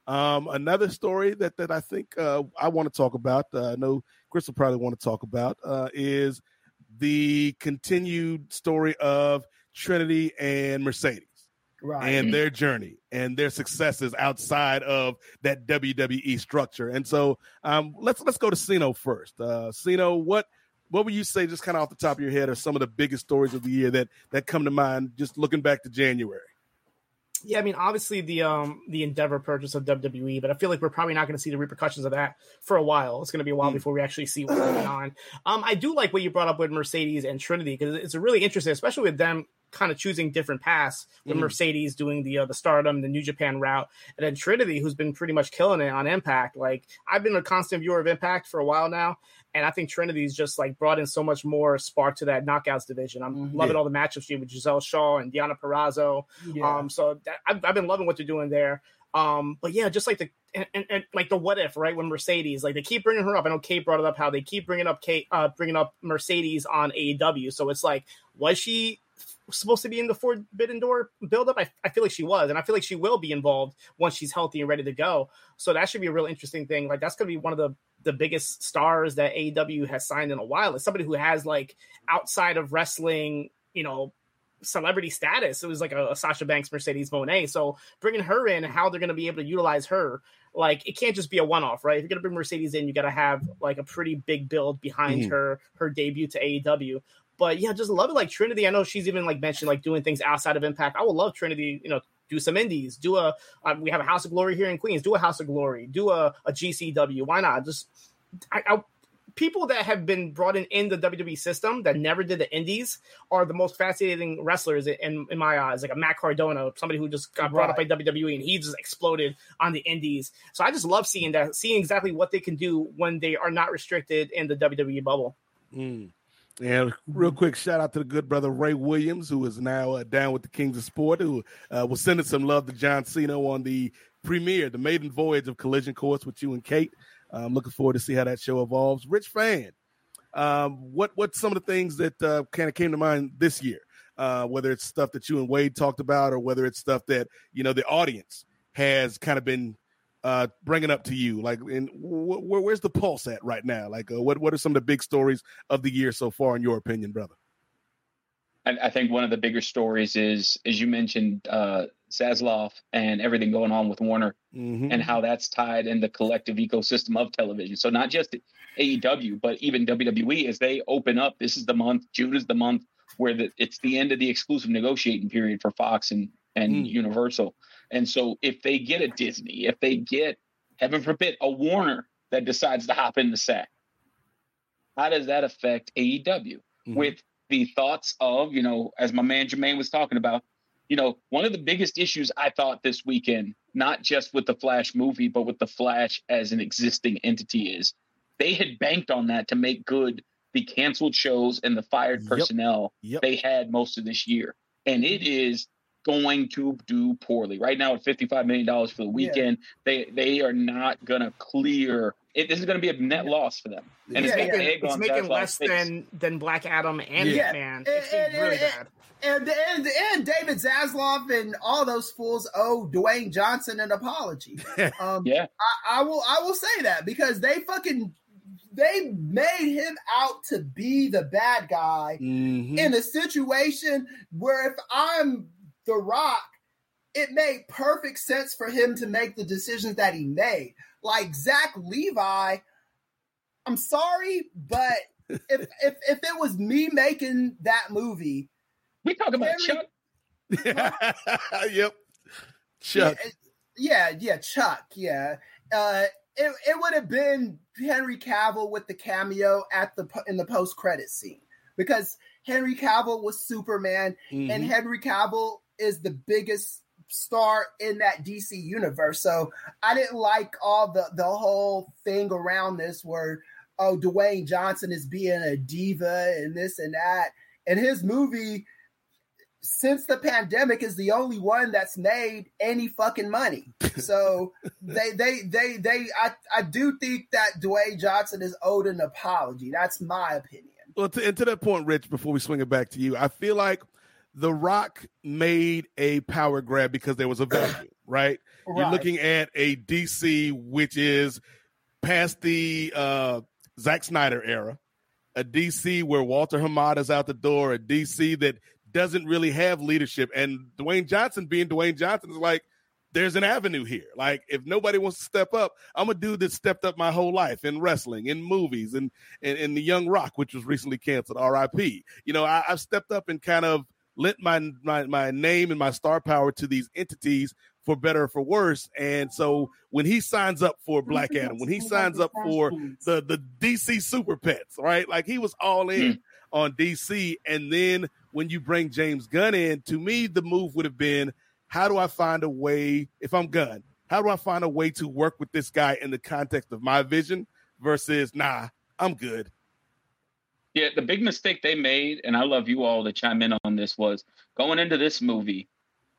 Um, another story that that I think uh, I want to talk about. Uh, I know Kris will probably want to talk about uh, is the continued story of Trinity and Mercedes. Right. And their journey and their successes outside of that WWE structure. And so um, let's let's go to Siino first. Uh Siino, what what would you say just kind of off the top of your head are some of the biggest stories of the year that that come to mind just looking back to January? yeah, I mean, obviously the um the Endeavor purchase of WWE, but I feel like we're probably not going to see the repercussions of that for a while. It's going to be a while mm. before we actually see what's going on. Um, I do like what you brought up with Mercedes and Trinity because it's really interesting, especially with them kind of choosing different paths. With mm. Mercedes doing the uh, the Stardom, the New Japan route, and then Trinity, who's been pretty much killing it on Impact. Like I've been a constant viewer of Impact for a while now, and I think Trinity's just like brought in so much more spark to that knockouts division. I'm mm-hmm. loving all the matchups she with Gisele Shaw and Deonna Purrazzo. Yeah. Um, so that, I've, I've, been loving what they're doing there. Um, but yeah, just like the and, and, and, like the what if, right? When Mercedes, like they keep bringing her up. I know Kate brought it up how they keep bringing up Kate, uh, bringing up Mercedes on AEW. So it's like, was she supposed to be in the Forbidden Door buildup? I, I feel like she was, and I feel like she will be involved once she's healthy and ready to go. So that should be a real interesting thing. Like that's going to be one of the the biggest stars that AEW has signed in a while. It's somebody who has like outside of wrestling, you know, celebrity status. It was like a, a Sasha Banks, Mercedes Moné. So bringing her in, how they're going to be able to utilize her, like it can't just be a one off, right? If you're going to bring Mercedes in, you got to have like a pretty big build behind mm. her her debut to AEW. But yeah, just love it. Like Trinity, I know she's even like mentioned like doing things outside of Impact. I would love Trinity, you know, do some indies, do a. Uh, we have a House of Glory here in Queens. Do a House of Glory. Do a, a GCW. Why not? Just I, I, people that have been brought in in the WWE system that never did the indies are the most fascinating wrestlers in, in my eyes. Like a Matt Cardona, somebody who just got brought right. up by WWE and he just exploded on the indies. So I just love seeing that, seeing exactly what they can do when they are not restricted in the WWE bubble. Mm. And real quick, shout out to the good brother Ray Williams, who is now uh, down with the Kings of Sport, who uh, was sending some love to John Cena on the premiere, the maiden voyage of Collision Course with you and Kate. I'm um, looking forward to see how that show evolves. Rich Fann, um, what what some of the things that uh, kind of came to mind this year? Uh, whether it's stuff that you and Wade talked about, or whether it's stuff that you know the audience has kind of been uh, bringing up to you? Like, and wh- wh- where's the pulse at right now? Like, uh, what what are some of the big stories of the year so far, in your opinion, brother? I, I think one of the bigger stories is, as you mentioned, uh, Zaslav and everything going on with Warner mm-hmm. and how that's tied in the collective ecosystem of television. So not just AEW, but even WWE as they open up. This is the month. June is the month where the, it's the end of the exclusive negotiating period for Fox and and mm. Universal. And so if they get a Disney, if they get, heaven forbid, a Warner that decides to hop in the sack, how does that affect AEW? Mm-hmm. With the thoughts of, you know, as my man Jermaine was talking about, you know, one of the biggest issues I thought this weekend, not just with the Flash movie, but with the Flash as an existing entity, is they had banked on that to make good the canceled shows and the fired personnel yep. Yep. they had most of this year. And it is going to do poorly. Right now at $55 million for the weekend, yeah. they they are not going to clear it, this is going to be a net loss for them. And yeah, it's making, yeah. it's making less than than Black Adam and yeah. Man. It's and, really and, bad. And, and, and David Zaslav and all those fools owe Dwayne Johnson an apology. Um, yeah, I, I will I will say that because they fucking they made him out to be the bad guy mm-hmm. in a situation where if I'm The Rock, it made perfect sense for him to make the decisions that he made. Like Zach Levi, I'm sorry, but if if if it was me making that movie, we talk about Chuck. yep, Chuck. Yeah, yeah, yeah, Chuck. Yeah, uh, it it would have been Henry Cavill with the cameo at the in the post credit scene because Henry Cavill was Superman, mm-hmm. and Henry Cavill is the biggest star in that DC universe. So I didn't like all the the whole thing around this where oh Dwayne Johnson is being a diva and this and that. And his movie since the pandemic is the only one that's made any fucking money. So they they they they I, I do think that Dwayne Johnson is owed an apology. That's my opinion. Well, to, and to that point, Rich, before we swing it back to you, I feel like The Rock made a power grab because there was a vacuum, right? right? You're looking at a DC which is past the uh, Zack Snyder era, a DC where Walter Hamada's out the door, a DC that doesn't really have leadership. And Dwayne Johnson being Dwayne Johnson is like, there's an avenue here. Like, if nobody wants to step up, I'm a dude that stepped up my whole life in wrestling, in movies, and in, in, the Young Rock, which was recently canceled, RIP. You know, I, I've stepped up and kind of lent my, my my name and my star power to these entities for better or for worse. And so when he signs up for Black Adam, when he signs up for the the DC Super Pets, right? Like he was all in mm. on DC, and then when you bring James Gunn in, to me, the move would have been how do I find a way, if I'm Gunn, how do I find a way to work with this guy in the context of my vision versus, nah, I'm good. Yeah, the big mistake they made, and I love you all to chime in on this, was going into this movie,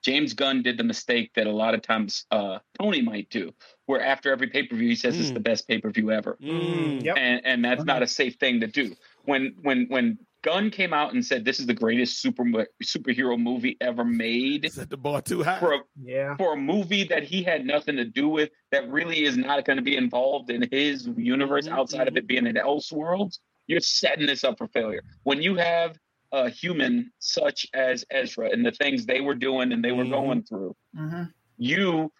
James Gunn did the mistake that a lot of times uh, Tony might do, where after every pay per view he says mm. it's the best pay per view ever, mm. yep. and and that's not a safe thing to do. When when when Gunn came out and said this is the greatest super superhero movie ever made. Set the bar too high. For a, yeah. For a movie that he had nothing to do with, that really is not going to be involved in his universe mm-hmm. outside of it being in Elseworlds, you're setting this up for failure. When you have a human such as Ezra and the things they were doing and they were mm-hmm. going through, mm-hmm. you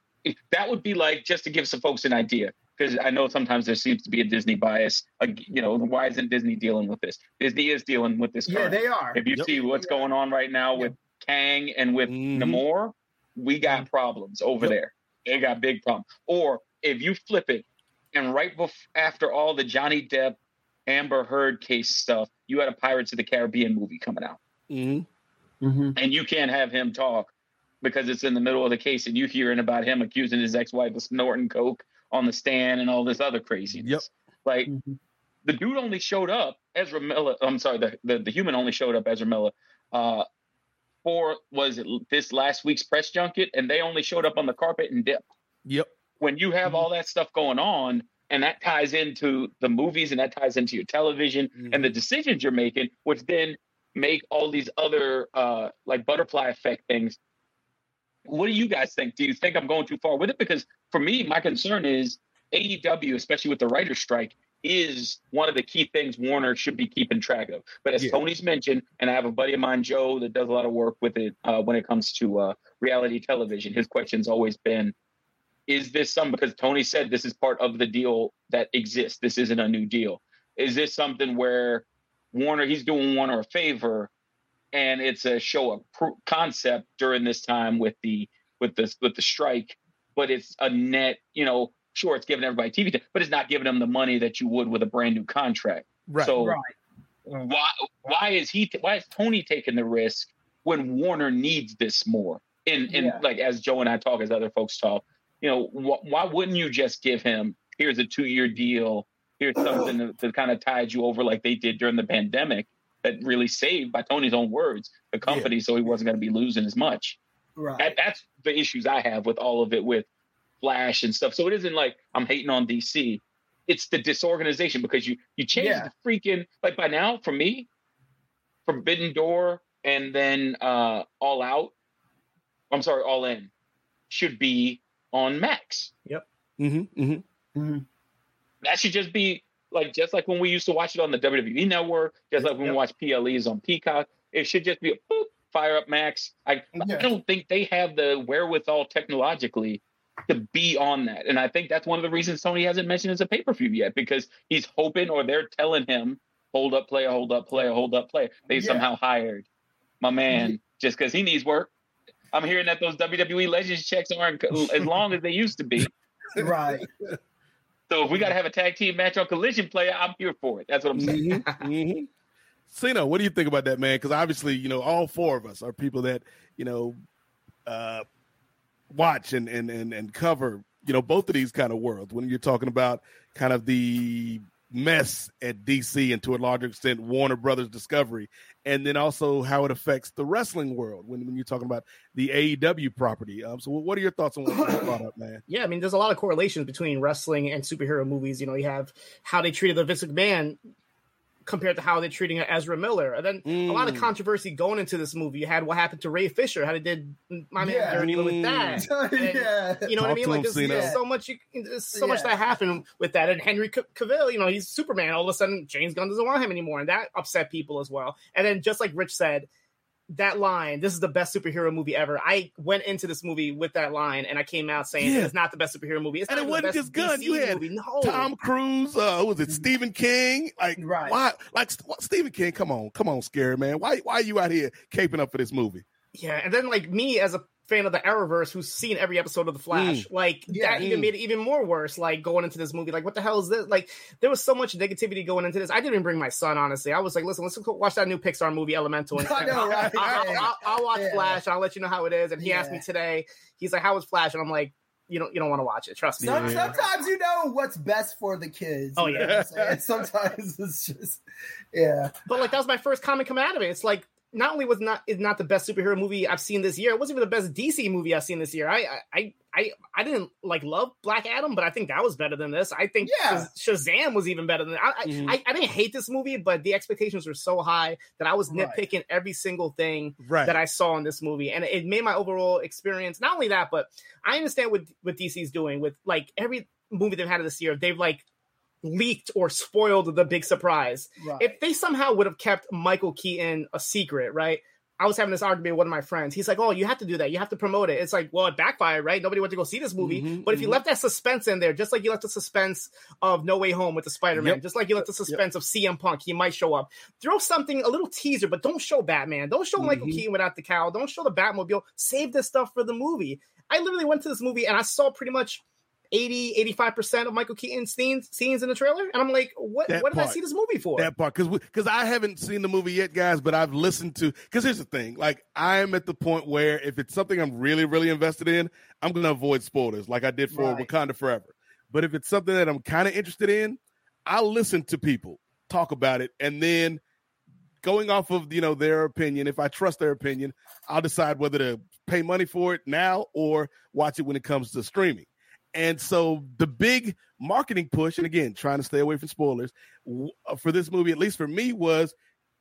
that would be like just to give some folks an idea because I know sometimes there seems to be a Disney bias. Like, you know, why isn't Disney dealing with this? Disney is dealing with this. Yeah, they are. If you yep. see what's going on right now yep. with Kang and with mm-hmm. Namor, we got mm-hmm. problems over yep. there. They got big problems. Or if you flip it, and right before after all the Johnny Depp, Amber Heard case stuff, you had a Pirates of the Caribbean movie coming out, mm-hmm. mm-hmm. and you can't have him talk because it's in the middle of the case, and you hearing about him accusing his ex-wife of snorting coke on the stand and all this other craziness. Yep. Like mm-hmm. the dude only showed up, Ezra Miller. I'm sorry, the, the, the human only showed up, Ezra Miller, uh, for was it this last week's press junket, and they only showed up on the carpet and dipped. Yep. When you have mm-hmm. all that stuff going on, and that ties into the movies, and that ties into your television mm-hmm. and the decisions you're making, which then make all these other uh, like butterfly effect things what do you guys think? Do you think I'm going too far with it? Because for me, my concern is AEW, especially with the writer's strike, is one of the key things Warner should be keeping track of. But as yeah. Tony's mentioned, and I have a buddy of mine, Joe, that does a lot of work with it uh, when it comes to uh, reality television. His question's always been, is this some, because Tony said this is part of the deal that exists. This isn't a new deal. Is this something where Warner, he's doing Warner a favor and it's a show of pro- concept during this time with the with the with the strike, but it's a net. You know, sure, it's giving everybody TV, but it's not giving them the money that you would with a brand new contract. Right. So right. why why is he why is Tony taking the risk when Warner needs this more? And and yeah. like as Joe and I talk, as other folks talk, you know, wh- why wouldn't you just give him here's a two year deal, here's something to, to kind of tide you over like they did during the pandemic, that really saved, by Tony's own words, the company, yeah. so he wasn't going to be losing as much. Right. That, that's the issues I have with all of it with Flash and stuff. So it isn't like I'm hating on DC. It's the disorganization because you you change yeah. the freaking like by now for me, Forbidden Door and then uh All Out. I'm sorry, All In should be on Max. Yep. Mm-hmm. Mm-hmm. Mm-hmm. That should just be like just like when we used to watch it on the WWE Network, just like when yep. we watch PLEs on Peacock. It should just be a boop, fire up Max. I, yeah. I don't think they have the wherewithal technologically to be on that, and I think that's one of the reasons Tony hasn't mentioned as a pay per view yet because he's hoping or they're telling him hold up player, hold up player, hold up player. They yeah. somehow hired my man just because he needs work. I'm hearing that those WWE Legends checks aren't as long as they used to be. Right. So if we got to have a tag team match on Collision Player, I'm here for it. That's what I'm saying. mm-hmm. mm-hmm. Siino, what do you think about that, man? Because obviously, you know, all four of us are people that, you know, uh, watch and and and and cover you know both of these kind of worlds when you're talking about kind of the mess at DC and to a larger extent Warner Brothers Discovery, and then also how it affects the wrestling world when, when you're talking about the AEW property. Um, so, what are your thoughts on what you brought up, man? Yeah, I mean, there's a lot of correlations between wrestling and superhero movies. You know, you have how they treated the Vince McMahon compared to how they're treating Ezra Miller. And then mm. a lot of controversy going into this movie. You had what happened to Ray Fisher, how they did my man yeah. Dirty with that. And, yeah. You know Talk what I mean? Like there's, there's so much you, there's so yeah. much that happened with that. And Henry Cavill, you know, he's Superman. All of a sudden, James Gunn doesn't want him anymore, and that upset people as well. And then just like Rich said, that line, this is the best superhero movie ever. I went into this movie with that line and I came out saying yeah. it's not the best superhero movie. It's and it wasn't just good. You had no. Tom Cruise, uh, was it Stephen King? Like, right. why? Like, Stephen King, come on, come on, scary man. Why, why are you out here caping up for this movie? Yeah, and then like me as a fan of the Arrowverse who's seen every episode of The Flash. Mm. Like yeah, that mm. even made it even more worse. Like going into this movie, like what the hell is this? Like there was so much negativity going into this. I didn't even bring my son. Honestly, I was like, listen, let's watch that new Pixar movie, Elemental. And I know, right? I'll, I'll, I'll, watch yeah. Flash. I'll let you know how it is. And he yeah. asked me today. He's like, "How was Flash?" And I'm like. You don't you don't want to watch it. Trust me. Some, sometimes you know what's best for the kids. Oh yeah. and sometimes it's just yeah. But like that was my first comment coming out of it. It's like not only was not is not the best superhero movie I've seen this year, it wasn't even the best DC movie I've seen this year. I I I I didn't like love Black Adam, but I think that was better than this. I think yeah. Shazam was even better than I, mm-hmm. I, I, didn't hate this movie, but the expectations were so high that I was nitpicking right. every single thing right. that I saw in this movie, and it made my overall experience. Not only that, but I understand what what DC's doing with like every movie they've had this year. They've like leaked or spoiled the big surprise. Right. If they somehow would have kept Michael Keaton a secret, right? I was having this argument with one of my friends. He's like, "Oh, you have to do that. You have to promote it." It's like, well, it backfired, right? Nobody went to go see this movie. Mm-hmm, but if you mm-hmm. left that suspense in there, just like you left the suspense of No Way Home with the Spider-Man, yep. just like you left the suspense yep. of CM Punk, he might show up. Throw something, a little teaser, but don't show Batman. Don't show mm-hmm. Michael Keaton without the cowl. Don't show the Batmobile. Save this stuff for the movie. I literally went to this movie and I saw pretty much 80 85% of michael keaton's scenes scenes in the trailer? And i'm like what that what did i see this movie for? That part. Because because i haven't seen the movie yet guys but i've listened to because here's the thing. Like i'm at the point where if it's something i'm really really invested in i'm gonna avoid spoilers like i did for right. wakanda forever. But if it's something that i'm kind of interested in i'll listen to people talk about it and then going off of you know their opinion if i trust their opinion i'll decide whether to pay money for it now or watch it when it comes to streaming and so the big marketing push, and again, trying to stay away from spoilers uh, for this movie, at least for me, was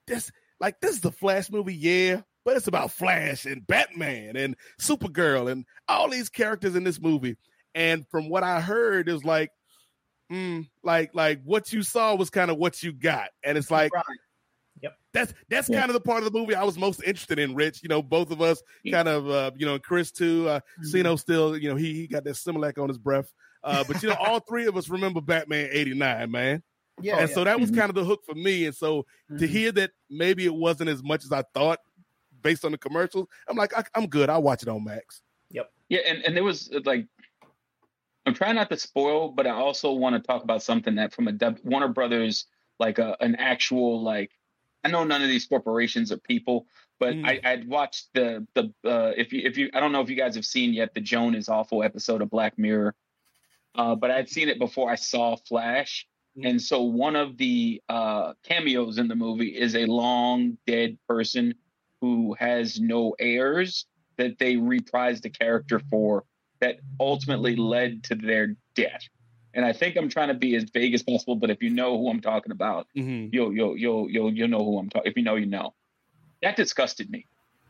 this like this is the Flash movie, yeah, but it's about Flash and Batman and Supergirl and all these characters in this movie. And from what I heard, it was like, mm, like, like what you saw was kind of what you got, and it's like, right. Yep. That's that's yeah. kind of the part of the movie I was most interested in, Rich. You know, both of us kind of uh, you know, Kris too. Uh mm-hmm. Siino still, you know, he he got that Similac on his breath. Uh, but you know, all three of us remember Batman 89, man. Yeah. And yeah. so that was mm-hmm. kind of the hook for me. And so mm-hmm. to hear that maybe it wasn't as much as I thought based on the commercials, I'm like, I, am good. I'll watch it on Max. Yep. Yeah, and, and there was uh, like I'm trying not to spoil, but I also want to talk about something that from a Warner Brothers, like a, an actual like I know none of these corporations are people, but mm. I, I'd watched the the uh, if you if you I don't know if you guys have seen yet the Joan is awful episode of Black Mirror, uh, but I'd seen it before I saw Flash, mm. and so one of the uh, cameos in the movie is a long dead person who has no heirs that they reprised the character for that ultimately led to their death. And I think I'm trying to be as vague as possible, but if you know who I'm talking about, mm-hmm. you'll you'll you'll you'll you'll know who I'm talking. If you know, you know. That disgusted me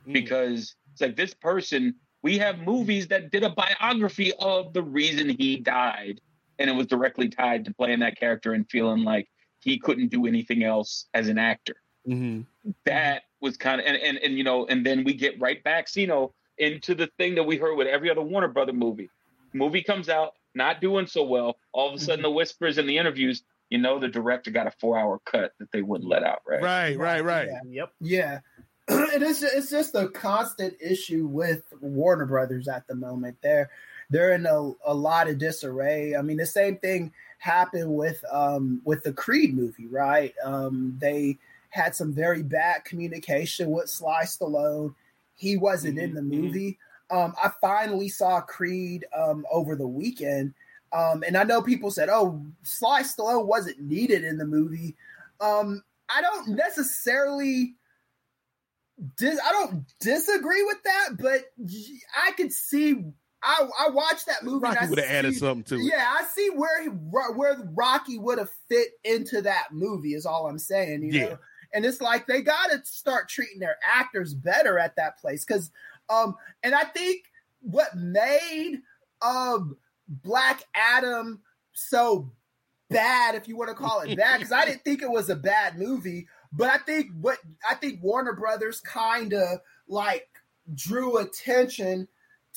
mm. because it's like this person. We have movies that did a biography of the reason he died, and it was directly tied to playing that character and feeling like he couldn't do anything else as an actor. Mm-hmm. That was kind of and, and and you know, and then we get right back, you know, into the thing that we heard with every other Warner Brother movie. Movie comes out, not doing so well. All of a sudden, mm-hmm. the whispers in the interviews, you know, the director got a four hour cut that they wouldn't let out, right? Right, right, right. Yeah. Yep. Yeah. and it's it's just a constant issue with Warner Brothers at the moment. They're they're in a, a lot of disarray. I mean, the same thing happened with um with the Creed movie, right? Um they had some very bad communication with Sly Stallone. He wasn't mm-hmm. in the movie. Um, I finally saw Creed um, over the weekend, um, and I know people said, "Oh, Sly Stallone wasn't needed in the movie." Um, I don't necessarily. Dis- I don't disagree with that, but I could see. I, I watched that movie. Rocky would have added something to it. Yeah, I see where he, where Rocky would have fit into that movie. Is all I'm saying. You Yeah. know, and it's like they got to start treating their actors better at that place because, um, and I think what made um Black Adam so bad, if you want to call it that, because I didn't think it was a bad movie, but I think what I think Warner Brothers kind of like drew attention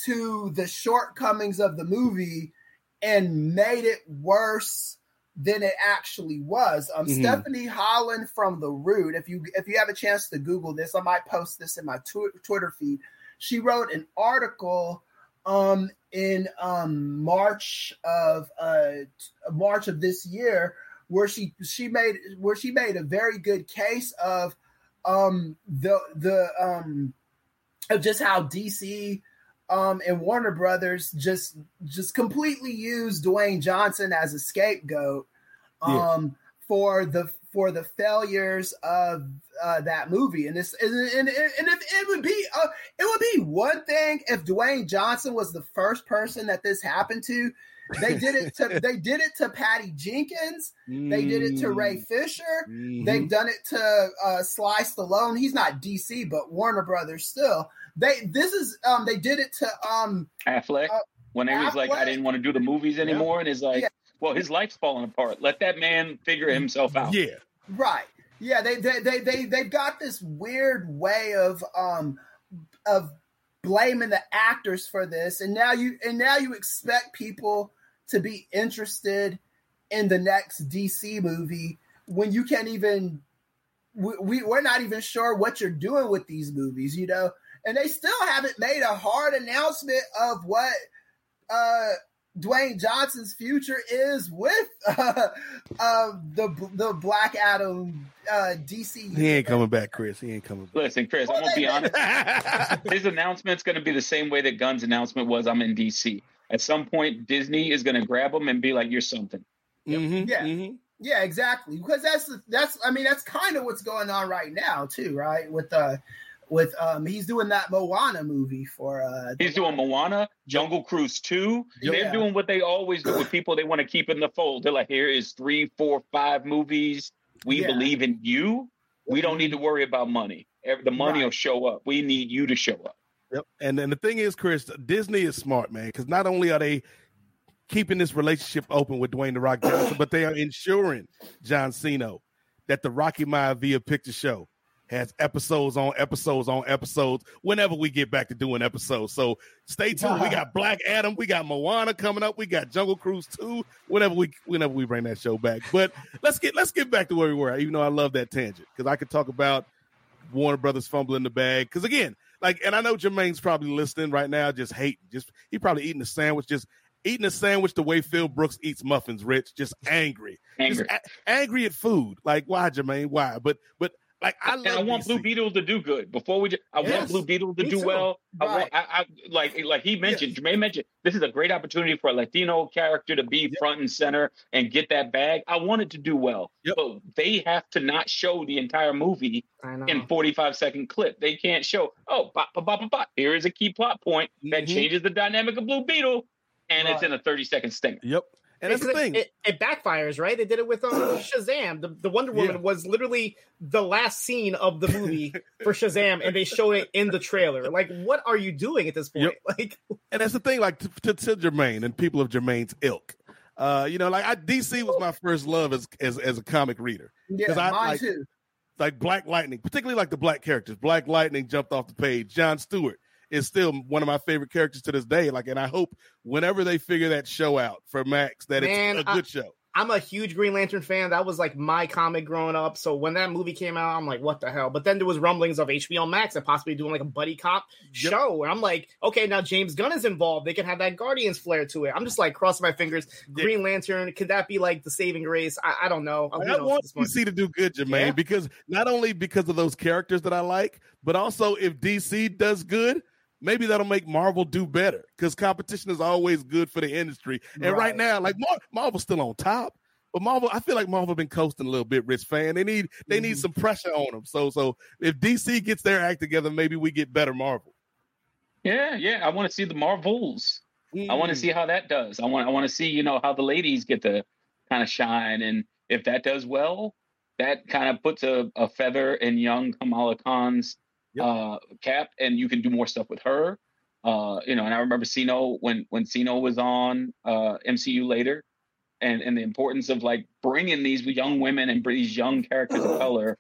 to the shortcomings of the movie and made it worse than it actually was. Um, Mhm. Stephanie Holland from The Root. If you if you have a chance to Google this, I might post this in my tw- Twitter feed. She wrote an article um in um March of uh March of this year where she she made where she made a very good case of um the the um of just how DC um and Warner Brothers just just completely used Dwayne Johnson as a scapegoat Yeah. um for the for the failures of uh, that movie and this and, and, and if it would be uh, it would be one thing if Dwayne Johnson was the first person that this happened to they did it to they did it to Patty Jenkins they did it to Ray Fisher they've done it to uh, Sly Stallone he's not DC but Warner Brothers still they this is um they did it to um Affleck when he was like, I didn't want to do the movies anymore, and is like, Yeah. well, his life's falling apart. Let that man figure himself out. Yeah. Right. Yeah, they they they they they've got this weird way of um of blaming the actors for this and now you and now you expect people to be interested in the next DC movie when you can't even we, we we're not even sure what you're doing with these movies, you know. And they still haven't made a hard announcement of what uh Dwayne Johnson's future is with uh, uh, the the Black Adam uh, DC. He ain't coming back, Kris. He ain't coming back. Listen, Kris, I'm gonna be honest. His announcement's gonna be the same way that Gunn's announcement was. I'm in DC. At some point, Disney is gonna grab him and be like, "You're something." Mm-hmm. Yeah, yeah, exactly. Because that's that's I mean that's kind of what's going on right now too, right? With uh with um he's doing that Moana movie for uh He's doing Moana, Jungle Cruise 2. Yeah. They're doing what they always do with people they want to keep in the fold. They're like, here is three, four, five movies. We Yeah. believe in you. We don't need to worry about money. The money will show up. We need you to show up. Yep. And then the thing is, Kris, Disney is smart, man, because not only are they keeping this relationship open with Dwayne the Rock Johnson, but they are ensuring John Cena that the Rocky Maivia picture show has episodes on episodes on episodes whenever we get back to doing episodes. So stay tuned. We uh-huh. got Black Adam, we got Moana coming up, we got Jungle Cruise 2, whenever we whenever we bring that show back. But let's get let's get back to where we were, even though I love that tangent, because I could talk about Warner Brothers fumbling the bag. Because again, like, and I know Jermaine's probably listening right now, just hating, just he probably eating a sandwich, just eating a sandwich the way Phil Brooks eats muffins, Rich, just angry, Angry. just a- angry at food. Like, why, Jermaine? Why? But but like, I and I want DC. Blue Beetle to do good. Before we, just, I want Blue Beetle to do too. well. I want, I, I like, like he mentioned, Jermaine mentioned, this is a great opportunity for a Latino character to be front and center and get that bag. I want it to do well, but they have to not show the entire movie in 45 second clip. They can't show, oh, bop, bop, bop, bop, bop. here is a key plot point that Mm-hmm. changes the dynamic of Blue Beetle, and it's in a 30 second stinger. Yep. And that's the thing. It, it backfires, right? They did it with um, Shazam. The, the Wonder Woman Yeah. was literally the last scene of the movie for Shazam, and they showed it in the trailer. Like, what are you doing at this point? Like, and that's the thing, like to, to, to Jermaine and people of Jermaine's ilk. Uh, you know, like I, DC was my first love as as, as a comic reader. Yeah, I, mine like, too. Like Black Lightning, particularly like the black characters. Black Lightning jumped off the page. John Stewart is still one of my favorite characters to this day. Like, and I hope whenever they figure that show out for Max, that Man, it's a I- good show. I'm a huge Green Lantern fan. That was like my comic growing up. So when that movie came out, I'm like, what the hell? But then there was rumblings of HBO Max and possibly doing like a buddy cop show. And I'm like, okay, now James Gunn is involved. They can have that Guardians flair to it. I'm just like crossing my fingers. Green Lantern, could that be like the saving grace? I, I don't know. I knows want? DC to do good, Jermaine, Yeah. because not only because of those characters that I like, but also if DC does good, maybe that'll make Marvel do better because competition is always good for the industry. And right, right now, like Mar- Marvel's still on top, but Marvel, I feel like Marvel been coasting a little bit. Rich Fann, they need they need mm-hmm. some pressure on them. So so if DC gets their act together, maybe we get better Marvel. Yeah, yeah, I want to see the Marvels. Mm. I want to see how that does. I want I want to see you know how the ladies get to kind of shine, and if that does well, that kind of puts a, a feather in young Kamala Khan's yep. uh, cap, and you can do more stuff with her. Uh, you know, and I remember Siino when when Siino was on uh, MCU later, and and the importance of like bringing these young women and these young characters of color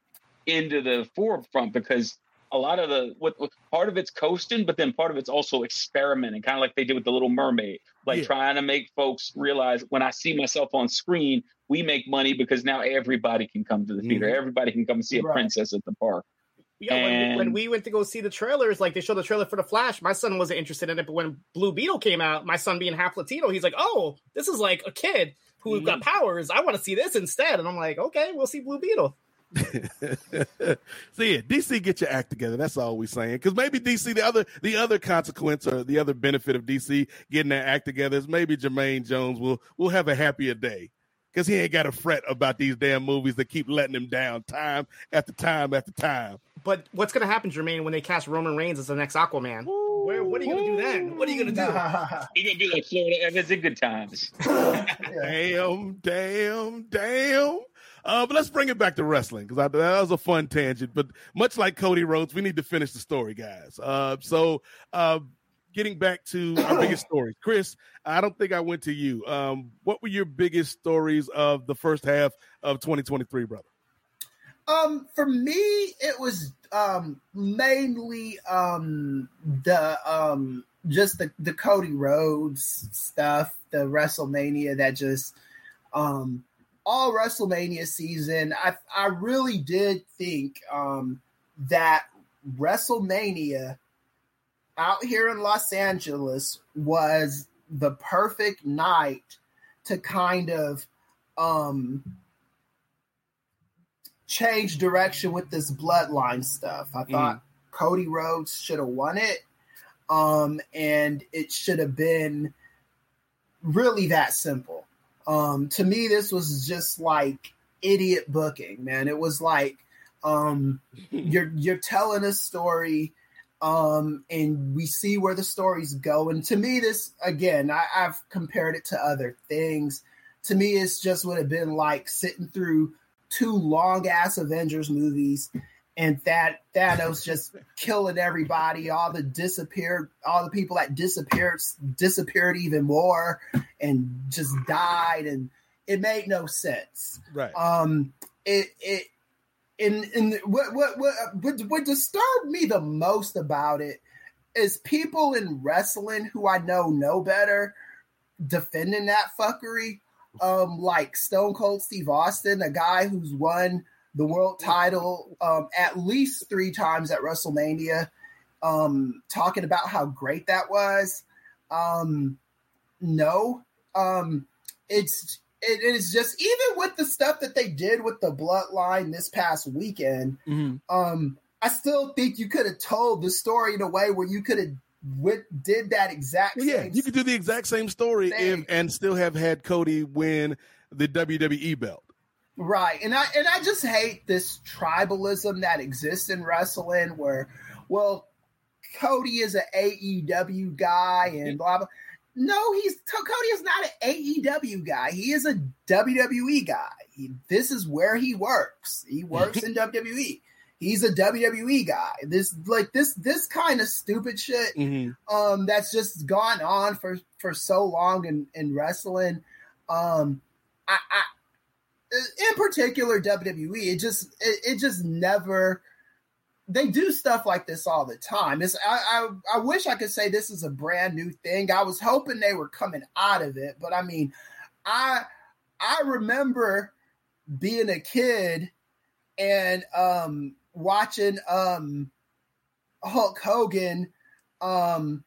into the forefront because a lot of the what, what, part of it's coasting, but then part of it's also experimenting, kind of like they did with the Little Mermaid, like yeah. trying to make folks realize when I see myself on screen, we make money because now everybody can come to the theater, mm-hmm. everybody can come and see a right. princess at the park. Yeah, and... when, when, we went to go see the trailers, like they showed the trailer for the Flash, my son wasn't interested in it. But when Blue Beetle came out, my son being half Latino, he's like, "Oh, this is like a kid who mm-hmm. got powers. I want to see this instead." And I'm like, "Okay, we'll see Blue Beetle." so yeah, DC get your act together. That's all we're saying. Because maybe DC, the other the other consequence or the other benefit of DC getting their act together is maybe Jermaine Jones will will have a happier day because he ain't got to fret about these damn movies that keep letting him down time after time after time. But what's going to happen, Jermaine, when they cast Roman Reigns as the next Aquaman? Where, what are you going to do then? What are you going to do? You're going to be like Florida Evans in good times. damn, damn, damn. Uh, but let's bring it back to wrestling because that was a fun tangent. But much like Cody Rhodes, we need to finish the story, guys. Uh, so, uh, getting back to our biggest stories, Kris, I don't think I went to you. Um, what were your biggest stories of the first half of 2023, brother? Um, for me, it was um mainly um the um just the the Cody Rhodes stuff, the WrestleMania that just um all WrestleMania season, I I really did think um, that WrestleMania out here in Los Angeles was the perfect night to kind of um, change direction with this bloodline stuff. I thought mm. Cody Rhodes should have won it. Um, and it should have been really that simple. Um, to me, this was just like idiot booking, man. It was like um, you're you're telling a story, um, and we see where the story's going. To me, this again, I, I've compared it to other things. To me, it's just would have been like sitting through two long ass Avengers movies and that Thanos just killing everybody, all the disappeared, all the people that disappeared disappeared even more and just died, and it made no sense. Right. Um. It it. And, and what, what what what what disturbed me the most about it is people in wrestling who I know know better defending that fuckery. Um, like Stone Cold Steve Austin, a guy who's won the world title um, at least three times at WrestleMania, um, talking about how great that was. Um, no, um, it's it is just even with the stuff that they did with the bloodline this past weekend. Mm-hmm. Um, I still think you could have told the story in a way where you could have with, did that exact well, yeah, you could do the exact same story if, and still have had Cody win the WWE belt. Right. And I and I just hate this tribalism that exists in wrestling where well Cody is an AEW guy and blah blah. No, he's Cody is not an AEW guy. He is a WWE guy. He, this is where he works. He works in WWE. He's a WWE guy. This like this this kind of stupid shit mm-hmm. um that's just gone on for for so long in in wrestling. Um I, I in particular WWE, it just it, it, just never they do stuff like this all the time. It's I, I I wish I could say this is a brand new thing. I was hoping they were coming out of it, but I mean, I I remember being a kid and um watching um Hulk Hogan um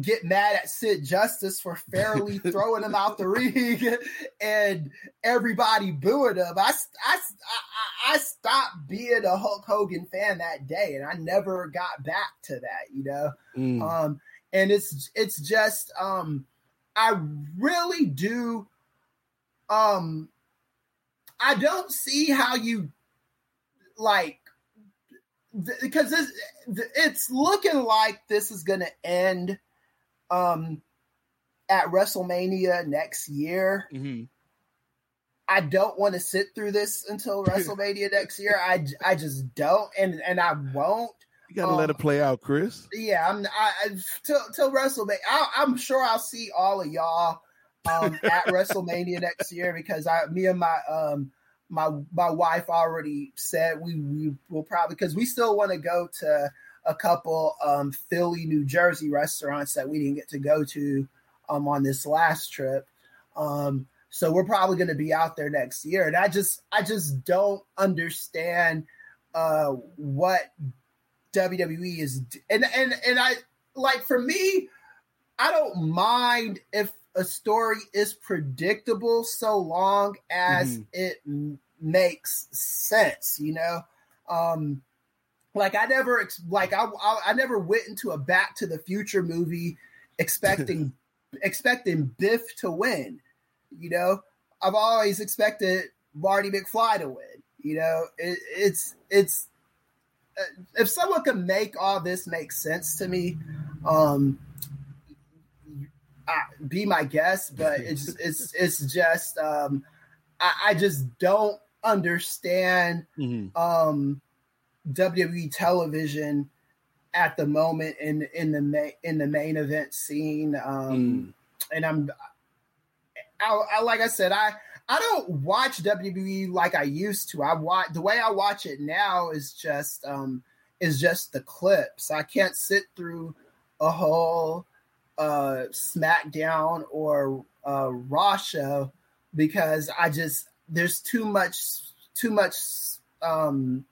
get mad at Sid Justice for fairly throwing him out the ring and everybody booing him. I, I, I stopped being a Hulk Hogan fan that day, and I never got back to that. You know, Mm. um, and it's it's just um, I really do. Um, I don't see how you like because this it's looking like this is going to end um at WrestleMania next year. Mhm. I don't want to sit through this until WrestleMania next year. I, I just don't, and and I won't. You gotta let Um, it play out, Kris. Yeah, I'm. I, I till till WrestleMania. I, I'm sure I'll see all of y'all um, at WrestleMania next year because I, me and my um my my wife already said we we will probably because we still want to go to a couple um Philly, New Jersey restaurants that we didn't get to go to um on this last trip. Um, so we're probably going to be out there next year, and I just I just don't understand uh what WWE is and and and I like for me, I don't mind if a story is predictable so long as Mhm. it m- makes sense, you know. Um like I never like I, I I never went into a Back to the Future movie expecting expecting Biff to win, you know. I've always expected Marty McFly to win, you know. It, it's it's uh, if someone could make all this make sense to me, um, I, be my guest. But it's it's it's just um, I, I just don't understand Mhm. um, WWE television at the moment in in the ma- in the main event scene. Um, And I'm I, I like I said I. I don't watch WWE like I used to. I watch the way I watch it now is just um is just the clips. I can't sit through a whole uh SmackDown or uh Raw show because I just there's too much too much um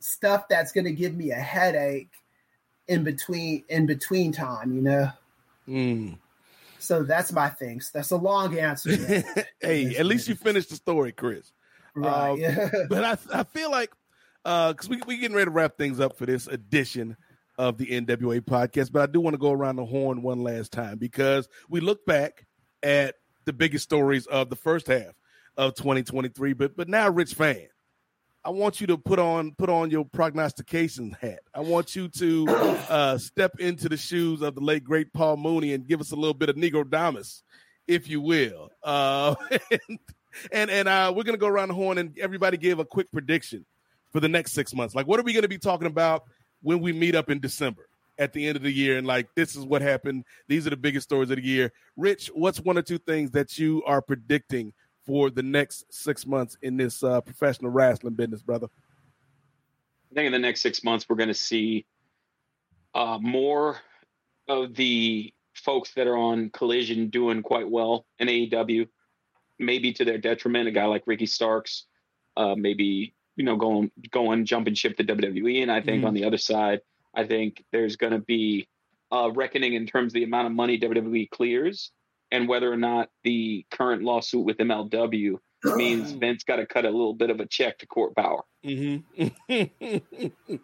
stuff that's going to give me a headache in between in between time, you know. Mm. So that's my things. That's a long answer. hey, at least you finished the story, Kris. Right, Um, yeah. But I, I feel like uh because we we getting ready to wrap things up for this edition of the NWA podcast, but I do want to go around the horn one last time because we look back at the biggest stories of the first half of 2023. But but now, Rich Fann, I want you to put on put on your prognostication hat. I want you to uh, step into the shoes of the late great Paul Mooney and give us a little bit of Negrodamus, if you will. Uh, and and, and uh, we're gonna go around the horn and everybody give a quick prediction for the next six months. Like, what are we gonna be talking about when we meet up in December? At the end of the year, and like this is what happened. These are the biggest stories of the year. Rich, what's one or two things that you are predicting for the next six months in this uh, professional wrestling business, brother? I think in the next six months we're going to see uh, more of the folks that are on Collision doing quite well in AEW, maybe to their detriment. A guy like Ricky Starks, uh, maybe you know going going jumping ship to WWE, and I think Mhm. on the other side, I think there's going to be a reckoning in terms of the amount of money WWE clears and whether or not the current lawsuit with MLW means Vince got to cut a little bit of a check to court power. Mm-hmm.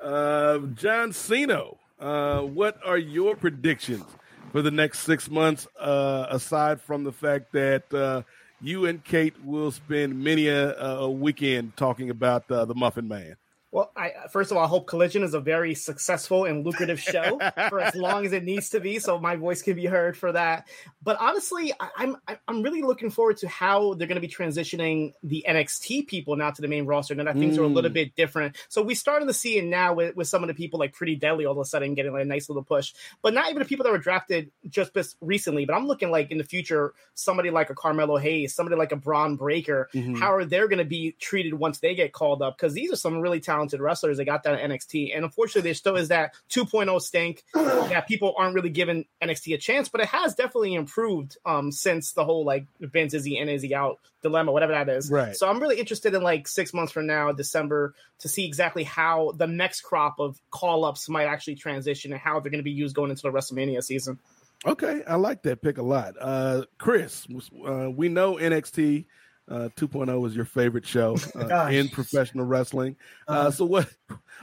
uh, John Siino, uh, what are your predictions for the next six months? Uh, aside from the fact that uh, you and Kate will spend many a, a weekend talking about uh, the Muffin Man. Well, I first of all, I hope Collision is a very successful and lucrative show for as long as it needs to be, so my voice can be heard for that. But honestly, I, I'm I'm really looking forward to how they're going to be transitioning the NXT people now to the main roster, and that things are a little Mm. bit different. So we started to see it now with, with some of the people like Pretty Deadly all of a sudden getting like a nice little push, but not even the people that were drafted just recently. But I'm looking like in the future, somebody like a Carmelo Hayes, somebody like a Bron Breakker. Mhm. How are they going to be treated once they get called up? Because these are some really talented wrestlers They got that in NXT. And unfortunately, there still is that 2.0 stink that people aren't really giving NXT a chance, but it has definitely improved um, since the whole like Vince is he in, is he out dilemma, whatever that is. Right. So I'm really interested in like six months from now, December, to see exactly how the next crop of call ups might actually transition and how they're going to be used going into the WrestleMania season. Okay, I like that pick a lot. Uh, Kris, uh, we know NXT Uh, 2.0 is your favorite show uh, in professional wrestling. Uh, Uh, so what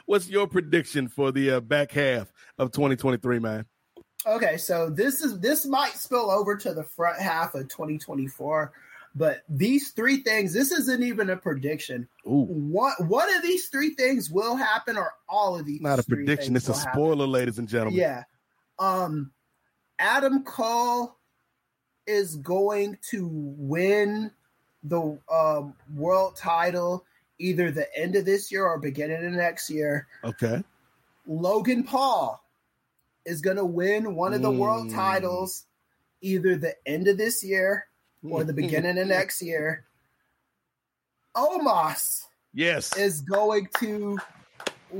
what's your prediction for the uh, back half of 2023, man? Okay, so this is this might spill over to the front half of 2024, but these three things, this isn't even a prediction. Ooh, What one of these three things will happen, or all of these? not a prediction. It's a will happen. spoiler, ladies and gentlemen. Yeah. Um Adam Cole is going to win the um, world title either the end of this year or beginning of next year. Okay. Logan Paul is going to win one of the world Mm. titles either the end of this year or the beginning of next year. Omos Yes. is going to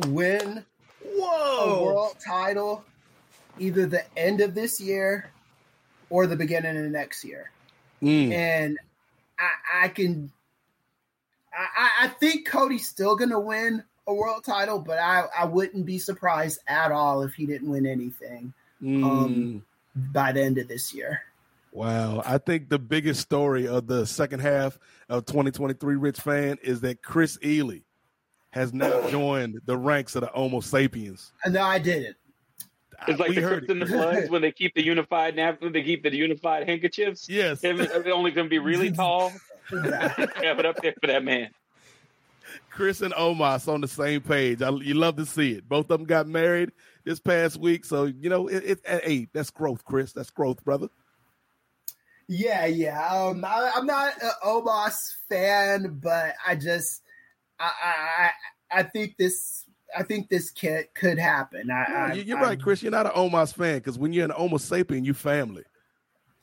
win a Whoa. world title either the end of this year or the beginning of next year. Mm. And I, I can, I, I- think Cody's still going to win a world title, but I, I wouldn't be surprised at all if he didn't win anything Mm. um, by the end of this year. Wow. I think the biggest story of the second half of 2023 Rich Fann is that Kris Ealy has now joined the ranks of the Homo sapiens. And no, I didn't. It's like we the heard Crips and the it. Bloods when they keep the unified nap when they keep the unified handkerchiefs. Yes. Him- They're only going to be really tall. Have it up there for that man. Kris and Omos on the same page. I, you love to see it. Both of them got married this past week. So, you know, it, it, hey, that's growth, Kris. That's growth, brother. Yeah, yeah. Um, I, I'm not an Omos fan, but I just, I, I, I I think this, I think this can, could happen. I, No, I, you- you're I- right, Kris. You're not an Omos fan because when you're an Homo sapien, you family.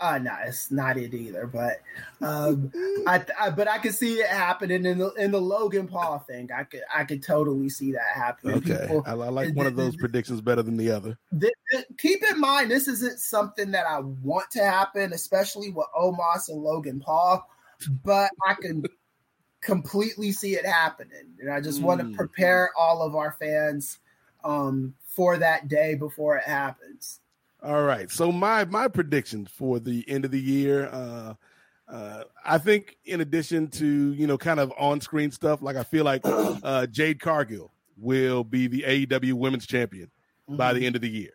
Uh, no, it's not it either. But, um, I, I, but I could see it happening in the in the Logan Paul thing. I could, I could totally see that happening. Okay. People- I, I like one of those predictions better than the other. th- th- keep in mind, this isn't something that I want to happen, especially with Omos and Logan Paul. But I can completely see it happening, and I just want Mm. to prepare all of our fans um, for that day before it happens. All right. So my my prediction for the end of the year, uh, uh, I think in addition to you know kind of on screen stuff, like I feel like uh, Jade Cargill will be the AEW Women's Champion by the end of the year.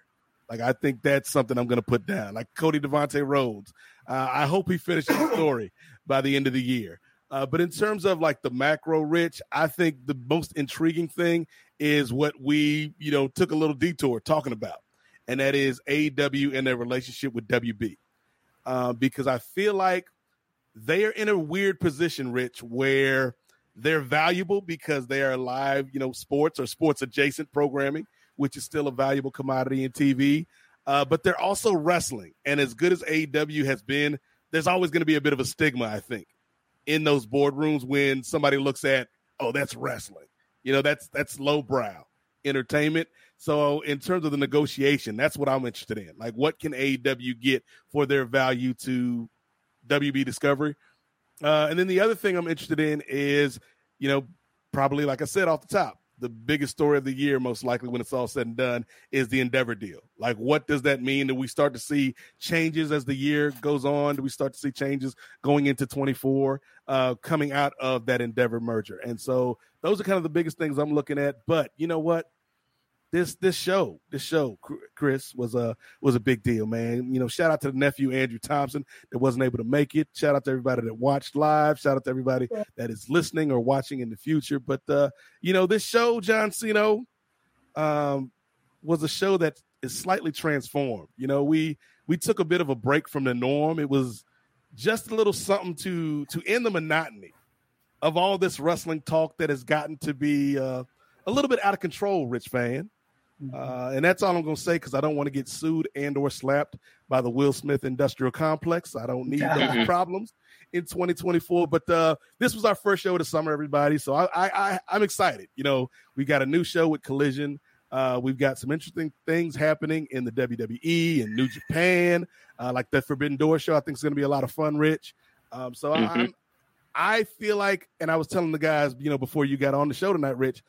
Like I think that's something I'm going to put down. Like Cody Devante Rhodes, uh, I hope he finishes the story by the end of the year. Uh, but in terms of like the macro, Rich, I think the most intriguing thing is what we you know took a little detour talking about, and that is AEW and their relationship with WB, uh, because I feel like they are in a weird position, Rich, where they're valuable because they are live, you know, sports or sports adjacent programming, which is still a valuable commodity in TV. Uh, but they're also wrestling, and as good as AEW has been, there's always going to be a bit of a stigma, I think, in those boardrooms when somebody looks at, oh, that's wrestling. You know, that's that's lowbrow entertainment. So in terms of the negotiation, that's what I'm interested in. Like, what can AEW get for their value to WB Discovery? Uh, and then the other thing I'm interested in is, you know, probably like I said off the top, the biggest story of the year, most likely when it's all said and done, is the Endeavor deal. Like, what does that mean? Do we start to see changes as the year goes on? Do we start to see changes going into 24 uh, coming out of that Endeavor merger? And so those are kind of the biggest things I'm looking at. But you know what? This this show, this show, Kris was a was a big deal, man. You know, shout out to the nephew Andrew Thompson that wasn't able to make it. Shout out to everybody that watched live. Shout out to everybody that is listening or watching in the future. But uh, you know, this show, John Cena, um, was a show that is slightly transformed. You know, we we took a bit of a break from the norm. It was just a little something to to end the monotony of all this wrestling talk that has gotten to be uh, a little bit out of control. Rich Fann. Uh, and that's all I'm going to say because I don't want to get sued and or slapped by the Will Smith Industrial Complex. I don't need those Mhm. problems in 2024. But uh, this was our first show of the summer, everybody. So I, I, I I'm excited. You know, we got a new show with Collision. Uh, we've got some interesting things happening in the WWE and New Japan, uh, like the Forbidden Door show. I think it's going to be a lot of fun, Rich. Um, so I- Mhm. I'm, I feel like, and I was telling the guys, you know, before you got on the show tonight, Rich,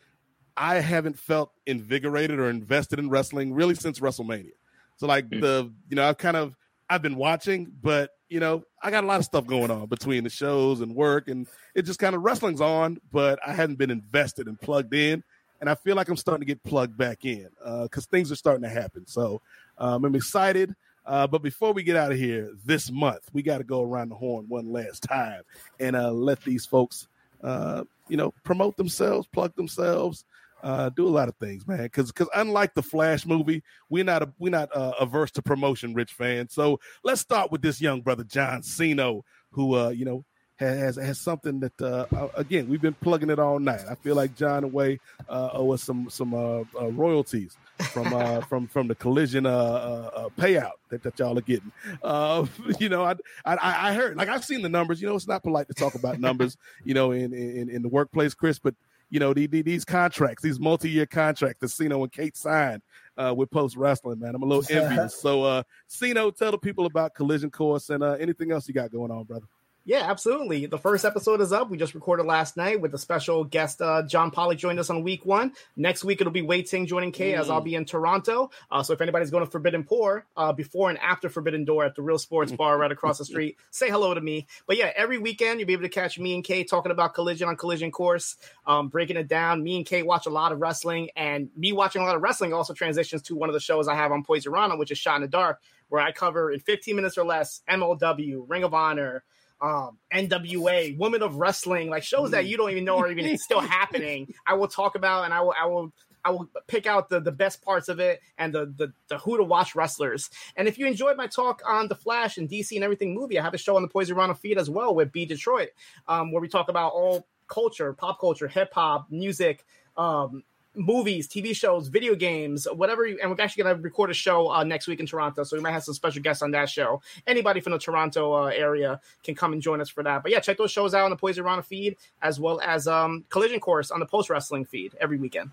I haven't felt invigorated or invested in wrestling really since WrestleMania. So like Hmm. the, you know, I've kind of I've been watching, but you know, I got a lot of stuff going on between the shows and work, and it just kind of wrestling's on, but I hadn't been invested and plugged in, and I feel like I'm starting to get plugged back in because uh, things are starting to happen. So um, I'm excited. Uh, but before we get out of here this month, we got to go around the horn one last time and uh, let these folks, uh, you know, promote themselves, plug themselves, uh, do a lot of things, man. Because because unlike the Flash movie, we're not a, we're not uh, averse to promotion, rich fans. So let's start with this young brother John Siino, who uh, you know has has something that uh, again we've been plugging it all night. I feel like John Away uh, owe us some some uh, uh, royalties from uh, from from the collision uh, uh, uh, payout that, that y'all are getting. Uh, you know, I, I I heard like I've seen the numbers. You know, it's not polite to talk about numbers. You know, in in, in the workplace, Kris, but you know the, the, these contracts, these multi-year contracts that Siino and Kate signed uh, with Post Wrestling, man. I'm a little envious. so, uh, Siino, tell the people about Collision Course and uh, anything else you got going on, brother. Yeah, absolutely. The first episode is up. We just recorded last night with a special guest. Uh, John Pollock joined us on week one. Next week it'll be Wai Ting joining Kay mm. as I'll be in Toronto. Uh, so if anybody's going to Forbidden Pour uh, before and after Forbidden Door at the Real Sports Bar right across the street, say hello to me. But yeah, every weekend you'll be able to catch me and Kay talking about Collision on Collision Course, um, breaking it down. Me and Kay watch a lot of wrestling, and me watching a lot of wrestling also transitions to one of the shows I have on Poisonrana, which is Shot in the Dark, where I cover in 15 minutes or less MLW, Ring of Honor um, NWA, Women of Wrestling, like shows that you don't even know are even still happening. I will talk about and I will I will I will pick out the, the best parts of it and the, the the who to watch wrestlers. And if you enjoyed my talk on the Flash and DC and everything movie, I have a show on the Poisonrana feed as well with B Detroit, um, where we talk about all culture, pop culture, hip hop, music, um, movies, TV shows, video games, whatever. You, and we're actually going to record a show uh, next week in Toronto, so we might have some special guests on that show. Anybody from the Toronto uh, area can come and join us for that. But yeah, check those shows out on the Poisonrana feed as well as um, Collision Course on the Post Wrestling feed every weekend.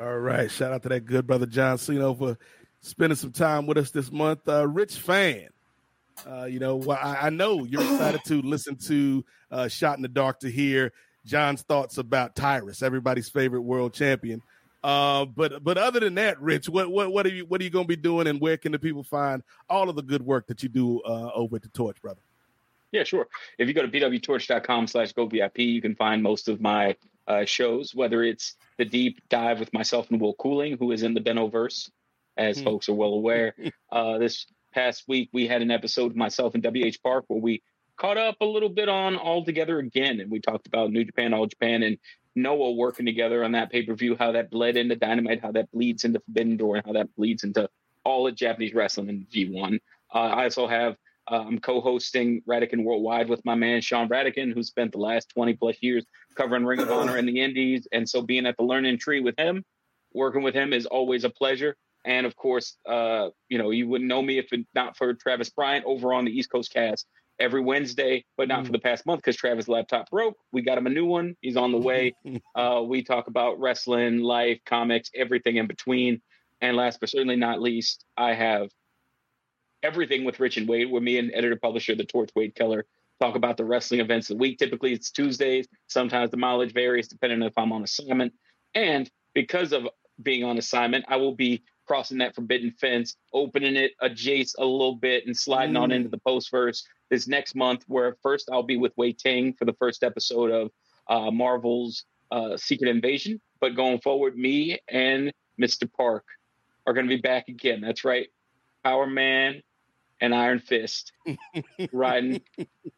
All right, shout out to that good brother John Siino for spending some time with us this month. Uh, Rich Fann. Uh, you know, I, I, know you're excited to listen to uh, Shot in the Dark to hear John's thoughts about Tyrus, everybody's favorite world champion. Uh, but but other than that, Rich, what what what are you what are you going to be doing, and where can the people find all of the good work that you do uh, over at the Torch, brother? Yeah, sure. If you go to pwtorch.com slash go VIP, you can find most of my uh, shows, whether it's the deep dive with myself and Will Cooling, who is in the Benoverse, as hmm. folks are well aware. uh, this past week, we had an episode of myself and WH Park where we caught up a little bit on All Together again, and we talked about New Japan, All Japan, and Noah working together on that pay per view, how that bled into Dynamite, how that bleeds into Forbidden Door, and how that bleeds into all of Japanese wrestling in G1. Uh, I also have uh, I'm co-hosting Radican Worldwide with my man Sean Radican, who spent the last 20 plus years covering Ring of Honor in the Indies, and so being at the Learning Tree with him, working with him is always a pleasure. And of course, uh, you know, you wouldn't know me if it not for Travis Bryant over on the East Coast Cast every Wednesday, but not mm. for the past month because Travis' laptop broke. We got him a new one. He's on the way. uh, we talk about wrestling, life, comics, everything in between. And last but certainly not least, I have everything with Rich and Wade, where me and editor publisher the Torch Wade Keller talk about the wrestling events of the week. Typically, it's Tuesdays. Sometimes the mileage varies depending on if I'm on assignment. And because of being on assignment, I will be crossing that forbidden fence, opening it a Jace a little bit, and sliding mm. on into the post verse this next month, where first I'll be with Wai Ting for the first episode of uh, Marvel's uh, Secret Invasion. But going forward, me and Mr. Park are going to be back again. That's right. Power Man and Iron Fist riding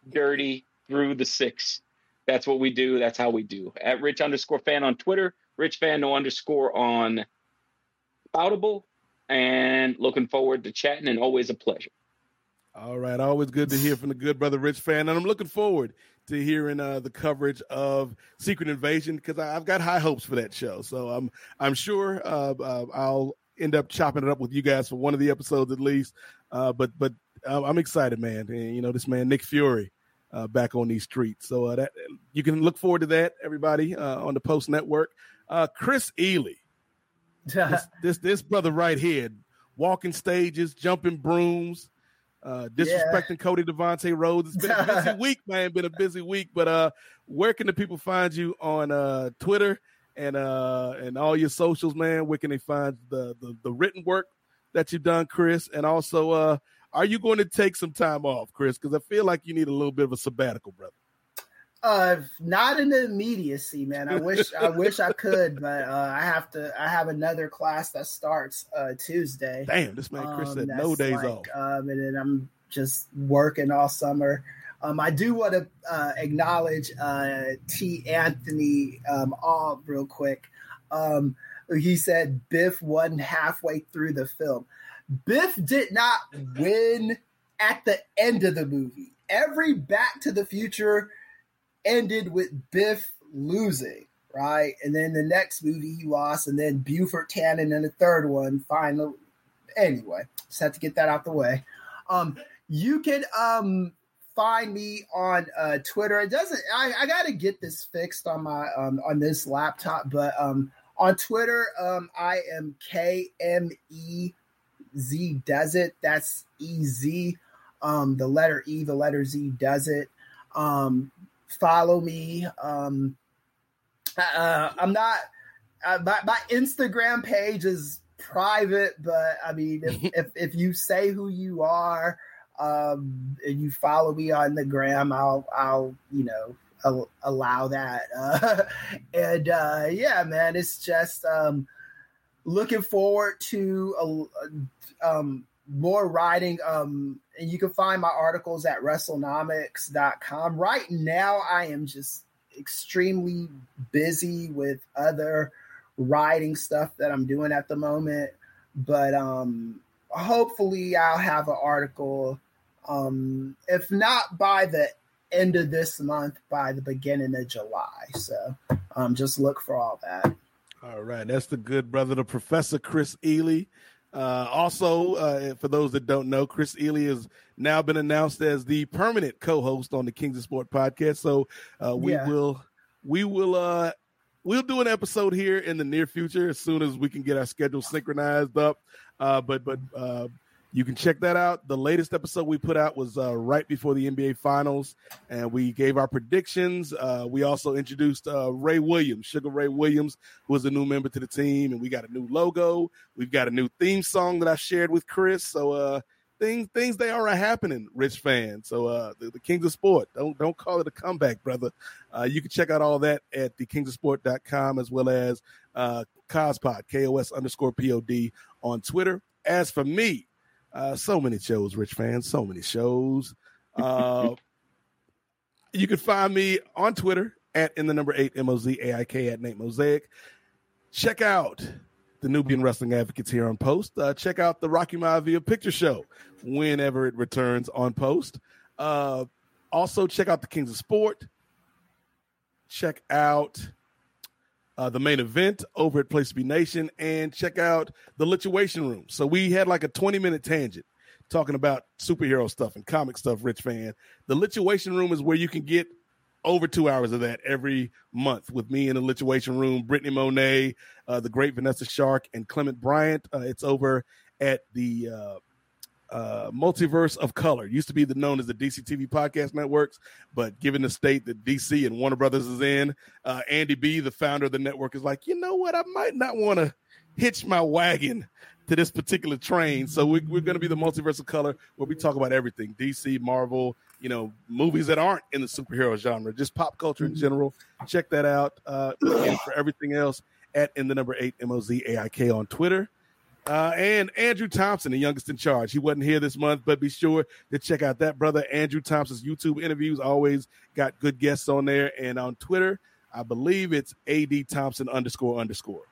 dirty through the six. That's what we do. That's how we do. At Rich underscore Fann on Twitter, Rich Fann no underscore on Spoutable, and looking forward to chatting and always a pleasure. All right, always good to hear from the good brother Rich Fann, and I'm looking forward to hearing uh, the coverage of Secret Invasion because I've got high hopes for that show. So I'm I'm sure uh, uh, I'll end up chopping it up with you guys for one of the episodes at least. Uh, but but uh, I'm excited, man. And, you know, this man Nick Fury uh, back on these streets, so that you can look forward to that. Everybody on the Post Network, Kris Ealy, this, this this brother right here, walking stages, jumping brooms uh, disrespecting yeah. Cody Devante Rhodes. It's been a busy week, man. Been a busy week. But uh, where can the people find you on uh, Twitter and uh, and all your socials, man? Where can they find the, the, the written work that you've done, Kris? And also, uh, are you going to take some time off, Kris? Because I feel like you need a little bit of a sabbatical, brother. Uh, not in the immediacy, man. I wish I wish I could, but uh, I have to. I have another class that starts uh, Tuesday. Damn, this man Kris Um, said no days like, off. Um, and then I'm just working all summer. Um, I do want to uh, acknowledge uh, T. Anthony um, all real quick. Um, he said Biff won halfway through the film. Biff did not win at the end of the movie. Every Back to the Future ended with Biff losing, right? And then the next movie he lost, and then Buford Tannen in the third one. Final. Anyway, just had to get that out the way. Um, you can um find me on uh Twitter. It doesn't. I, I got to get this fixed on my um on this laptop, but um on Twitter um I am K M E Z does it. That's E Z. Um, the letter E, the letter Z does it. Um, follow me. Um, uh, I'm not. Uh, my, my Instagram page is private, but I mean, if, if if you say who you are, um, and you follow me on the gram, I'll I'll you know al- allow that. Uh, and uh, yeah, man, it's just um, looking forward to uh, um, more writing. Um, and you can find my articles at WrestleNomics.com. Right now, I am just extremely busy with other writing stuff that I'm doing at the moment. But um, hopefully, I'll have an article. Um, if not by the end of this month, by the beginning of July. So um, just look for all that. All right, that's the good brother, the Professor Kris Ealy. Uh, also, uh, for those that don't know, Kris Ealy has now been announced as the permanent co-host on the Kings of Sport podcast. So uh, we Yeah. will, we will, uh, we'll do an episode here in the near future as soon as we can get our schedule synchronized up. Uh, but but uh, you can check that out. The latest episode we put out was uh, right before the NBA Finals, and we gave our predictions. Uh, we also introduced uh, Ray Williams, Sugar Ray Williams, who is a new member to the team, and we got a new logo. We've got a new theme song that I shared with Kris. So uh, things things they are happening, rich fans. So uh, the, the Kings of Sport, don't don't call it a comeback, brother. Uh, you can check out all that at thekingsofsport.com as well as Cospod, K-O-S underscore P-O-D on Twitter. As for me, uh, so many shows, rich fans, so many shows. Uh, you can find me on Twitter at in the number eight M O Z A I K at Nate Mosaic. Check out the Nubian Wrestling Advocates here on Post. Uh, check out the Rocky Maivia Picture Show whenever it returns on Post. Uh, also, check out the Kings of Sport. Check out uh, the main event over at Place to Be Nation and check out the Lituation Room. So we had like a 20 minute tangent talking about superhero stuff and comic stuff, Rich Fann. The Lituation Room is where you can get over two hours of that every month with me in the Lituation Room, Brittany Monet, uh, the great Vanessa Shark, and Clement Bryant. Uh, it's over at the uh, Multiverse of Color. Used to be the, known as the DC TV Podcast Networks, but given the state that DC and Warner Brothers is in, uh, Andy B, the founder of the network, is like, you know what? I might not want to hitch my wagon to this particular train. So we, we're going to be the Multiverse of Color, where we talk about everything DC, Marvel, you know, movies that aren't in the superhero genre, just pop culture in general. Check that out. Uh, for everything else, at in the number eight M O Z A I K on Twitter. Uh, and Andrew Thompson, the youngest in charge. He wasn't here this month, but be sure to check out that brother Andrew Thompson's YouTube interviews. Always got good guests on there. And on Twitter, I believe it's AD Thompson underscore underscore.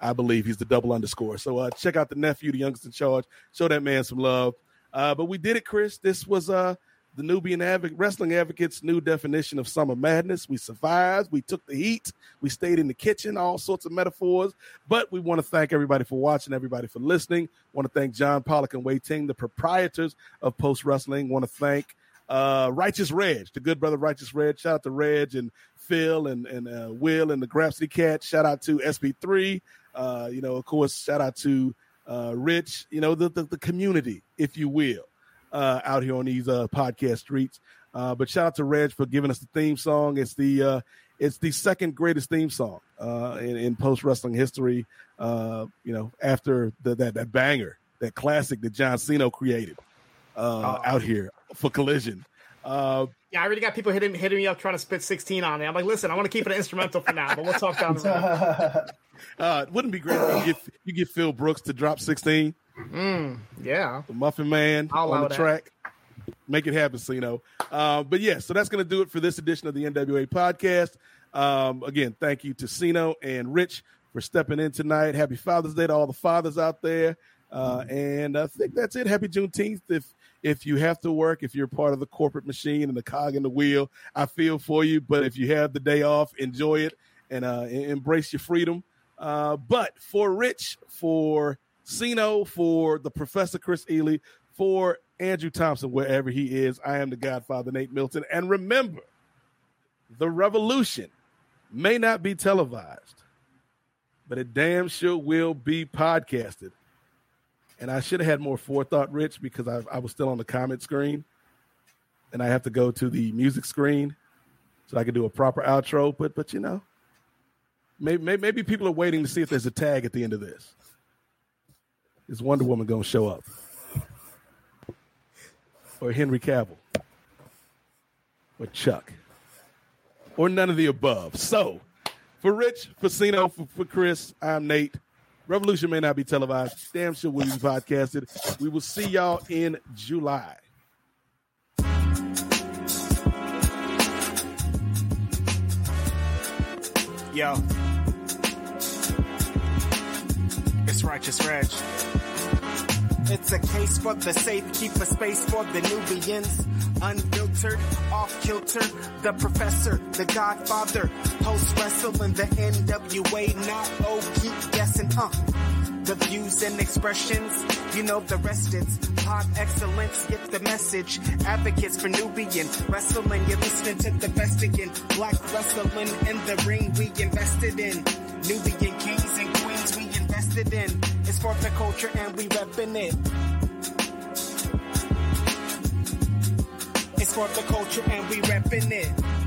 I believe he's the double underscore. So uh, check out the nephew, the youngest in charge. Show that man some love. Uh, but we did it, Kris. This was uh, the Nubian Wrestling Advocates' new definition of summer madness. We survived. We took the heat. We stayed in the kitchen. All sorts of metaphors. But we want to thank everybody for watching, everybody for listening. Want to thank John Pollock and Wai Ting, the proprietors of Post Wrestling. Want to thank uh, Righteous Reg, the good brother Righteous Reg. Shout out to Reg and Phil and and uh, Will and the Grapsy Cat. Shout out to SP3. Uh, you know, of course, shout out to uh, Rich. You know, the, the the community, if you will, uh, out here on these uh, podcast streets. Uh, but shout out to Reg for giving us the theme song. It's the uh, it's the second greatest theme song uh, in, in post wrestling history. Uh, you know, after the, that that banger, that classic that John Cena created. uh, out here for Collision. Uh, yeah, I already got people hitting hitting me up trying to spit 16 on it. I'm like, listen, I want to keep it instrumental for now, but we'll talk down the road. uh, wouldn't it be great if you get, you get Phil Brooks to drop 16? Mm, yeah. The Muffin Man I'll on the that. track. Make it happen, Siino. Uh, but yeah, so that's going to do it for this edition of the NWA podcast. Um, again, thank you to Siino and Rich for stepping in tonight. Happy Father's Day to all the fathers out there. Uh, and I think that's it. Happy Juneteenth. If if you have to work, if you're part of the corporate machine and the cog in the wheel, I feel for you. But if you have the day off, enjoy it and uh, embrace your freedom. Uh, but for Rich, for Siino, for the Professor Kris Ealy, for Andrew Thompson, wherever he is, I am the Godfather Nate Milton. And remember, the revolution may not be televised, but it damn sure will be podcasted. And I should have had more forethought, Rich, because I, I, was still on the comment screen. And I have to go to the music screen so I can do a proper outro. But but you know, maybe maybe, maybe people are waiting to see if there's a tag at the end of this. Is Wonder Woman gonna show up? Or Henry Cavill? Or Chuck? Or none of the above. So for Rich, for Siino, for, for Kris, I'm Nate. Revolution may not be televised. Damn sure will be podcasted. We will see y'all in July. Yo. It's Righteous Reg. It's a case for the safe, keep a space for the Nubians. Unfiltered, off kilter, the professor, the godfather, post wrestling the NWA, not oh, keep guessing, uh. The views and expressions, you know the rest it's pod excellence, get the message. Advocates for Nubian wrestling, you're listening to the best again. Black wrestling in the ring we invested in. Nubian kings and queens we invested in. For the culture and we reppin' it. It's for the culture and we reppin' it.